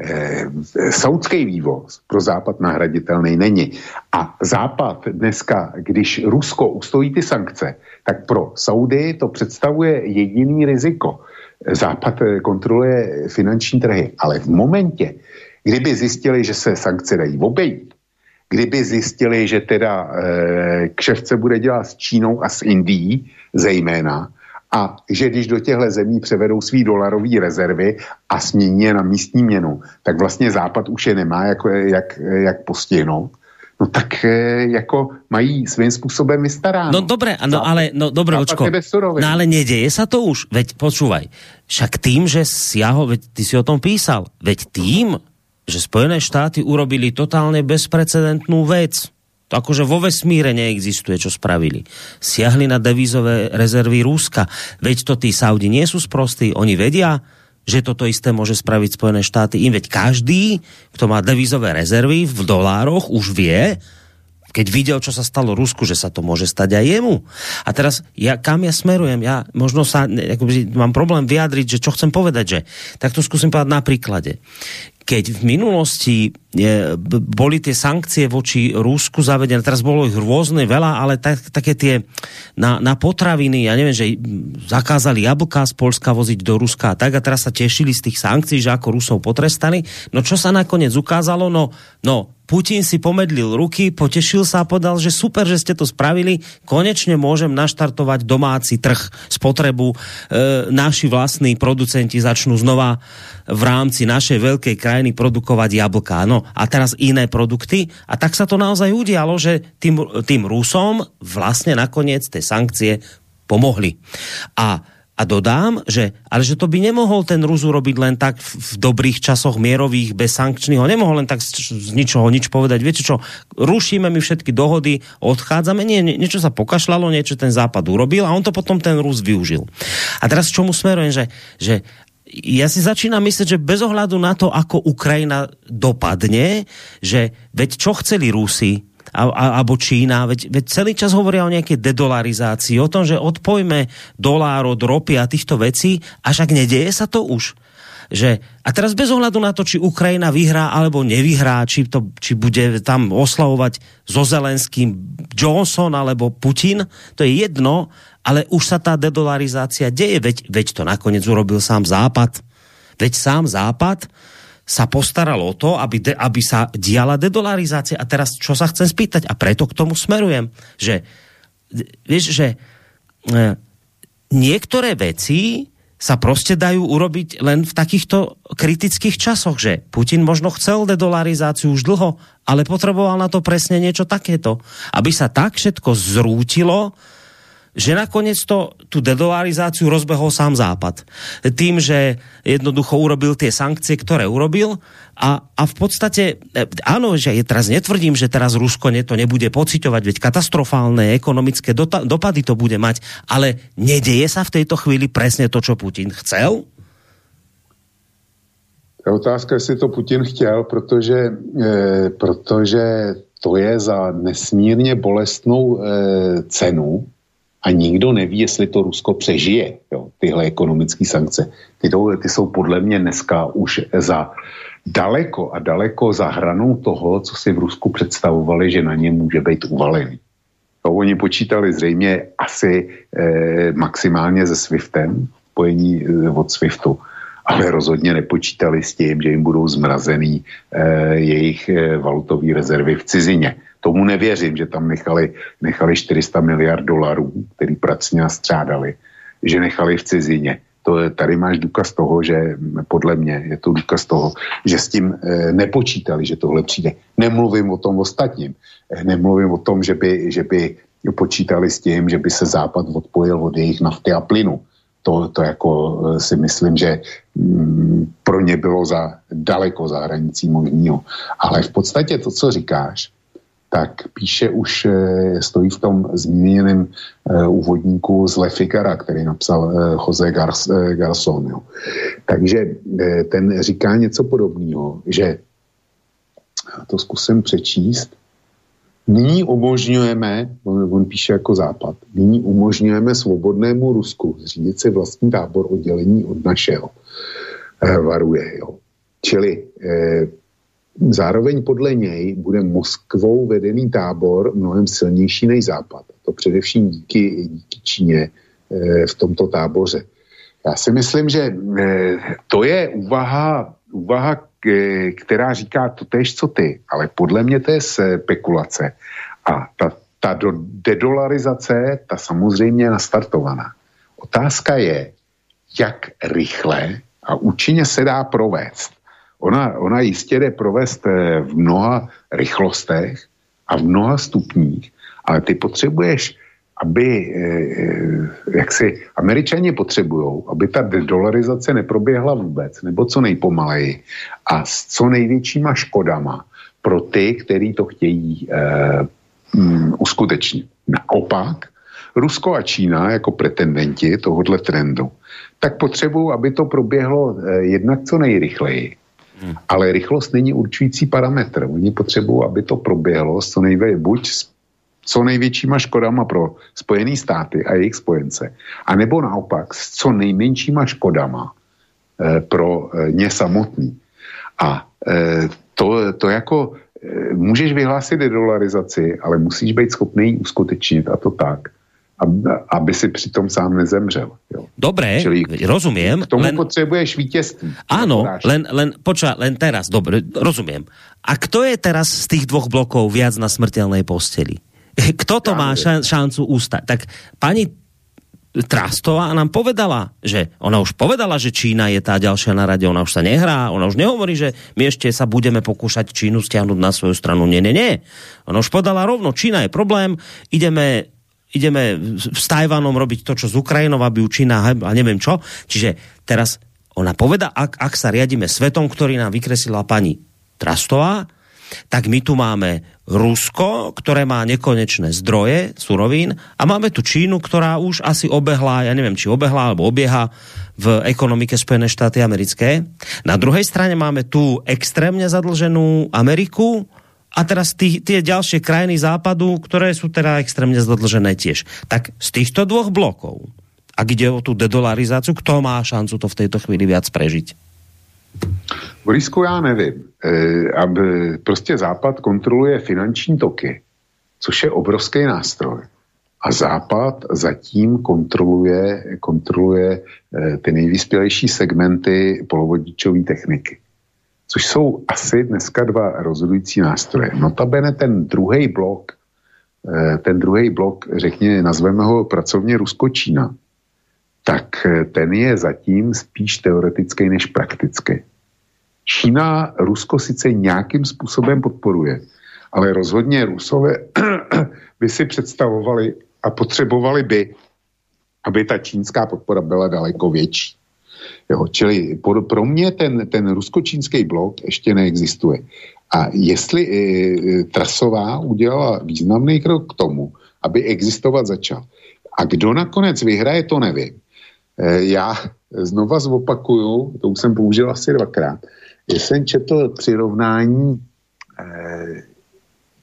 eh, saudský vývoz pro Západ nahraditelný není. A Západ dneska, když Rusko ustojí ty sankce, tak pro Saudy to představuje jediný riziko. Západ eh, kontroluje finanční trhy, ale v momentě, kdyby zjistili, že se sankce dají obejít, kdyby zjistili, že teda eh, kševce bude dělat s Čínou a s Indií zejména, a že když do těchto zemí převedou svý dolarové rezervy a smění je na místní měnu, tak vlastně Západ už je nemá jako, jak, jak postihnout. No tak e, jako mají svým způsobem vystaráno. No dobré, no ale, no dobré, očko, no ale neděje sa to už, veď počúvaj, však tým, že siaho, veď ty si o tom písal, veď tým, že Spojené štáty urobili totálne bezprecedentnú vec, to akože vo vesmíre neexistuje, čo spravili. Siahli na devízové rezervy Rúska. Veď to tí Saudi nie sú sprostí. Oni vedia, že toto isté môže spraviť Spojené štáty. Im veď každý, kto má devizové rezervy v dolároch, už vie, keď videl, čo sa stalo Rusku, že sa to môže stať aj jemu. A teraz, ja, kam ja smerujem? Ja možno sa, akoby, mám problém vyjadriť, že čo chcem povedať, že tak to skúsim povedať na príklade keď v minulosti je, boli tie sankcie voči Rusku zavedené, teraz bolo ich rôzne veľa, ale tak, také tie na, na potraviny, ja neviem, že zakázali jablká z Polska voziť do Ruska a tak a teraz sa tešili z tých sankcií, že ako Rusov potrestali. No čo sa nakoniec ukázalo? No, no Putin si pomedlil ruky, potešil sa a povedal, že super, že ste to spravili, konečne môžem naštartovať domáci trh, spotrebu, e, naši vlastní producenti začnú znova v rámci našej veľkej krajiny produkovať jablká. No a teraz iné produkty. A tak sa to naozaj udialo, že tým, tým Rusom vlastne nakoniec tie sankcie pomohli. A a dodám, že, ale že to by nemohol ten Rus urobiť len tak v dobrých časoch mierových, bez sankčných, ho nemohol len tak z, z ničoho nič povedať. Viete čo, rušíme my všetky dohody, odchádzame, nie, nie, niečo sa pokašľalo, niečo ten západ urobil a on to potom ten Rus využil. A teraz čomu smerujem, že, že ja si začínam myslieť, že bez ohľadu na to, ako Ukrajina dopadne, že veď čo chceli Rusi, alebo Čína, veď, veď celý čas hovoria o nejakej dedolarizácii, o tom, že odpojme dolár od ropy a týchto vecí, a však nedeje sa to už. Že, a teraz bez ohľadu na to, či Ukrajina vyhrá alebo nevyhrá, či, to, či bude tam oslavovať so Zelenským Johnson alebo Putin, to je jedno, ale už sa tá dedolarizácia deje, veď, veď to nakoniec urobil sám Západ. Veď sám Západ sa postaral o to, aby, de, aby sa diala dedolarizácia. A teraz, čo sa chcem spýtať? A preto k tomu smerujem, že vieš, že e, niektoré veci sa prostě dajú urobiť len v takýchto kritických časoch, že Putin možno chcel dedolarizáciu už dlho, ale potreboval na to presne niečo takéto. Aby sa tak všetko zrútilo, že nakoniec to, tu dedolarizáciu rozbehol sám Západ. Tým, že jednoducho urobil tie sankcie, ktoré urobil a, a v podstate, e, áno, že je teraz netvrdím, že teraz Rusko ne, to nebude pociťovať, veď katastrofálne ekonomické dota, dopady to bude mať, ale nedeje sa v tejto chvíli presne to, čo Putin chcel? Je otázka, jestli to Putin chtěl, protože, e, protože to je za nesmírně bolestnou e, cenu, a nikdo neví, jestli to Rusko přežije, jo, tyhle ekonomické sankce. Ty, to, ty jsou podle mě dneska už za daleko a daleko za hranou toho, co si v Rusku představovali, že na ně může být uvalený. To oni počítali zřejmě asi eh, maximálně se Swiftem, spojení eh, od Swiftu, ale rozhodně nepočítali s tím, že jim budou zmrazený eh, jejich eh, valutové rezervy v cizině. Tomu nevěřím, že tam nechali, nechali 400 miliard dolarů, který pracně střádali, že nechali v cizině. To je, tady máš důkaz toho, že podle mě je to důkaz toho, že s tím e, nepočítali, že tohle přijde. Nemluvím o tom ostatním. E, nemluvím o tom, že by, že by počítali s tím, že by se Západ odpojil od jejich nafty a plynu. To, to jako e, si myslím, že mm, pro ně bylo za daleko za hranicí možného. Ale v podstatě to, co říkáš, tak píše už, eh, stojí v tom zmíněném eh, úvodníku z Le Figara, který napsal eh, Jose Garson. Takže ten říká něco podobného, že to zkusím přečíst. Nyní umožňujeme, on, on píše jako západ, nyní umožňujeme svobodnému Rusku zřídit si vlastní tábor oddělení od našeho. Varuje, jo. Čili Zároveň podle něj bude Moskvou vedený tábor mnohem silnější než Západ. To především díky, díky Číně eh, v tomto táboře. Já si myslím, že eh, to je úvaha, úvaha která říká to tež, co ty, ale podle mě to je spekulace. A ta, ta do, dedolarizace, ta samozřejmě je nastartovaná. Otázka je, jak rychle a účinně se dá provést. Ona, ona jistě jde provést eh, v mnoha rychlostech a v mnoha stupních, ale ty potřebuješ, aby, eh, jak si američani potřebují, aby ta dolarizace neproběhla vůbec, nebo co nejpomaleji a s co největšíma škodama pro ty, kteří to chtějí eh, um, uskutečnit. Naopak, Rusko a Čína jako pretendenti tohohle trendu, tak potřebují, aby to proběhlo eh, jednak co nejrychleji Hmm. Ale rychlost není určující parametr. Oni potřebují, aby to proběhlo s co nejvě, buď s co největšíma škodama pro Spojené státy a jejich spojence, a nebo naopak s co nejmenšíma škodama eh, pro eh, ně samotný. A e, to, to jako e, můžeš vyhlásit dedolarizaci, ale musíš být schopný ji uskutečnit a to tak, aby si přitom sám nezemřel. Jo. Dobré, Čili rozumím. K tomu len... potřebuješ vítězství. Áno, len, len, poča, len teraz, dobre, rozumím. A kto je teraz z tých dvoch blokov viac na smrteľnej posteli? *laughs* Kto to ja, má šancu ústať? Tak pani Trastová nám povedala, že ona už povedala, že Čína je tá ďalšia na rade, ona už sa nehrá, ona už nehovorí, že my ešte sa budeme pokúšať Čínu stiahnuť na svoju stranu. Nie, nie, nie. Ona už povedala rovno, Čína je problém, ideme ideme s Tajvanom robiť to, čo s Ukrajinou, aby Čína a neviem čo. Čiže teraz ona poveda, ak, ak sa riadíme svetom, ktorý nám vykreslila pani Trastová, tak my tu máme Rusko, ktoré má nekonečné zdroje surovín a máme tu Čínu, ktorá už asi obehla, ja neviem, či obehla alebo obieha v ekonomike Spojené štáty americké. Na druhej strane máme tu extrémne zadlženú Ameriku, a teraz tí, tie ďalšie krajiny západu, ktoré sú teda extrémne zadlžené tiež. Tak z týchto dvoch blokov, ak ide o tú dedolarizáciu, kto má šancu to v tejto chvíli viac prežiť? Borisku, já nevím. E, aby prostě Západ kontroluje finanční toky, což je obrovský nástroj. A Západ zatím kontroluje, kontroluje e, ty nejvyspělejší segmenty polovodičové techniky což jsou asi dneska dva rozhodující nástroje. Notabene ten druhý blok, eh, ten druhý blok, řekněme, nazveme ho pracovně Rusko-Čína, tak eh, ten je zatím spíš teoretický než praktický. Čína Rusko sice nějakým způsobem podporuje, ale rozhodně Rusové *clears throat* by si představovali a potřebovali by, aby ta čínská podpora byla daleko větší. Jo, čili pro, pro mě ten, ten rusko-čínský blok ještě neexistuje. A jestli e, Trasová udělala významný krok k tomu, aby existovat začal. A kdo nakonec vyhraje, to nevím. E, já znova zopakuju, to už jsem použil asi dvakrát, jsem četl přirovnání, e,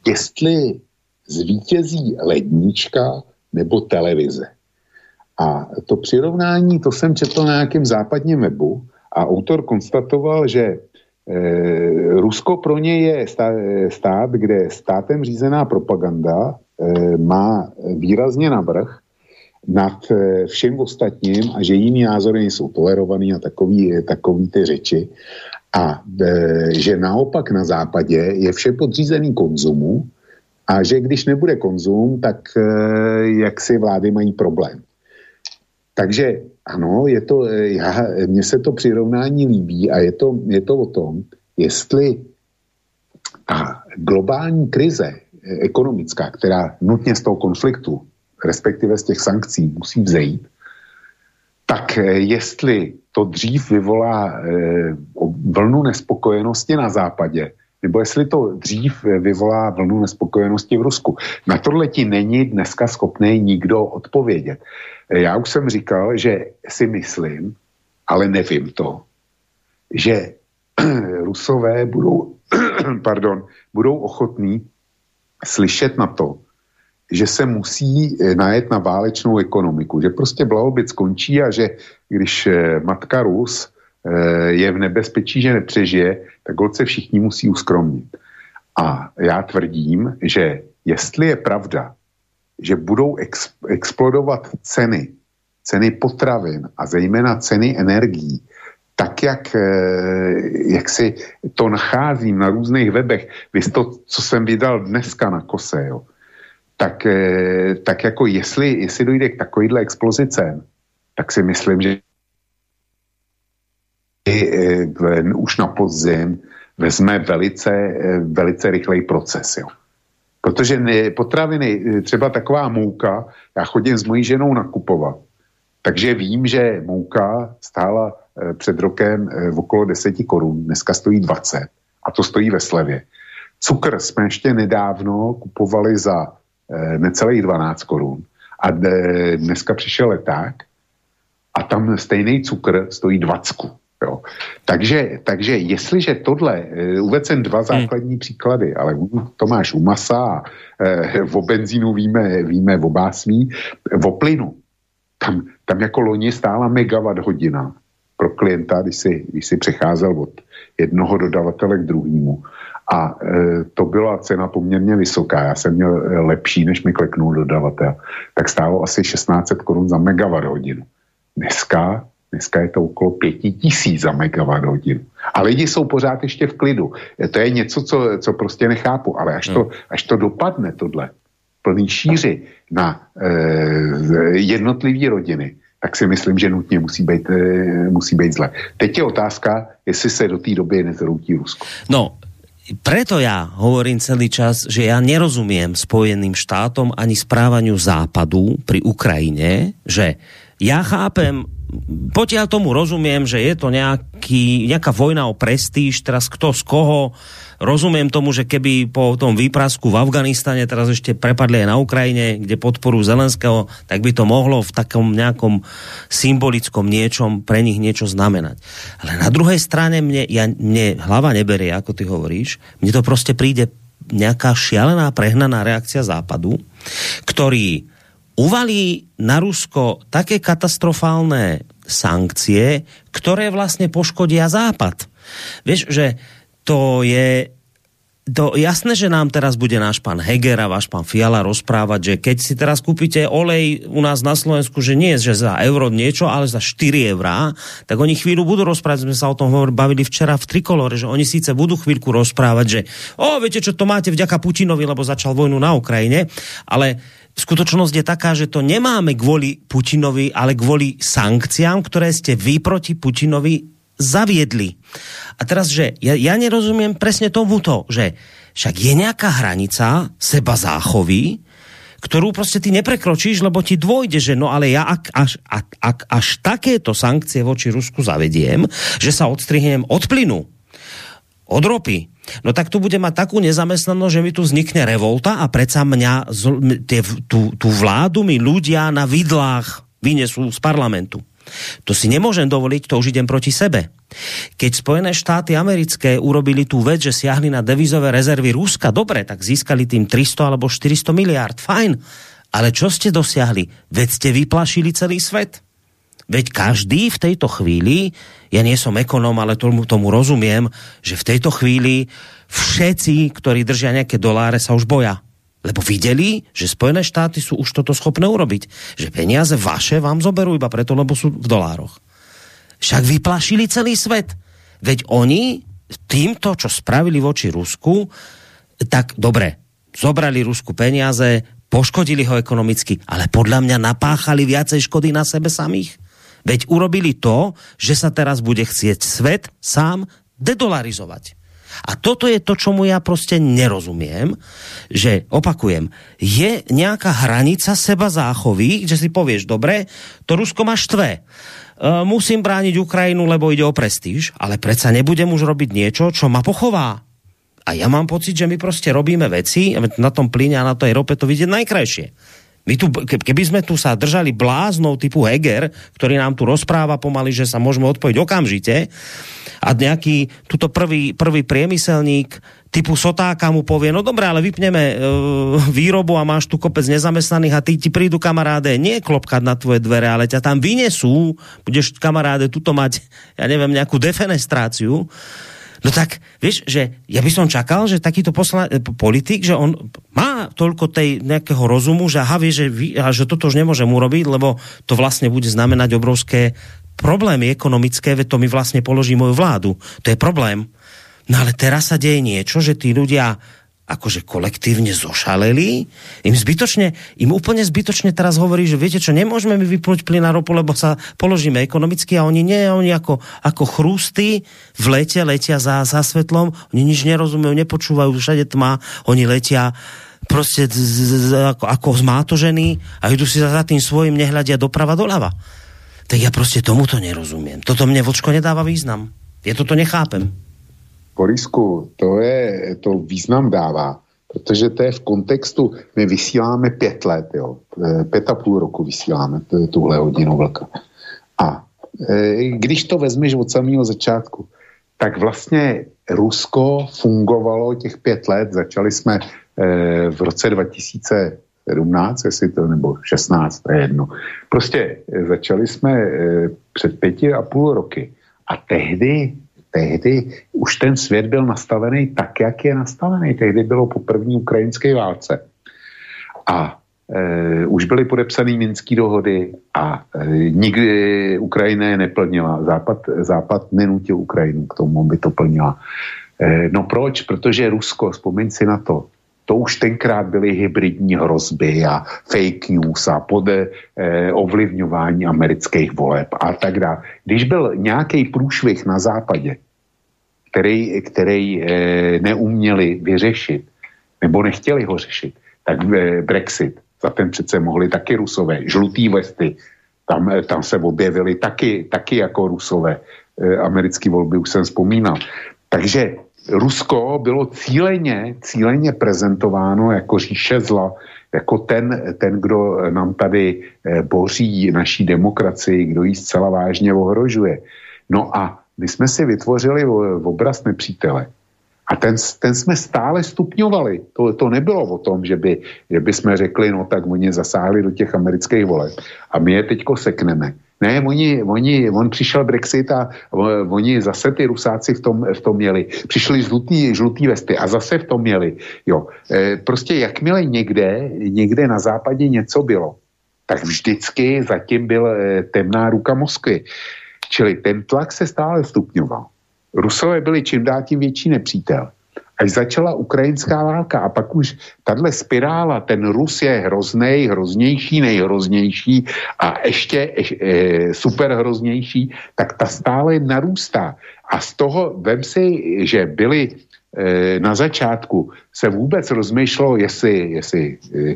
jestli zvítězí lednička nebo televize. A to přirovnání, to jsem četl na nějakém západním webu a autor konstatoval, že e, Rusko pro ně je stát, kde státem řízená propaganda e, má výrazně navrh nad e, všem ostatním a že jiný názory nejsou tolerovaný a takový, takový ty řeči. A e, že naopak na západě je vše podřízený konzumu a že když nebude konzum, tak e, jak si vlády mají problém. Takže ano, je to, eh, já, mně se to přirovnání líbí a je to, je to o tom, jestli a globální krize eh, ekonomická, která nutně z toho konfliktu, respektive z těch sankcí musí vzejít, tak eh, jestli to dřív vyvolá vlnu nespokojenosti na západě, nebo jestli to dřív vyvolá vlnu nespokojenosti v Rusku. Na tohle ti není dneska schopný nikdo odpovědět. Já už jsem říkal, že si myslím, ale nevím to, že *clears throat* Rusové budou, *clears throat* pardon, budou ochotní slyšet na to, že se musí eh, najet na válečnou ekonomiku, že prostě blahobyt skončí a že když eh, matka Rus eh, je v nebezpečí, že nepřežije, tak se všichni musí uskromnit. A já tvrdím, že jestli je pravda, že budou ex, explodovat ceny, ceny potravin a zejména ceny energií, tak jak, eh, jak si to nacházím na různých webech, vy to, co jsem vydal dneska na kose, jo, tak, eh, tak jako jestli, jestli dojde k takovýhle explozi cen, tak si myslím, že eh, už na podzim vezme velice, velice rychlej proces. Jo. Protože potraviny, eh, třeba taková mouka, já chodím s mojí ženou nakupovat, takže vím, že mouka stála e, před rokem v okolo 10 korun, dneska stojí 20 a to stojí ve slevě. Cukr jsme ještě nedávno kupovali za necelých 12 korun a dneska přišel leták a tam stejný cukr stojí 20. Jo. Takže, takže jestliže tohle, eh, uvedl jsem dva hmm. základní hmm. příklady, ale to máš u masa, eh, o benzínu víme, víme o básmí, o plynu. Tam, tam jako loni stála megawatt hodina pro klienta, když si, když si přecházel od jednoho dodavatele k druhému. A e, to byla cena poměrně vysoká. Já jsem měl e, lepší, než mi kleknul dodavatel. Tak stálo asi 1600 korun za megawatt hodinu. Dneska, dneska je to okolo 5000 za megawatt hodinu. A lidi jsou pořád ještě v klidu. E, to je něco, co, co prostě nechápu. Ale až to, až to dopadne, tohle, plný šíři na e, jednotlivé rodiny, tak si myslím, že nutně musí být, e, musí být zle. Teď je otázka, jestli se do té doby nezroutí Rusko. No, preto ja hovorím celý čas, že ja nerozumiem Spojeným štátom ani správaniu západu pri Ukrajine, že ja chápem, potiaľ tomu rozumiem, že je to nejaký, nejaká vojna o prestíž, teraz kto z koho, Rozumiem tomu, že keby po tom výprasku v Afganistane teraz ešte prepadli aj na Ukrajine, kde podporu Zelenského, tak by to mohlo v takom nejakom symbolickom niečom pre nich niečo znamenať. Ale na druhej strane mne, ja, mne hlava neberie, ako ty hovoríš, mne to prostě príde nejaká šialená, prehnaná reakcia Západu, ktorý uvalí na Rusko také katastrofálne sankcie, ktoré vlastne poškodia Západ. Vieš, že to je to jasné, že nám teraz bude náš pán Heger a váš pán Fiala rozprávať, že keď si teraz kúpite olej u nás na Slovensku, že nie je, že za euro niečo, ale za 4 eurá, tak oni chvíľu budú rozprávať, sme sa o tom bavili včera v Trikolore, že oni síce budú chvíľku rozprávať, že o, viete čo, to máte vďaka Putinovi, lebo začal vojnu na Ukrajine, ale skutočnosť je taká, že to nemáme kvôli Putinovi, ale kvôli sankciám, ktoré ste vy proti Putinovi zaviedli. A teraz, že ja, ja nerozumiem presne tomuto, že však je nejaká hranica seba záchovy, ktorú prostě ty neprekročíš, lebo ti dvojde, že no ale ja ak až, ak, ak až takéto sankcie voči Rusku zavediem, že sa odstrihnem od plynu, od ropy, no tak tu bude mať takú nezamestnanosť, že mi tu vznikne revolta a predsa mňa, tie, tú, tú vládu mi ľudia na vidlách vynesú z parlamentu. To si nemôžem dovoliť, to už idem proti sebe. Keď Spojené štáty americké urobili tú vec, že siahli na devizové rezervy Ruska, dobre, tak získali tým 300 alebo 400 miliard, fajn. Ale čo ste dosiahli? Veď ste vyplašili celý svet. Veď každý v tejto chvíli, ja nie som ekonom, ale tomu, tomu rozumiem, že v tejto chvíli všetci, ktorí držia nejaké doláre, sa už boja Lebo videli, že Spojené štáty sú už toto schopné urobiť. Že peniaze vaše vám zoberú iba preto, lebo sú v dolároch. Však vyplašili celý svet. Veď oni týmto, čo spravili voči Rusku, tak dobre, zobrali Rusku peniaze, poškodili ho ekonomicky, ale podľa mňa napáchali viacej škody na sebe samých. Veď urobili to, že sa teraz bude chcieť svet sám dedolarizovať. A toto je to, čomu ja prostě nerozumiem, že opakujem, je nějaká hranica seba záchovy, že si povieš, dobre, to Rusko má štve. Uh, musím brániť Ukrajinu, lebo ide o prestíž, ale predsa nebudem už robiť niečo, čo ma pochová. A ja mám pocit, že my prostě robíme veci, na tom plyne a na tej rope to vidieť najkrajšie. My tu, keby sme tu sa držali bláznou typu Heger, ktorý nám tu rozpráva pomaly, že sa môžeme odpojiť okamžite, a nejaký tuto prvý, prvý priemyselník typu Sotáka mu povie, no dobré, ale vypneme e, výrobu a máš tu kopec nezamestnaných a ty ti prídu kamaráde nie klopkať na tvoje dvere, ale ťa tam vynesú, budeš kamaráde tuto mať, ja neviem, nejakú defenestráciu, No tak, vieš, že ja by som čakal, že takýto posla, politik, že on má toľko tej nejakého rozumu, že aha, vie, že, vy, a že toto už nemôžem urobiť, lebo to vlastne bude znamenať obrovské problémy ekonomické, veď to mi vlastne položí moju vládu. To je problém. No ale teraz sa deje niečo, že tí ľudia akože kolektívne zošaleli, im zbytočne, im úplne zbytočne teraz hovorí, že viete čo, nemôžeme mi vypnúť plyn na ropu, lebo sa položíme ekonomicky a oni nie, oni ako, ako chrusty v lete letia za, za svetlom, oni nič nerozumejú, nepočúvajú, všade tma, oni letia prostě z, z, z, ako, ako zmátožení a idú si za tým svojím, nehľadia doprava doľava tak já prostě tomuto nerozumím. Toto mě vočko nedává význam. Já toto nechápem. Borisku, to, je, to význam dává, protože to je v kontextu, my vysíláme pět let, jo, e, pět a půl roku vysíláme tuhle hodinu vlka. A e, když to vezmeš od samého začátku, tak vlastně Rusko fungovalo těch pět let, začali jsme e, v roce 2000 17, jestli to, nebo 16, to je jedno. Prostě začali jsme před pěti a půl roky a tehdy tehdy už ten svět byl nastavený tak, jak je nastavený. Tehdy bylo po první ukrajinské válce. A e, už byly podepsané minské dohody a e, nikdy Ukrajina je neplnila. Západ, Západ nenutil Ukrajinu k tomu, aby to plnila. E, no proč? Protože Rusko, vzpomeň si na to, to už tenkrát byly hybridní hrozby a fake news a pod eh, ovlivňování amerických voleb a tak dále. Když byl nějaký průšvih na západě, který, který eh, neuměli vyřešit, nebo nechtěli ho řešit, tak eh, Brexit, za ten přece mohli taky rusové, žlutý vesty, tam, eh, tam se objevili taky, taky jako rusové. Eh, americké volby už jsem vzpomínal. Takže Rusko bylo cíleně, cíleně prezentováno jako říše zla, jako ten, ten, kdo nám tady eh, boří naší demokracii, kdo ji zcela vážně ohrožuje. No a my jsme si vytvořili obraz nepřítele. A ten, ten jsme stále stupňovali. To, to nebylo o tom, že by, že by jsme řekli, no tak oni zasáhli do těch amerických voleb a my je teďko sekneme. Ne, oni, oni, on přišel Brexit a oni zase ty Rusáci v tom, v tom měli. Přišli žlutý, žlutý vesty a zase v tom měli. Jo. E, prostě jakmile někde, někde na západě něco bylo, tak vždycky zatím byl e, temná ruka Moskvy. Čili ten tlak se stále stupňoval. Rusové byli čím dál tím větší nepřítel až začala ukrajinská válka a pak už tahle spirála, ten Rus je hrozný, hroznější, nejhroznější a ještě e, super hroznější, tak ta stále narůstá. A z toho vem si, že byli e, na začátku se vůbec rozmýšlelo, jestli, jestli e,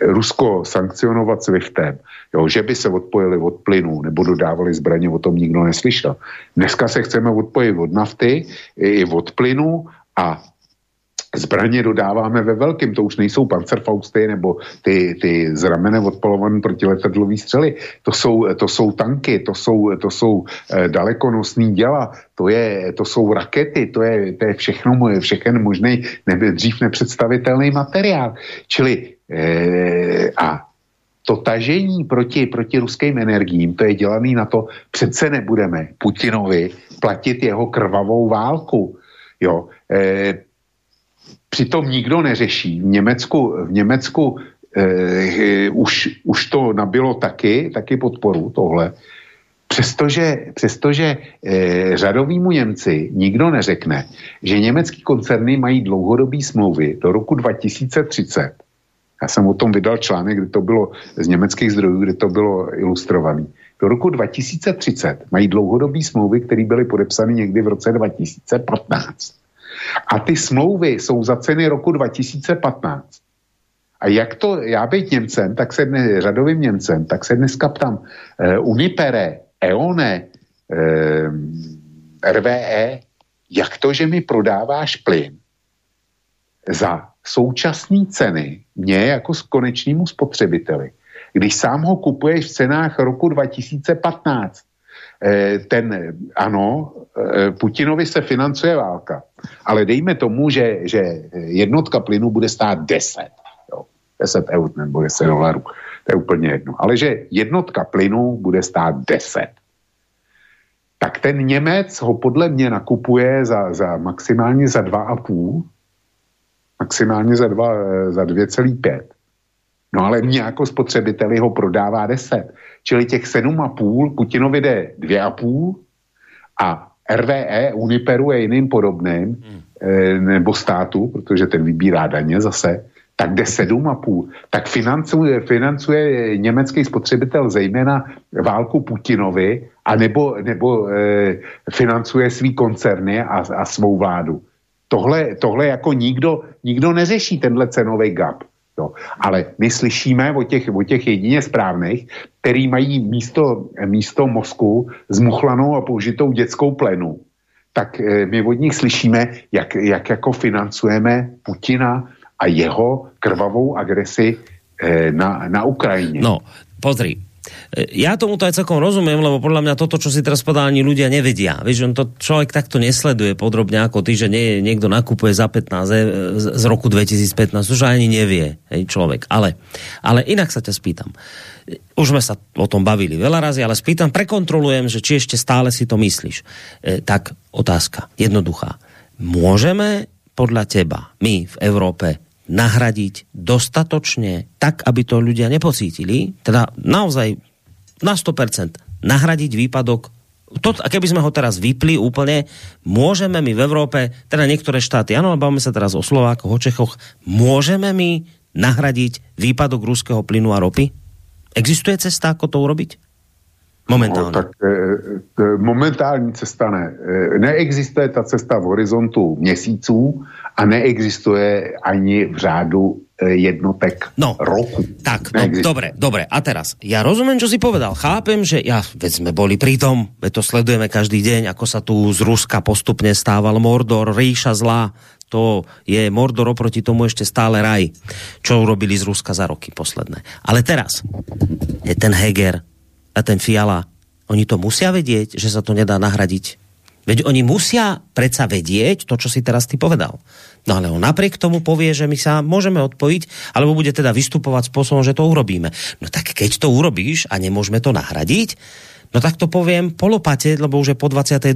Rusko sankcionovat SWIFTem, jo, že by se odpojili od plynu nebo dodávali zbraně, o tom nikdo neslyšel. Dneska se chceme odpojit od nafty i od plynu a zbraně dodáváme ve velkém, to už nejsou pancerfausty nebo ty, ty zramené odpolované protiletadlové střely, to jsou, to jsou tanky, to jsou, to jsou eh, dalekonosný děla, to, je, to jsou rakety, to je, to je všechno, všechen možný, nebe, dřív nepředstavitelný materiál. Čili eh, a to tažení proti, proti ruským energiím, to je dělaný na to, přece nebudeme Putinovi platit jeho krvavou válku. Jo, e, přitom nikdo neřeší. V Německu, v Německu e, už, už to nabilo taky, taky podporu tohle. Přestože, přestože e, řadovýmu Němci nikdo neřekne, že německý koncerny mají dlouhodobý smlouvy do roku 2030. Já jsem o tom vydal článek, kde to bylo z německých zdrojů, kde to bylo ilustrované. Do roku 2030 mají dlouhodobý smlouvy, které byly podepsány někdy v roce 2015. A ty smlouvy jsou za ceny roku 2015. A jak to, já být Němcem, tak se dnes, řadovým Němcem, tak se dneska ptám, eh, Unipere, EONE, eh, RVE, jak to, že mi prodáváš plyn za současné ceny mě jako konečnému spotřebiteli, když sám ho kupuješ v cenách roku 2015, Eh, ten, ano, eh, Putinovi se financuje válka, ale dejme tomu, že, že jednotka plynu bude stát 10, jo, 10 eur nebo 10 dolarů, to je úplně jedno, ale že jednotka plynu bude stát 10, tak ten Němec ho podle mě nakupuje za, za maximálně za 2,5, maximálně za, 2, za 2,5. No ale mě jako spotřebiteli ho prodává 10. Čili těch 7,5, Putinovi jde 2,5 a RVE, Uniperu je jiným podobným, hmm. e, nebo státu, protože ten vybírá daně zase, tak jde 7,5. Tak financuje, financuje německý spotřebitel zejména válku Putinovi a nebo, nebo e, financuje svý koncerny a, a svou vládu. Tohle, tohle jako nikdo, nikdo neřeší, tenhle cenový gap. Jo. Ale my slyšíme o těch, o těch jedině správných, který mají místo, místo mozku zmuchlanou a použitou dětskou plenu. Tak e, my od nich slyšíme, jak, jak jako financujeme Putina a jeho krvavou agresi e, na, na Ukrajině. No, pozri, ja tomu to aj celkom rozumiem, lebo podľa mňa toto, čo si teraz povedal, ani ľudia nevedia. Vieš, on to človek takto nesleduje podrobne ako ty, že nie, niekto nakupuje za 15 e, z roku 2015, už ani nevie hej, človek. Ale, ale inak sa ťa spýtam. Už sme sa o tom bavili veľa razy, ale spýtam, prekontrolujem, že či ešte stále si to myslíš. E, tak otázka, jednoduchá. Môžeme podľa teba, my v Európe, nahradiť dostatočne tak, aby to ľudia nepocítili, teda naozaj na 100% nahradiť výpadok to, a keby sme ho teraz vypli úplne, môžeme my v Európe, teda niektoré štáty, áno, bavíme sa teraz o Slovákoch, o Čechoch, môžeme my nahradiť výpadok ruského plynu a ropy? Existuje cesta, ako to urobiť? Momentálně. No, tak e, e, momentální cesta ne. E, neexistuje ta cesta v horizontu měsíců a neexistuje ani v řádu e, jednotek no, roku. Tak, no, dobre, dobre. A teraz, ja rozumiem, čo si povedal. Chápem, že ja, veď sme boli pri tom, veď to sledujeme každý deň, ako sa tu z Ruska postupne stával Mordor, ríša zlá, to je Mordor oproti tomu ešte stále raj, čo urobili z Ruska za roky posledné. Ale teraz je ten Heger, a ten Fiala, oni to musia vedieť, že sa to nedá nahradiť. Veď oni musia predsa vedieť to, čo si teraz ty povedal. No ale on napriek tomu povie, že my sa môžeme odpojiť, alebo bude teda vystupovať spôsobom, že to urobíme. No tak keď to urobíš a nemôžeme to nahradiť, no tak to poviem polopate, lebo už je po 22.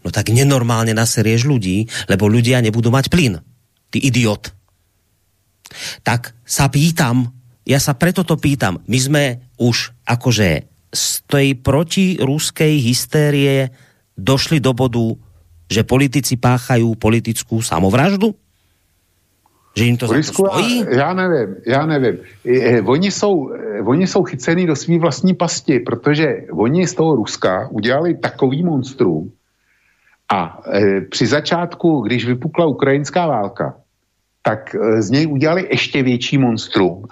No tak nenormálne naserieš ľudí, lebo ľudia nebudú mať plyn. Ty idiot. Tak sa pýtam, ja sa preto to pýtam, my sme už akože z tej protiruskej hystérie došli do bodu, že politici páchají politickou samovraždu? Že jim to Borisku, stojí? Já nevím, já nevím. E, oni jsou, e, oni jsou chycený do svý vlastní pasti, protože oni z toho Ruska udělali takový monstrum a e, při začátku, když vypukla ukrajinská válka, tak e, z něj udělali ještě větší monstrum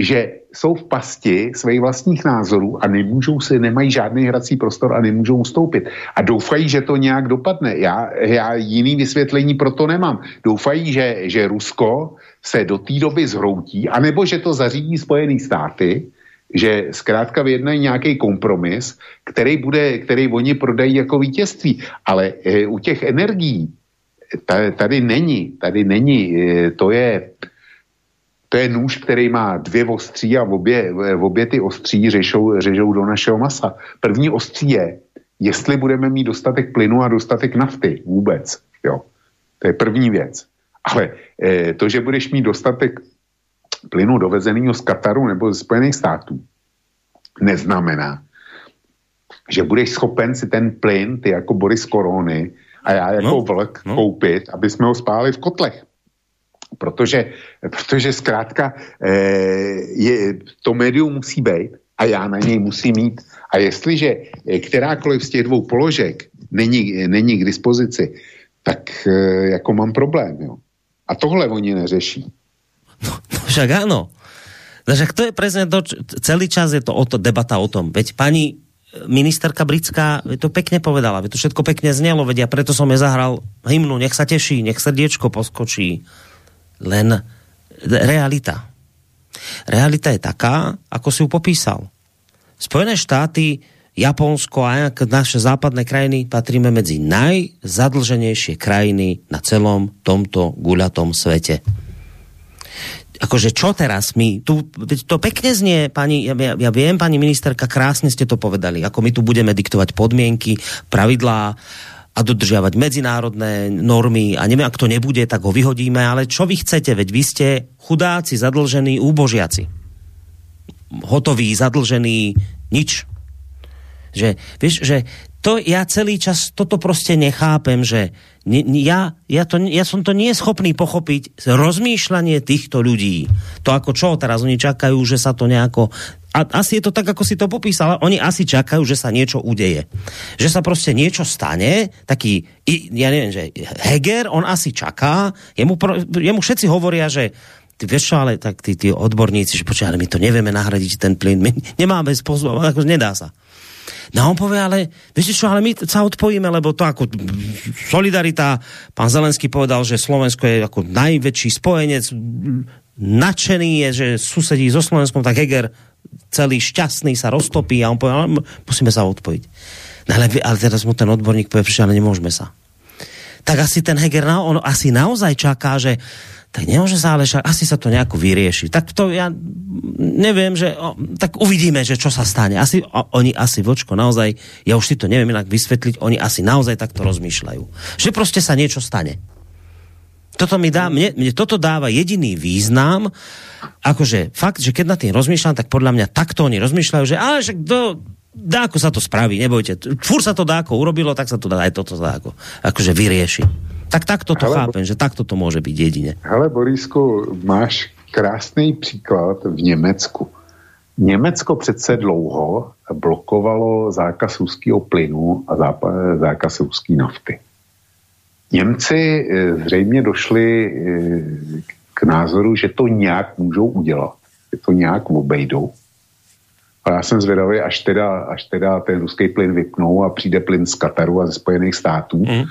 že jsou v pasti svých vlastních názorů a nemůžou si, nemají žádný hrací prostor a nemůžou ustoupit. A doufají, že to nějak dopadne. Já, já jiný vysvětlení pro to nemám. Doufají, že, že Rusko se do té doby zhroutí, anebo že to zařídí Spojené státy, že zkrátka vyjednají nějaký kompromis, který, bude, který oni prodají jako vítězství. Ale e, u těch energií tady není, tady není, e, to je, to je nůž, který má dvě ostří a obě, obě ty ostří řešou, řežou do našeho masa. První ostří je, jestli budeme mít dostatek plynu a dostatek nafty vůbec. Jo. To je první věc. Ale e, to, že budeš mít dostatek plynu dovezeného z Kataru nebo ze Spojených států, neznamená, že budeš schopen si ten plyn, ty jako Boris Korony a já jako no, vlk no. koupit, aby jsme ho spálili v kotlech protože, protože zkrátka e, je, to médium musí být a já na něj musím mít. A jestliže kterákoliv z těch dvou položek není, není k dispozici, tak e, jako mám problém. Jo. A tohle oni neřeší. No, *laughs* no však áno. No to je presne to, celý čas je to o to, debata o tom. Veď pani ministerka britská to pekne povedala, veď to všetko pekne znelo, veď ja preto som je zahral hymnu, nech sa teší, nech srdiečko poskočí len realita. Realita je taká, ako si ju popísal. Spojené štáty, Japonsko a naše západné krajiny patríme medzi najzadlženejšie krajiny na celom tomto guľatom svete. Akože čo teraz my, tu, to pekne znie, pani, ja, ja viem, pani ministerka, krásne ste to povedali, ako my tu budeme diktovať podmienky, pravidlá, a dodržiavať medzinárodné normy a neviem, ak to nebude, tak ho vyhodíme, ale čo vy chcete, veď vy ste chudáci, zadlžení, úbožiaci. Hotoví, zadlžení, nič. Že, vieš, že to ja celý čas toto prostě nechápem, že ja, ja, to, ja som to nie schopný pochopiť rozmýšľanie týchto ľudí. To ako čo teraz oni čakajú, že sa to nejako a asi je to tak, ako si to popísala, oni asi čakajú, že sa niečo udeje. Že sa prostě niečo stane, taký, ja neviem, že Heger, on asi čaká, jemu, jemu všetci hovoria, že ty vieš čo, ale tak tí, tí odborníci, že počkaj, ale my to nevieme nahradiť ten plyn, my *laughs* nemáme spôsob, ako nedá sa. No on povie, ale viete čo, ale my sa odpojíme, lebo to ako solidarita, pán Zelenský povedal, že Slovensko je ako najväčší spojenec, nadšený je, že susedí so Slovenskom, tak Heger celý šťastný sa roztopí a on povie, ale musíme sa odpojiť. No ale, ale teraz mu ten odborník povie, ale nemôžeme sa. Tak asi ten Heger, on asi naozaj čaká, že tak nemôže sa ale však, asi sa to nejako vyrieši. Tak to ja neviem, že o, tak uvidíme, že čo sa stane. Asi, o, oni asi, vočko, naozaj, ja už si to neviem inak vysvetliť, oni asi naozaj takto rozmýšľajú. Že proste sa niečo stane. Toto mi dá, mne, mne toto dáva jediný význam, akože fakt, že keď na tým rozmýšľam, tak podľa mňa takto oni rozmýšľajú, že ale však do, dá ako sa to spraví, nebojte. Fur sa to dá ako urobilo, tak sa to dá aj toto dá ako, akože vyrieši. Tak takto to hele, chápem, že takto to může být jedině. Hele, Borisku, máš krásný příklad v Německu. Německo přece dlouho blokovalo zákaz ruského plynu a zákaz ruské nafty. Němci eh, zřejmě došli eh, k názoru, že to nějak můžou udělat, že to nějak obejdou. A já jsem zvědavý, až teda, až teda ten ruský plyn vypnou a přijde plyn z Kataru a ze Spojených států, mm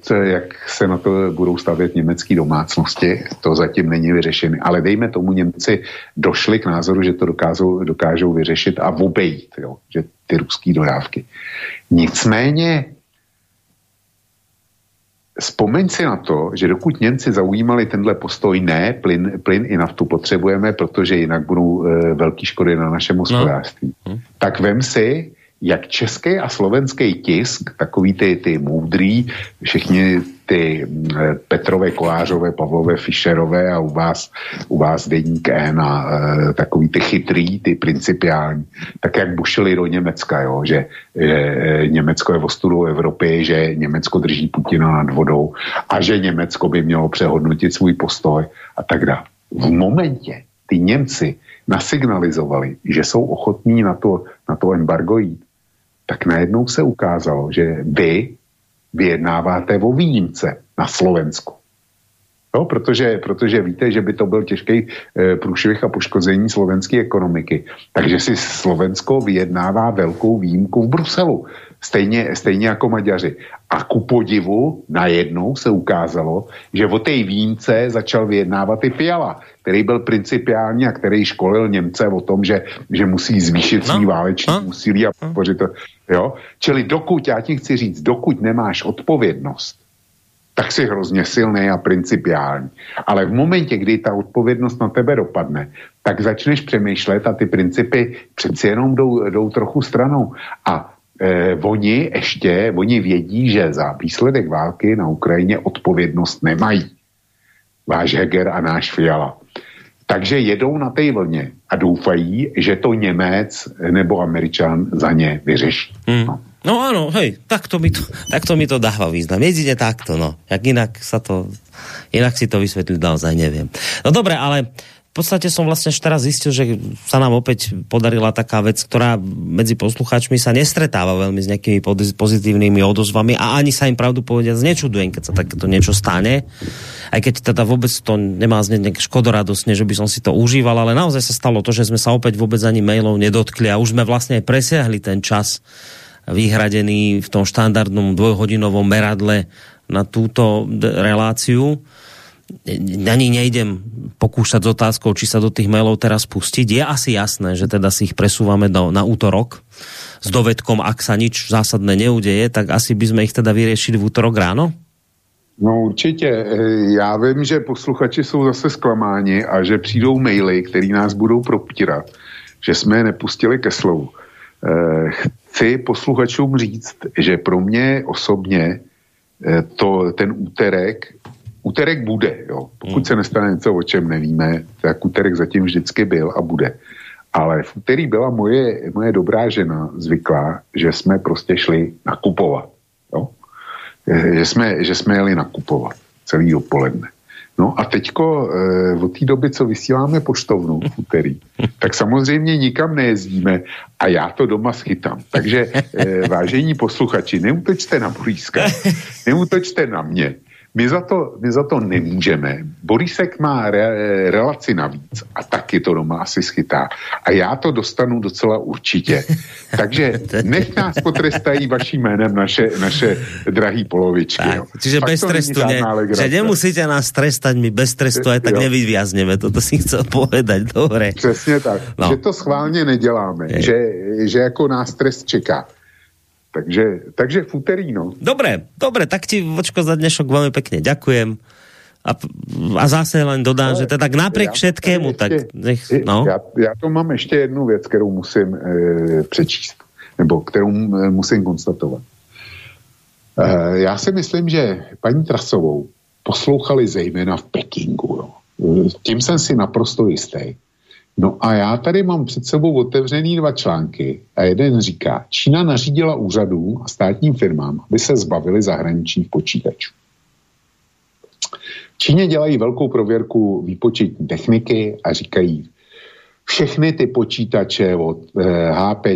co, jak se na to budou stavět německé domácnosti, to zatím není vyřešené. Ale dejme tomu, Němci došli k názoru, že to dokážou, dokážou vyřešit a obejít, jo, že ty ruské dodávky. Nicméně Vzpomeň si na to, že dokud Němci zaujímali tenhle postoj, ne, plyn, plyn i naftu potřebujeme, protože jinak budou e, velké škody na našem no. hospodářství, no. tak vem si, jak český a slovenský tisk, takový ty, ty moudrý, všichni ty mm, Petrové, Kolářové, Pavlové, Fischerové a u vás, u vás Deník N a e, takový ty chytrý, ty principiální, tak jak bušili do Německa, jo, že, že e, Německo je v ostudu Evropy, že Německo drží Putina nad vodou a že Německo by mělo přehodnotit svůj postoj a tak dále. V momentě, ty Němci nasignalizovali, že jsou ochotní na to, na to embargo jít, tak najednou se ukázalo, že vy vyjednáváte o výjimce na Slovensku. Jo, protože, protože víte, že by to byl těžký e, průšvih a poškození slovenské ekonomiky. Takže si Slovensko vyjednává velkou výjimku v Bruselu. Stejně, stejně jako Maďaři. A ku podivu najednou se ukázalo, že o té výjimce začal vyjednávat i Fiala, který byl principiální a který školil Němce o tom, že, že musí zvýšit no. svý váleční no. úsilí a podpořit to. Jo? Čili dokud, já ti chci říct, dokud nemáš odpovědnost, tak si hrozně silný a principiální. Ale v momentě, kdy ta odpovědnost na tebe dopadne, tak začneš přemýšlet a ty principy přeci jenom jdou, jdou trochu stranou. A eh, oni ještě, oni vědí, že za výsledek války na Ukrajině odpovědnost nemají. Váš Heger a náš Fiala. Takže jedou na té vlně a doufají, že to Němec nebo Američan za ně vyřeší. Hmm. No. No áno, hej, takto mi to, *laughs* takto mi to dáva význam. Jedine takto, no. Jak inak sa to, inak si to vysvetliť naozaj neviem. No dobre, ale v podstate som vlastne teraz zistil, že sa nám opäť podarila taká vec, ktorá medzi poslucháčmi sa nestretáva veľmi s nejakými pozitívnymi odozvami a ani sa im pravdu povediať nečudujem, keď sa takéto niečo stane. Aj keď teda vôbec to nemá znieť nejak škodoradosne, že by som si to užíval, ale naozaj sa stalo to, že sme sa opäť vôbec ani mailov nedotkli a už sme vlastne aj presiahli ten čas vyhradený v tom štandardnom dvojhodinovom meradle na túto reláciu ani nejdem pokúšať s otázkou, či sa do tých mailov teraz pustiť. Je asi jasné, že teda si ich presúvame do, na útorok s dovedkom, ak sa nič zásadné neudeje, tak asi by sme ich teda vyriešili v útorok ráno? No určitě. E, já vím, že posluchači jsou zase zklamáni a že přijdou maily, které nás budou propírat, že jsme je nepustili ke slovu. Chci posluchačům říct, že pro mě osobně e, to, ten úterek úterek bude, jo. Pokud hmm. se nestane něco, o čem nevíme, tak úterek zatím vždycky byl a bude. Ale v úterý byla moje, moje dobrá žena zvyklá, že jsme prostě šli nakupovat. Jo? Že, jsme, že jsme jeli nakupovat celý dopoledne. No a teďko e, od té doby, co vysíláme poštovnu v úterý, *laughs* tak samozřejmě nikam nejezdíme a já to doma schytám. Takže e, vážení posluchači, neútočte na Boríska, *laughs* neútočte na mě, my za to, my za to nemůžeme. Borisek má re, relaci navíc a taky to doma asi schytá. A já to dostanu docela určitě. *laughs* Takže nech nás potrestají vaším jménem naše, naše drahý polovičky. Tak, čiže bez trestu, ne, že nemusíte nás trestať, my bez trestu aj tak nevyviazneme, toto si chcel povedať, dobre. Přesně tak, no. že to schválně neděláme, že, že jako nás trest čeká. Takže, takže v úterý, no. Dobre, dobre, tak ti, Vočko, za dnešok veľmi pekne ďakujem. A, a zase len dodám, že teda napriek všetkému, ještě, tak nech, no. Já, já to mám ještě jednu věc, kterou musím e, přečíst, nebo kterou e, musím konstatovat. E, já si myslím, že paní Trasovou poslouchali zejména v Pekingu. Jo. Tím jsem si naprosto jistý. No a já tady mám před sebou otevřený dva články a jeden říká, Čína nařídila úřadům a státním firmám, aby se zbavili zahraničních počítačů. V Číně dělají velkou prověrku výpočetní techniky a říkají, všechny ty počítače od eh, HP,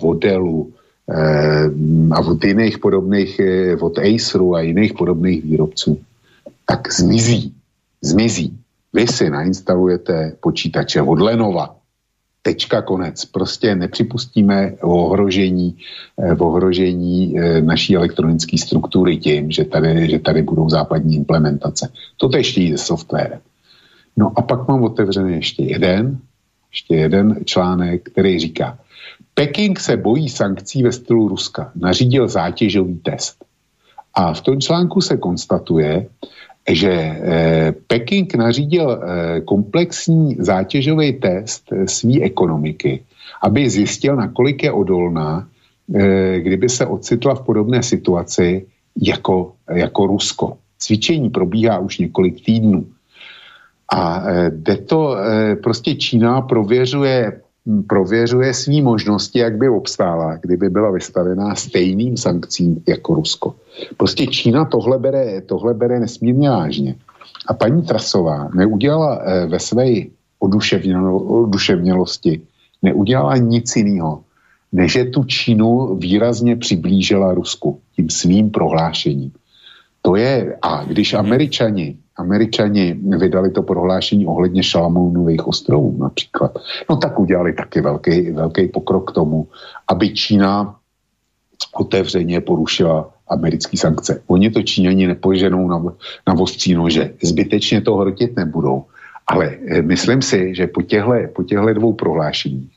od Dellu eh, a od jiných podobných, eh, od Aceru a jiných podobných výrobců, tak zmizí. Zmizí. Vy si nainstalujete počítače od Lenova. Tečka konec. Prostě nepřipustíme ohrožení, eh, ohrožení eh, naší elektronické struktury tím, že tady, že tady budou západní implementace. To ještě jde softwarem. No a pak mám otevřený ještě jeden, ještě jeden článek, který říká, Peking se bojí sankcí ve stylu Ruska. Nařídil zátěžový test. A v tom článku se konstatuje, že eh, Peking nařídil eh, komplexní zátěžový test eh, své ekonomiky, aby zjistil, nakolik je odolná, kdyby se ocitla v podobné situaci jako, jako Rusko. Cvičení probíhá už několik týdnů. A jde to, prostě Čína prověřuje prověřuje svý možnosti, jak by obstála, kdyby byla vystavená stejným sankcím jako Rusko. Prostě Čína tohle bere, tohle bere nesmírně vážně. A paní Trasová neudělala eh, ve své oduševnělosti, neudělala nic jiného, než že tu Čínu výrazně přiblížila Rusku tím svým prohlášením. To je, a když Američani Američani vydali to prohlášení ohledně Šalamounových ostrovů například, no tak udělali taky velký, velký pokrok k tomu, aby Čína otevřeně porušila americké sankce. Oni to Číňani nepoženou na, na vostří nože. Zbytečně to hrotit nebudou. Ale eh, myslím si, že po těchto po těchto dvou prohlášeních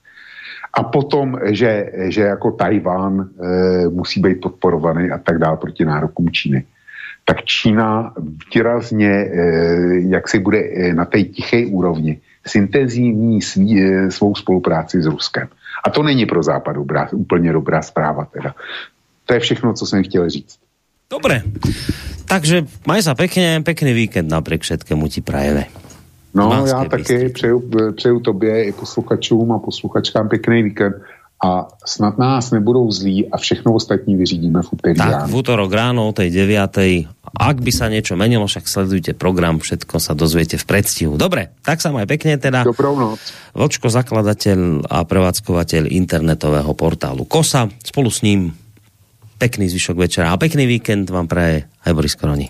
a potom, že, že jako Tajván e, musí být podporovaný a tak dále proti nárokům Číny, tak Čína výrazně, eh, jak si bude eh, na té tiché úrovni, zintenzivní eh, svou spolupráci s Ruskem. A to není pro Západ dobrá, úplně dobrá zpráva teda. To je všechno, co jsem chtěl říct. Dobre, takže maj sa pekne, pekný víkend napriek všetkému ti prajeme. No, já taky přeju, přeju tobě i posluchačům a posluchačkám pěkný víkend a snad nás nebudou zlí a všechno ostatní vyřídíme v úterý Tak, v útorok ráno o tej 9. Ak by sa niečo menilo, však sledujte program, všetko sa dozviete v predstihu. Dobre, tak sa maj pekne teda. Dobrou noc. Vočko, zakladateľ a prevádzkovateľ internetového portálu KOSA. Spolu s ním pekný zvyšok večera a pekný víkend vám praje aj Boris Koroni.